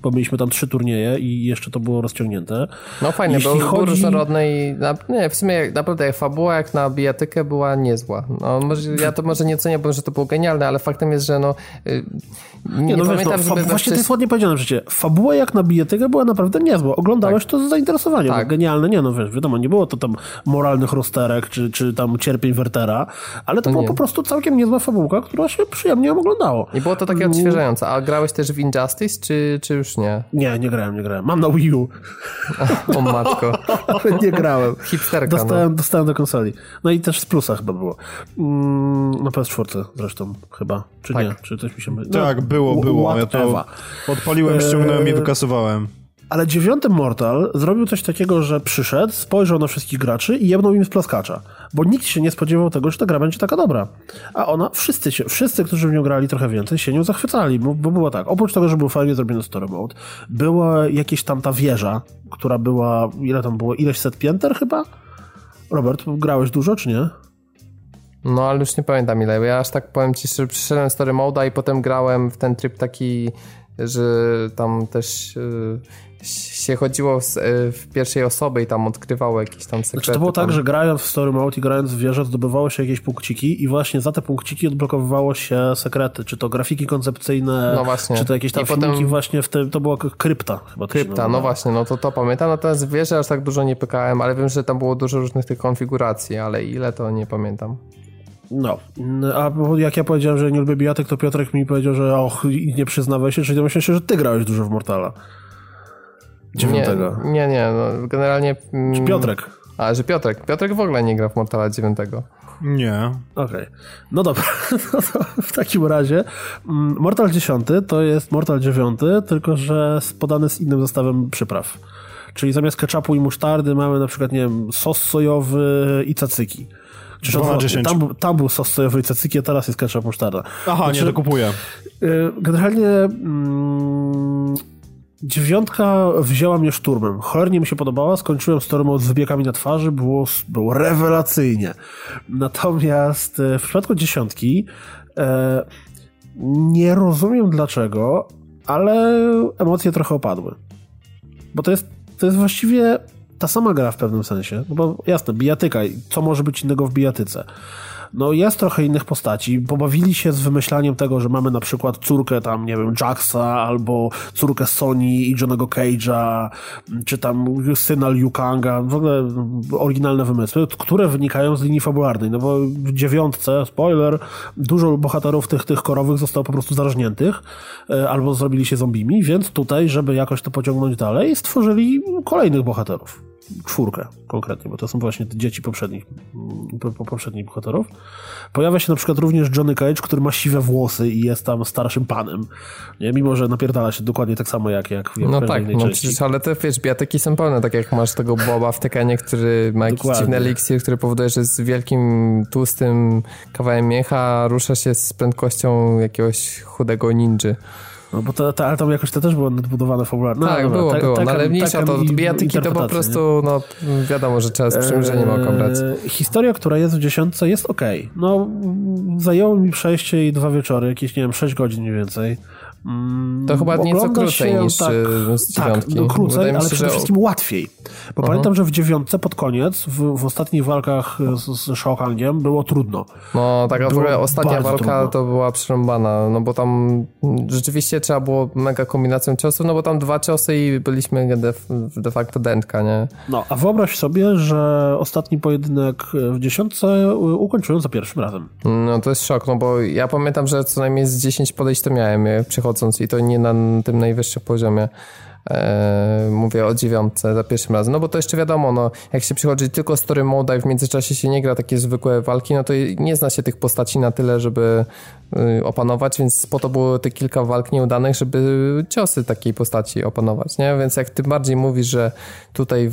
bo mieliśmy tam trzy turnieje i jeszcze to było rozciągnięte. No fajnie, Jeśli bo chodzi- różnorodne i na, nie, w sumie naprawdę fabuła jak na bijatykę była niezła. No, może, ja to może nie ocenię, bo że to było genialne, ale faktem jest, że no y, nie, Nie, no wiesz, pamiętam, no, właśnie to jest ładnie powiedziane przecież. Fabuła jak na bijatykę była naprawdę niezła. Oglądałeś to z zainteresowaniem. Tak. Tak. Genialne, nie no wiesz, wiadomo, nie było to tam moralnych rozterek, czy, czy tam cierpień Wertera, ale to była nie. po prostu całkiem niezła fabułka, która się przyjemnie oglądało. I było to takie odświeżające. A grałeś też w Injustice, czy, czy już nie? Nie, nie grałem, nie grałem. Mam na Wii U, O matko. nie grałem. Hipsterka, no. Dostałem, dostałem do konsoli. No i też z plusa chyba było. Mm, na PS4 zresztą chyba. Czy Tak. nie? Czy coś mi się myli? Tak, było, było. Ja to odpaliłem, ściągnąłem i Eee, wykasowałem. Ale dziewiąty Mortal zrobił coś takiego, że przyszedł, spojrzał na wszystkich graczy i jebnął im z plaskacza. Bo nikt się nie spodziewał tego, że ta gra będzie taka dobra. A ona, wszyscy, się, wszyscy którzy w nią grali trochę więcej, się nią zachwycali, bo, bo było tak. Oprócz tego, że był fajnie zrobiony story mode, była jakieś tam ta wieża, która była, ile tam było, ileś set pięter chyba? Robert, grałeś dużo, czy nie? No ale już nie pamiętam ile, bo ja aż tak powiem ci, że przyszedłem story mode'a i potem grałem w ten tryb taki, że tam też y, się chodziło z, y, w pierwszej osobie i tam odkrywało jakieś tam sekrety. Znaczy to było tak, tam. że grając w story mode i grając w wieżę zdobywało się jakieś punkciki i właśnie za te punkciki odblokowywało się sekrety, czy to grafiki koncepcyjne, No właśnie. czy to jakieś tam I filmiki potem- właśnie w tym, to była krypta chyba Krypta, no właśnie, no to to pamiętam, natomiast wiesz, że aż tak dużo nie pykałem, ale wiem, że tam było dużo różnych tych konfiguracji, ale ile to nie pamiętam. No, a jak ja powiedziałem, że nie lubię bijatek, to Piotrek mi powiedział, że och, nie przyznawaj się, czyli domyślam się, że ty grałeś dużo w Mortala. dziewiątego. Nie, nie, nie no, generalnie... Mm, Czy Piotrek? A, że Piotrek. Piotrek w ogóle nie gra w Mortala 9. Nie. Okej. Okay. No dobra. No w takim razie mm, Mortal 10 to jest Mortal 9, tylko że podany z innym zestawem przypraw. Czyli zamiast ketchupu i musztardy mamy na przykład, nie wiem, sos sojowy i cacyki. Tam, tam był sos sojowy i cacyki, a teraz jest ketchup musztarda. Aha, znaczy, nie, to kupuję. Y, generalnie mm, dziewiątka wzięła mnie szturmem. Cholernie mi się podobała, skończyłem z tormą z wybiegami na twarzy, było, było rewelacyjnie. Natomiast y, w przypadku dziesiątki e, nie rozumiem dlaczego, ale emocje trochę opadły. Bo to jest, to jest właściwie ta sama gra w pewnym sensie. No bo jasne, bijatyka, co może być innego w bijatyce? No jest trochę innych postaci. Pobawili się z wymyślaniem tego, że mamy na przykład córkę tam, nie wiem, Jacksa albo córkę Sony i Johnego Cage'a, czy tam syna Liu Kanga, w ogóle oryginalne wymysły, które wynikają z linii fabularnej, no bo w dziewiątce, spoiler, dużo bohaterów tych, tych korowych zostało po prostu zarażniętych e, albo zrobili się zombimi, więc tutaj, żeby jakoś to pociągnąć dalej, stworzyli kolejnych bohaterów czwórkę konkretnie, bo to są właśnie te dzieci poprzednich, po, poprzednich bohaterów. Pojawia się na przykład również Johnny Cage, który ma siwe włosy i jest tam starszym panem. Nie? Mimo, że napierdala się dokładnie tak samo jak, jak, jak No tak, no przecież, ale te wiesz, biatyki są pełne, tak jak masz tego Boba w Tekenie, który ma jakiś dokładnie. dziwny eliksir, który powoduje, że z wielkim, tłustym kawałem miecha rusza się z prędkością jakiegoś chudego ninja. No bo to, to, ale tam jakoś to też było nadbudowane fabularnie. No, tak, dobra, było, ta, było. no, ale mniejsza to bijatyki to po prostu, no wiadomo, że trzeba z przymierzeniem eee, oka brać. Historia, która jest w dziesiątce jest ok. No zajęło mi przejście i dwa wieczory, jakieś nie wiem, sześć godzin mniej więcej. To chyba nieco krócej niż tak, e, z Tak, no krócej, ale przede wszystkim łatwiej. Bo pamiętam, że w dziewiątce pod koniec, w, w ostatnich walkach z, z Shao było trudno. No, taka w ogóle ostatnia walka trudno. to była przerąbana, no bo tam rzeczywiście trzeba było mega kombinacją ciosów, no bo tam dwa ciosy i byliśmy de, de facto dętka, nie? No, a wyobraź sobie, że ostatni pojedynek w dziesiątce ukończyłem za pierwszym razem. No to jest szok, no bo ja pamiętam, że co najmniej z 10 podejść to miałem, przechodząc i to nie na tym najwyższym poziomie. E, mówię o dziewiątce za pierwszym razem, no bo to jeszcze wiadomo, no, jak się przychodzi tylko story mode i w międzyczasie się nie gra takie zwykłe walki, no to nie zna się tych postaci na tyle, żeby y, opanować, więc po to było te kilka walk nieudanych, żeby ciosy takiej postaci opanować, nie? Więc jak tym bardziej mówisz, że tutaj,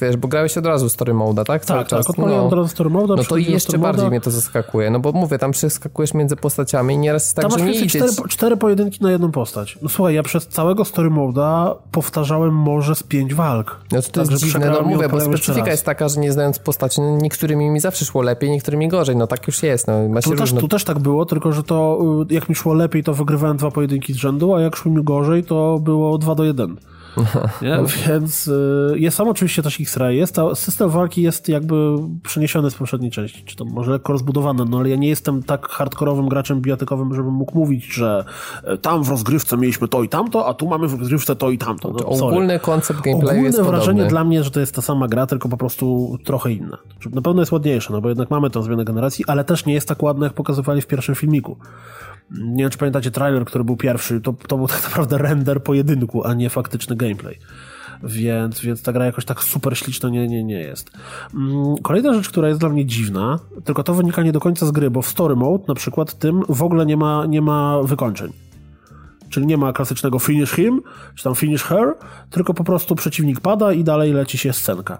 wiesz, bo grałeś od razu story mode, tak? Cały tak, czas. tak, no, od razu story mode. No to jeszcze bardziej mnie to zaskakuje, no bo mówię, tam przeskakujesz między postaciami i nieraz tak, tam że nie idzie... Cztery, cztery pojedynki na jedną postać. No słuchaj, ja przez całego story mode'a powtarzałem może z pięć walk. No to, to tak, jest dziwne, no mówię, bo specyfika jest taka, że nie znając postaci, no niektórymi mi zawsze szło lepiej, niektórymi gorzej, no tak już jest. No, ma się tu, też, tu też tak było, tylko że to y, jak mi szło lepiej, to wygrywałem dwa pojedynki z rzędu, a jak szło mi gorzej, to było dwa do jeden. Nie? Więc y, jest sam oczywiście też X-Ray. Jest, system walki jest jakby przeniesiony z poprzedniej części, czy to może lekko rozbudowany, no ale ja nie jestem tak hardkorowym graczem bijatykowym, żebym mógł mówić, że e, tam w rozgrywce mieliśmy to i tamto, a tu mamy w rozgrywce to i tamto. No, ogólny koncept gameplayu jest wrażenie podobny. dla mnie, że to jest ta sama gra, tylko po prostu trochę inna. Na pewno jest ładniejsza, no bo jednak mamy tę zmianę generacji, ale też nie jest tak ładna, jak pokazywali w pierwszym filmiku. Nie wiem, czy pamiętacie trailer, który był pierwszy, to, to był tak naprawdę render pojedynku, a nie faktyczny gameplay. Więc, więc ta gra jakoś tak super śliczna nie, nie, nie jest. Mm, kolejna rzecz, która jest dla mnie dziwna, tylko to wynika nie do końca z gry, bo w story mode na przykład tym w ogóle nie ma, nie ma wykończeń. Czyli nie ma klasycznego finish him, czy tam finish her, tylko po prostu przeciwnik pada i dalej leci się scenka.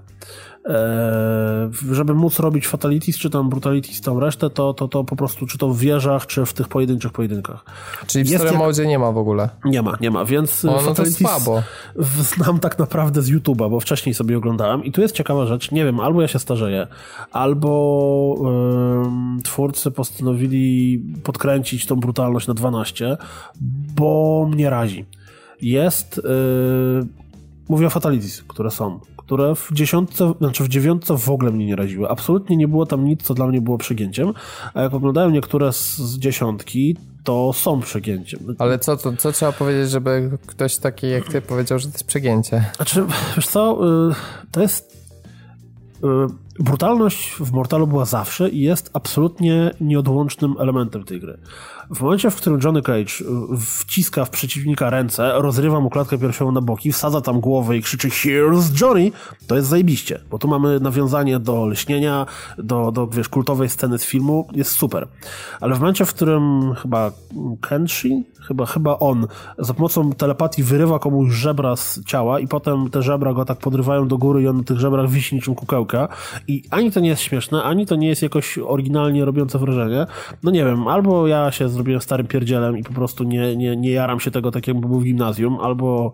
Eee, żeby móc robić fatalities, czy tam brutalities, tą resztę, to, to, to po prostu, czy to w wieżach, czy w tych pojedynczych pojedynkach. Czyli w story jak... nie ma w ogóle? Nie ma, nie ma, więc o, no fatalities to słabo. znam tak naprawdę z YouTube'a, bo wcześniej sobie oglądałem i tu jest ciekawa rzecz, nie wiem, albo ja się starzeję, albo yy, twórcy postanowili podkręcić tą brutalność na 12, bo mnie razi. Jest, yy, mówię o fatalities, które są które w dziesiątce, znaczy w dziewiątce w ogóle mnie nie raziły. Absolutnie nie było tam nic, co dla mnie było przegięciem, a jak oglądałem niektóre z, dziesiątki, to są przegięciem. Ale co, to, co trzeba powiedzieć, żeby ktoś taki jak ty powiedział, że to jest przegięcie? Znaczy, wiesz co, y, to jest... Y, brutalność w Mortalu była zawsze i jest absolutnie nieodłącznym elementem tej gry. W momencie, w którym Johnny Cage wciska w przeciwnika ręce, rozrywa mu klatkę piersiową na boki, wsadza tam głowę i krzyczy Here's Johnny, to jest zajebiście, bo tu mamy nawiązanie do lśnienia, do, do wiesz, kultowej sceny z filmu, jest super. Ale w momencie, w którym chyba Kenshi, chyba, chyba on za pomocą telepatii wyrywa komuś żebra z ciała i potem te żebra go tak podrywają do góry i on na tych żebrach wisi niczym kukełka i ani to nie jest śmieszne, ani to nie jest jakoś oryginalnie robiące wrażenie. No nie wiem, albo ja się zrobiłem starym pierdzielem i po prostu nie, nie, nie jaram się tego tak jakby był w gimnazjum, albo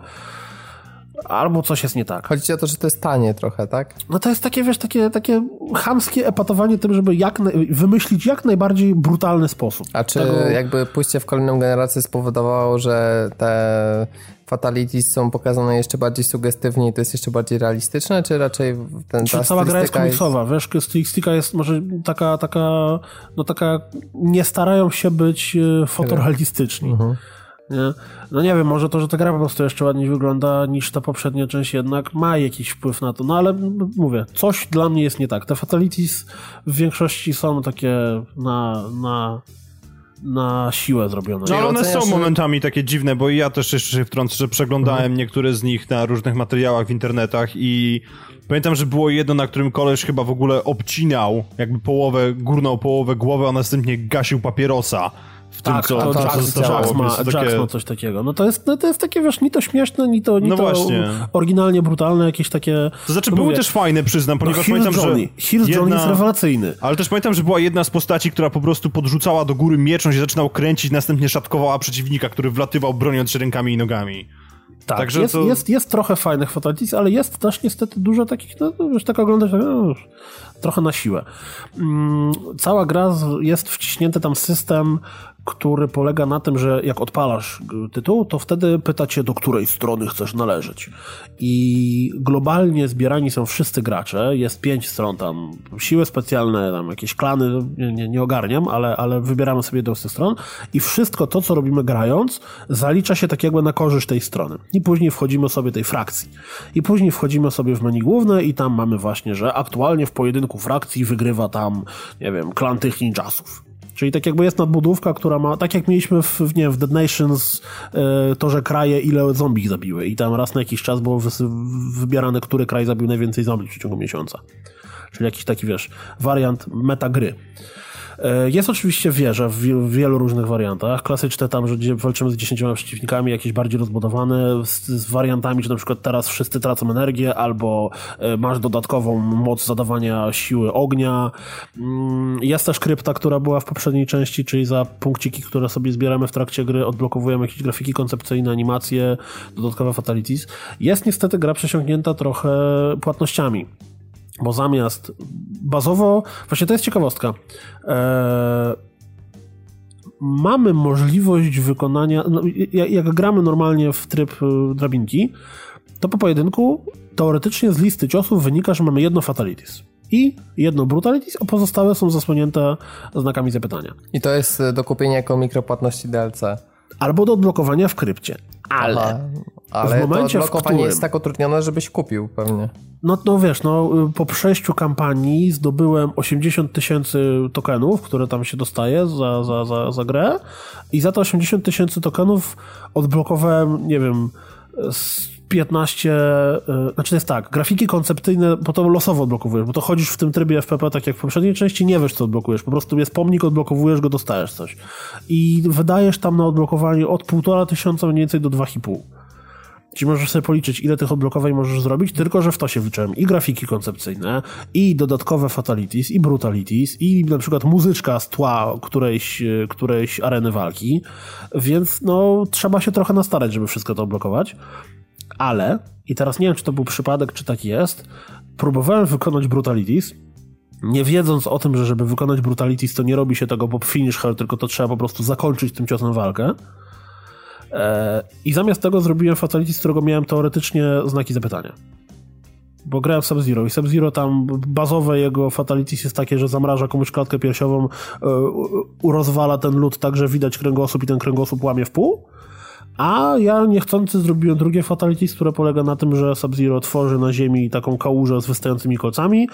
albo coś jest nie tak. Chodzi ci o to, że to jest tanie trochę, tak? No to jest takie, wiesz, takie, takie chamskie epatowanie tym, żeby jak wymyślić jak najbardziej brutalny sposób. A czy tego... jakby pójście w kolejną generację spowodowało, że te fatalities są pokazane jeszcze bardziej sugestywnie i to jest jeszcze bardziej realistyczne, czy raczej ten czy cała gra jest komiksowa, jest... wiesz, stylistyka jest może taka, taka, no taka, nie starają się być e, fotorealistyczni. Mhm. Nie? No nie wiem, może to, że ta gra po prostu jeszcze ładniej wygląda niż ta poprzednia część jednak ma jakiś wpływ na to, no ale mówię, coś dla mnie jest nie tak. Te fatalities w większości są takie na, na na siłę zrobione. No ale one są momentami takie dziwne, bo ja też jeszcze się wtrącę, że przeglądałem mhm. niektóre z nich na różnych materiałach w internetach i pamiętam, że było jedno, na którym koleś chyba w ogóle obcinał jakby połowę, górną połowę głowy, a następnie gasił papierosa w tak, tym, co, to, co zostało. Jax ma, takie... Ma coś takiego. No to jest, no to jest takie, wiesz, ni to śmieszne, ni to, ni no to właśnie. oryginalnie brutalne, jakieś takie... To znaczy, no były mówię, też fajne, przyznam, ponieważ no, pamiętam, Johnny. że... Here's jedna... Johnny jest rewelacyjny. Ale też pamiętam, że była jedna z postaci, która po prostu podrzucała do góry mieczą się zaczynał kręcić, następnie szatkowała przeciwnika, który wlatywał broniąc się rękami i nogami. Tak, Także jest, to... jest, jest trochę fajnych fotografii, ale jest też niestety dużo takich, no już tak oglądać, no, trochę na siłę. Mm, cała gra jest wciśnięty tam system który polega na tym, że jak odpalasz tytuł, to wtedy pyta cię, do której strony chcesz należeć. I globalnie zbierani są wszyscy gracze, jest pięć stron tam, siły specjalne, tam jakieś klany, nie, nie, ogarniam, ale, ale wybieramy sobie z tych stron i wszystko to, co robimy grając, zalicza się tak jakby na korzyść tej strony. I później wchodzimy sobie tej frakcji. I później wchodzimy sobie w menu główne i tam mamy właśnie, że aktualnie w pojedynku frakcji wygrywa tam, nie wiem, klan tych ninjasów Czyli tak jakby jest nadbudówka, która ma, tak jak mieliśmy w, nie, w Dead Nations, e, to, że kraje ile zombie zabiły i tam raz na jakiś czas było wybierane, który kraj zabił najwięcej zombie w przeciągu miesiąca. Czyli jakiś taki, wiesz, wariant metagry. E, jest oczywiście wieża w wielu różnych wariantach. Klasyczne tam, że walczymy z dziesięcioma przeciwnikami, jakieś bardziej rozbudowane, z, z, wariantami, że na przykład teraz wszyscy tracą energię, albo e, masz dodatkową moc zadawania siły ognia. Mm, jest też krypta, która była w poprzedniej części, czyli za punkciki, które sobie zbieramy w trakcie gry, odblokowujemy jakieś grafiki koncepcyjne, animacje, dodatkowe fatalities. Jest niestety gra przesiągnięta trochę płatnościami bo zamiast bazowo, właśnie to jest ciekawostka, e, mamy możliwość wykonania, no, jak, jak, gramy normalnie w tryb e, drabinki, to po pojedynku teoretycznie z listy ciosów wynika, że mamy jedno fatalities i jedno brutalities, a pozostałe są zasłonięte znakami zapytania. I to jest e, do kupienia jako mikropłatności DLC. Albo do odblokowania w krypcie. Ale, Aha, ale w momencie, to odblokowanie w którym... jest tak utrudnione, żebyś kupił pewnie. No, no wiesz, no, po przejściu kampanii zdobyłem 80 tysięcy tokenów, które tam się dostaje za, za, za, za grę i za te 80 tysięcy tokenów odblokowałem, nie wiem, 15, y, znaczy to jest tak, grafiki koncepcyjne, bo to losowo odblokowujesz, bo to chodzisz w tym trybie FPP tak jak w poprzedniej części, nie wiesz co odblokujesz, po prostu jest pomnik, odblokowujesz go, dostajesz coś. I wydajesz tam na odblokowanie od 1,5 tysiąca mniej więcej do 2,5. Czyli możesz sobie policzyć, ile tych odblokowań możesz zrobić, tylko że w to się wyczułem i grafiki koncepcyjne, i dodatkowe fatalities, i brutalities, i na przykład muzyczka z tła którejś, którejś areny walki, więc no trzeba się trochę nastarać, żeby wszystko to odblokować. Ale, i teraz nie wiem, czy to był przypadek, czy tak jest, próbowałem wykonać brutalities, nie wiedząc o tym, że żeby wykonać brutalities, to nie robi się tego pop finish her, tylko to trzeba po prostu zakończyć tym ciosem walkę. E, I zamiast tego zrobiłem fatality, z którego miałem teoretycznie znaki zapytania. Bo grałem w Sub-Zero i Sub-Zero tam bazowe jego fatalities jest takie, że zamraża komuś klatkę piersiową, e, rozwala ten lód tak, że widać kręgosłup i ten kręgosłup łamie w pół. A ja niechcący zrobiłem drugie Fatalities, które polega na tym, że Sub-Zero tworzy na ziemi taką kałużę z wystającymi kolcami,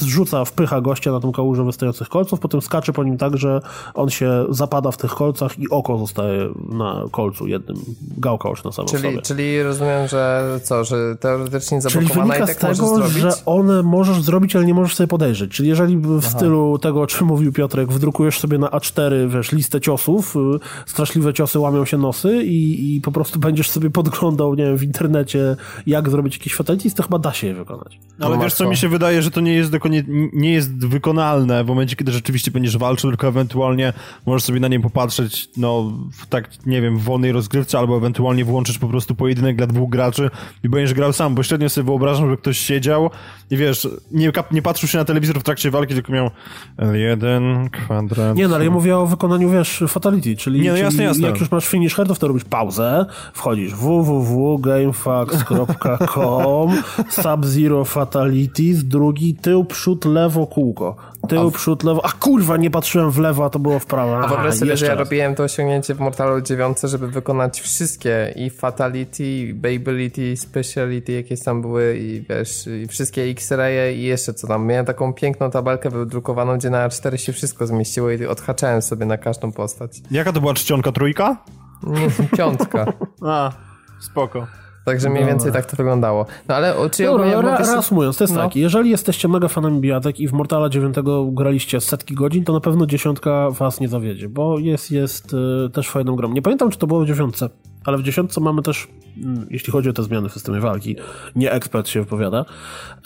zrzuca, wpycha gościa na tą kałużę wystających kolców, potem skacze po nim tak, że on się zapada w tych kolcach i oko zostaje na kolcu jednym, gałka oczna sama czyli, sobie. Czyli rozumiem, że co, że teoretycznie zablokowana czyli i tak z tego, że one możesz zrobić, ale nie możesz sobie podejrzeć. Czyli jeżeli w Aha. stylu tego, o czym mówił Piotrek, wdrukujesz sobie na A4, wiesz, listę ciosów, y, straszliwe ciosy łamią się nosy i i, po prostu będziesz sobie podglądał, nie wiem, w internecie, jak zrobić jakiś fatalities, to chyba da się je wykonać. Ale wiesz co, mi się wydaje, że to nie jest, nie, nie jest wykonalne w momencie, kiedy rzeczywiście będziesz walczył, tylko ewentualnie możesz sobie na nie popatrzeć, no, w tak, nie wiem, w wolnej rozgrywce, albo ewentualnie włączysz po prostu pojedynek dla dwóch graczy i będziesz grał sam, bo średnio sobie wyobrażam, że ktoś siedział i wiesz, nie, nie patrzył się na telewizor w trakcie walki, tylko miał L1, kwadrat... Nie, no ale ja mówię o wykonaniu, wiesz, fatality, czyli, nie, no jasne, czyli jasne. jak już masz finish head, to robisz pauzę, wchodzisz www.gamefax.com Sub-Zero Fatalities, drugi tył, przód, lewo, kółko. Tył, w... przód, lewo. A kurwa, nie patrzyłem w lewo, a to było w prawo. A wyobraź sobie, że ja raz. robiłem to osiągnięcie w Mortalu 9, żeby wykonać wszystkie i Fatality, Babylity, Speciality, jakieś tam były i wiesz, i wszystkie X-raye i jeszcze co tam. Miałem taką piękną tabelkę wydrukowaną, gdzie na A4 się wszystko zmieściło i odhaczałem sobie na każdą postać. Jaka to była czcionka, trójka? Nie, piątka. A, spoko. Także mniej więcej tak to wyglądało. No ale czy Dobra, ja ra, reasumując, to jest no. tak, jeżeli jesteście mega fanami bijatek i w Mortala 9 graliście setki godzin, to na pewno dziesiątka was nie zawiedzie, bo jest, jest y, też fajną grą. Nie pamiętam, czy to było w dziewiątce, ale w dziesiątce mamy też, mm, jeśli chodzi o te zmiany w systemie walki, nie ekspert się wypowiada,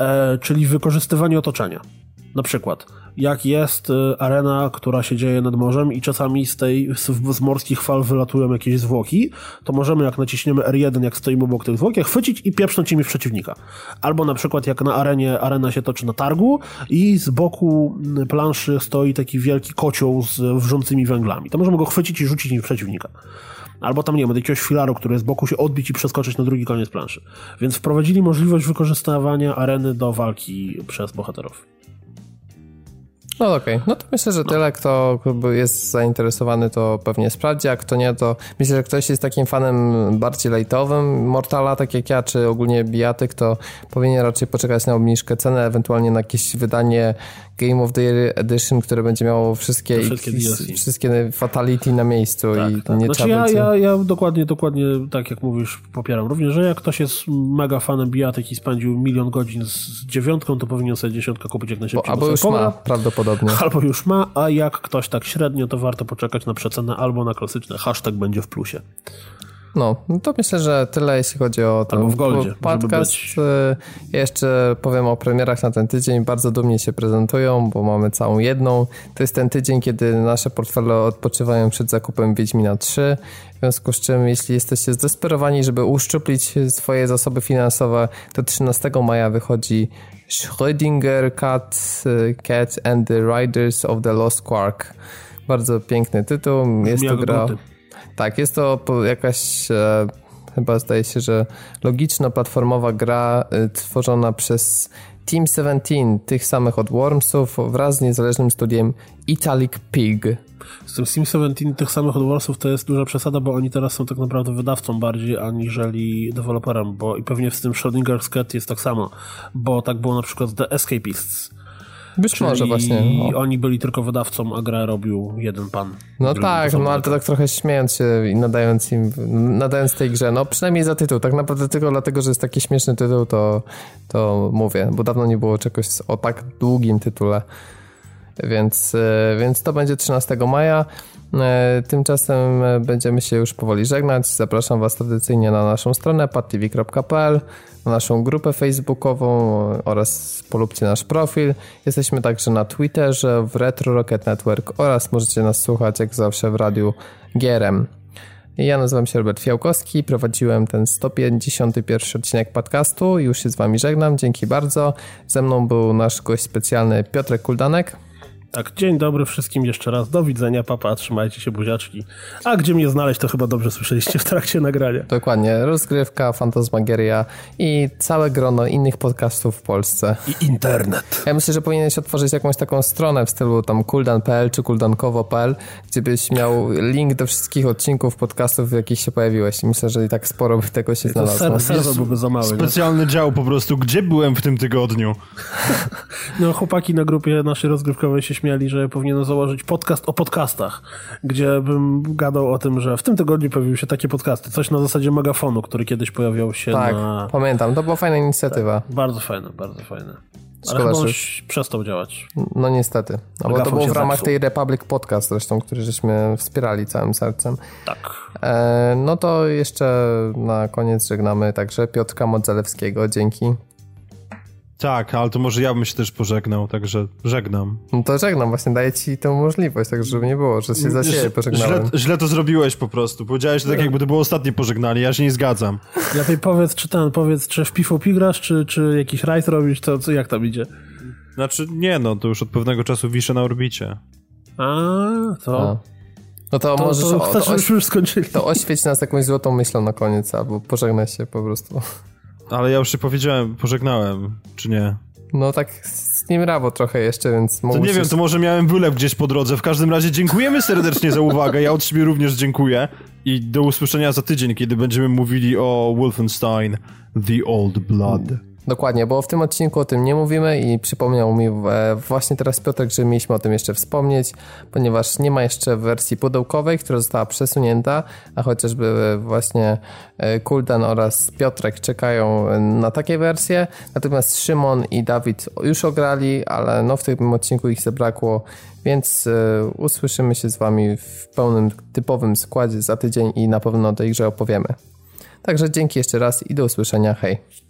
e, czyli wykorzystywanie otoczenia. Na przykład, jak jest y, arena, która się dzieje nad morzem i czasami z tej, z, morskich fal wylatują jakieś zwłoki, to możemy jak naciśniemy R1, jak stoimy obok tych zwłok, chwycić i pieprznąć nimi w przeciwnika. Albo na przykład jak na arenie, arena się toczy na targu i z boku planszy stoi taki wielki kocioł z wrzącymi węglami. To możemy go chwycić i rzucić nim w przeciwnika albo tam, nie wiem, od jakiegoś filaru, który z boku się odbić i przeskoczyć na drugi koniec planszy. Więc wprowadzili możliwość wykorzystywania areny do walki przez bohaterów. No okej, okay. no to myślę, że tyle, kto jest zainteresowany, to pewnie sprawdzi, a kto nie, to myślę, że ktoś jest takim fanem bardziej lejtowym Mortala, tak jak ja, czy ogólnie bijatyk, to powinien raczej poczekać na obniżkę ceny, ewentualnie na jakieś wydanie Game of the Year Edition, które będzie miało wszystkie, wszystkie, wszystkie fatality na miejscu tak, i tak. nie znaczy trzeba ja, ja, ja dokładnie, dokładnie tak jak mówisz, popieram również, że jak ktoś jest mega fanem bijatyk i spędził milion godzin z dziewiątką, to powinien sobie dziesiątkę kupić jak najszybciej. Bo, albo już ma, prawdopodobnie. Albo już ma, a jak ktoś tak średnio, to warto poczekać na przecenę albo na klasyczne hashtag będzie w plusie. No, no to myślę, że tyle jeśli chodzi o ten w Goldzie, podcast. Y, jeszcze powiem o premierach na ten tydzień. Bardzo dumnie się prezentują, bo mamy całą jedną. To jest ten tydzień, kiedy nasze portfele odpoczywają przed zakupem Wiedźmina 3. W związku z czym, jeśli jesteście zdesperowani, żeby uszczuplić swoje zasoby finansowe, to 13 maja wychodzi Schrödinger Cat, y, Cat and the Riders of the Lost Quark. Bardzo piękny tytuł. Jest to gra... Tak, jest to jakaś e, chyba zdaje się, że logiczna platformowa gra e, tworzona przez Team 17, tych samych od Wormsów, wraz z niezależnym studiem Italic Pig. Z tym Team 17 tych samych od Wormsów to jest duża przesada, bo oni teraz są tak naprawdę wydawcą bardziej aniżeli deweloperem, bo i pewnie z tym Schrödinger's Cat jest tak samo, bo tak było na przykład The Escapists być Czyli może właśnie. No. oni byli tylko wydawcą, a grę robił jeden pan. No tak, no ale to tak trochę śmiejąc się i nadając im, nadając tej grze, no przynajmniej za tytuł, tak naprawdę tylko dlatego, że jest taki śmieszny tytuł, to, to mówię, bo dawno nie było czegoś o tak długim tytule. Więc, e, więc to będzie 13 maja. E, tymczasem będziemy się już powoli żegnać. Zapraszam Was tradycyjnie na naszą stronę padtv.pl na naszą grupę facebookową oraz polubcie nasz profil. Jesteśmy także na Twitterze, w Retro Rocket Network oraz możecie nas słuchać jak zawsze w radiu GRM. Ja nazywam się Robert Fiałkowski, prowadziłem ten 151 odcinek podcastu już się z Wami żegnam, dzięki bardzo. Ze mną był nasz gość specjalny Piotrek Kuldanek. Tak, dzień dobry wszystkim jeszcze raz. Do widzenia, papa, trzymajcie się buziaczki. A gdzie mnie znaleźć, to chyba dobrze słyszeliście w trakcie nagrania. Dokładnie, rozgrywka, fantasmagieria i całe grono innych podcastów w Polsce. I internet. Ja myślę, że powinieneś otworzyć jakąś taką stronę w stylu tam kuldan.pl czy kuldankowo.pl, gdzie byś miał link do wszystkich odcinków podcastów, w jakich się pojawiłeś. Myślę, że i tak sporo by tego się znalazło. Ser, serwer byłby za mały. Specjalny nie? dział po prostu, gdzie byłem w tym tygodniu? No chłopaki na grupie naszej rozgrywkowej się śmiali, że powinienem założyć podcast o podcastach, gdzie bym gadał o tym, że w tym tygodniu pojawiły się takie podcasty. Coś na zasadzie megafonu, który kiedyś pojawiał się tak, na... pamiętam. To była fajna inicjatywa. Tak, bardzo fajne, bardzo fajne. Ale Szkoda, już przestał działać. No niestety. No, bo to było w ramach zepsuł. tej Republic Podcast zresztą, który żeśmy wspierali całym sercem. Tak. E, no to jeszcze na koniec żegnamy także Piotrka Modzelewskiego. Dzięki. Tak, ale to może ja bym się też pożegnał, także żegnam. No to żegnam, właśnie daję ci tę możliwość, tak żeby nie było, że się za siebie pożegnałem. Źle, źle, to zrobiłeś po prostu. Powiedziałeś tak, jakby to było ostatnie pożegnanie, ja się nie zgadzam. Lepiej powiedz, czy ten, powiedz, czy w PvP grasz, czy, czy jakiś rajd robisz, to co, jak tam idzie? Znaczy, nie no, to już od pewnego czasu wiszę na orbicie. A, to... A. No to, to możesz... To, to, to, już skończyli. To oświeć nas jakąś złotą myślą na koniec, albo pożegnaj się po prostu. Ale ja już się powiedziałem, pożegnałem, czy nie? No tak z nim rawo trochę jeszcze, więc... To nie wiem, to może miałem wylew gdzieś po drodze. W każdym razie dziękujemy serdecznie za uwagę. Ja od siebie również dziękuję. I do usłyszenia za tydzień, kiedy będziemy mówili o Wolfenstein The Old Blood. Dokładnie, bo w tym odcinku o tym nie mówimy i przypomniał mi e, właśnie teraz Piotrek, że mieliśmy o tym jeszcze wspomnieć, ponieważ nie ma jeszcze wersji pudełkowej, która została przesunięta, a chociażby właśnie e, Kuldan oraz Piotrek czekają na takie wersje, natomiast Szymon i Dawid już ograli, ale no w tym odcinku ich zabrakło, więc e, usłyszymy się z wami w pełnym, typowym składzie za tydzień i na pewno o tej grze opowiemy. Także dzięki jeszcze raz i do usłyszenia, hej!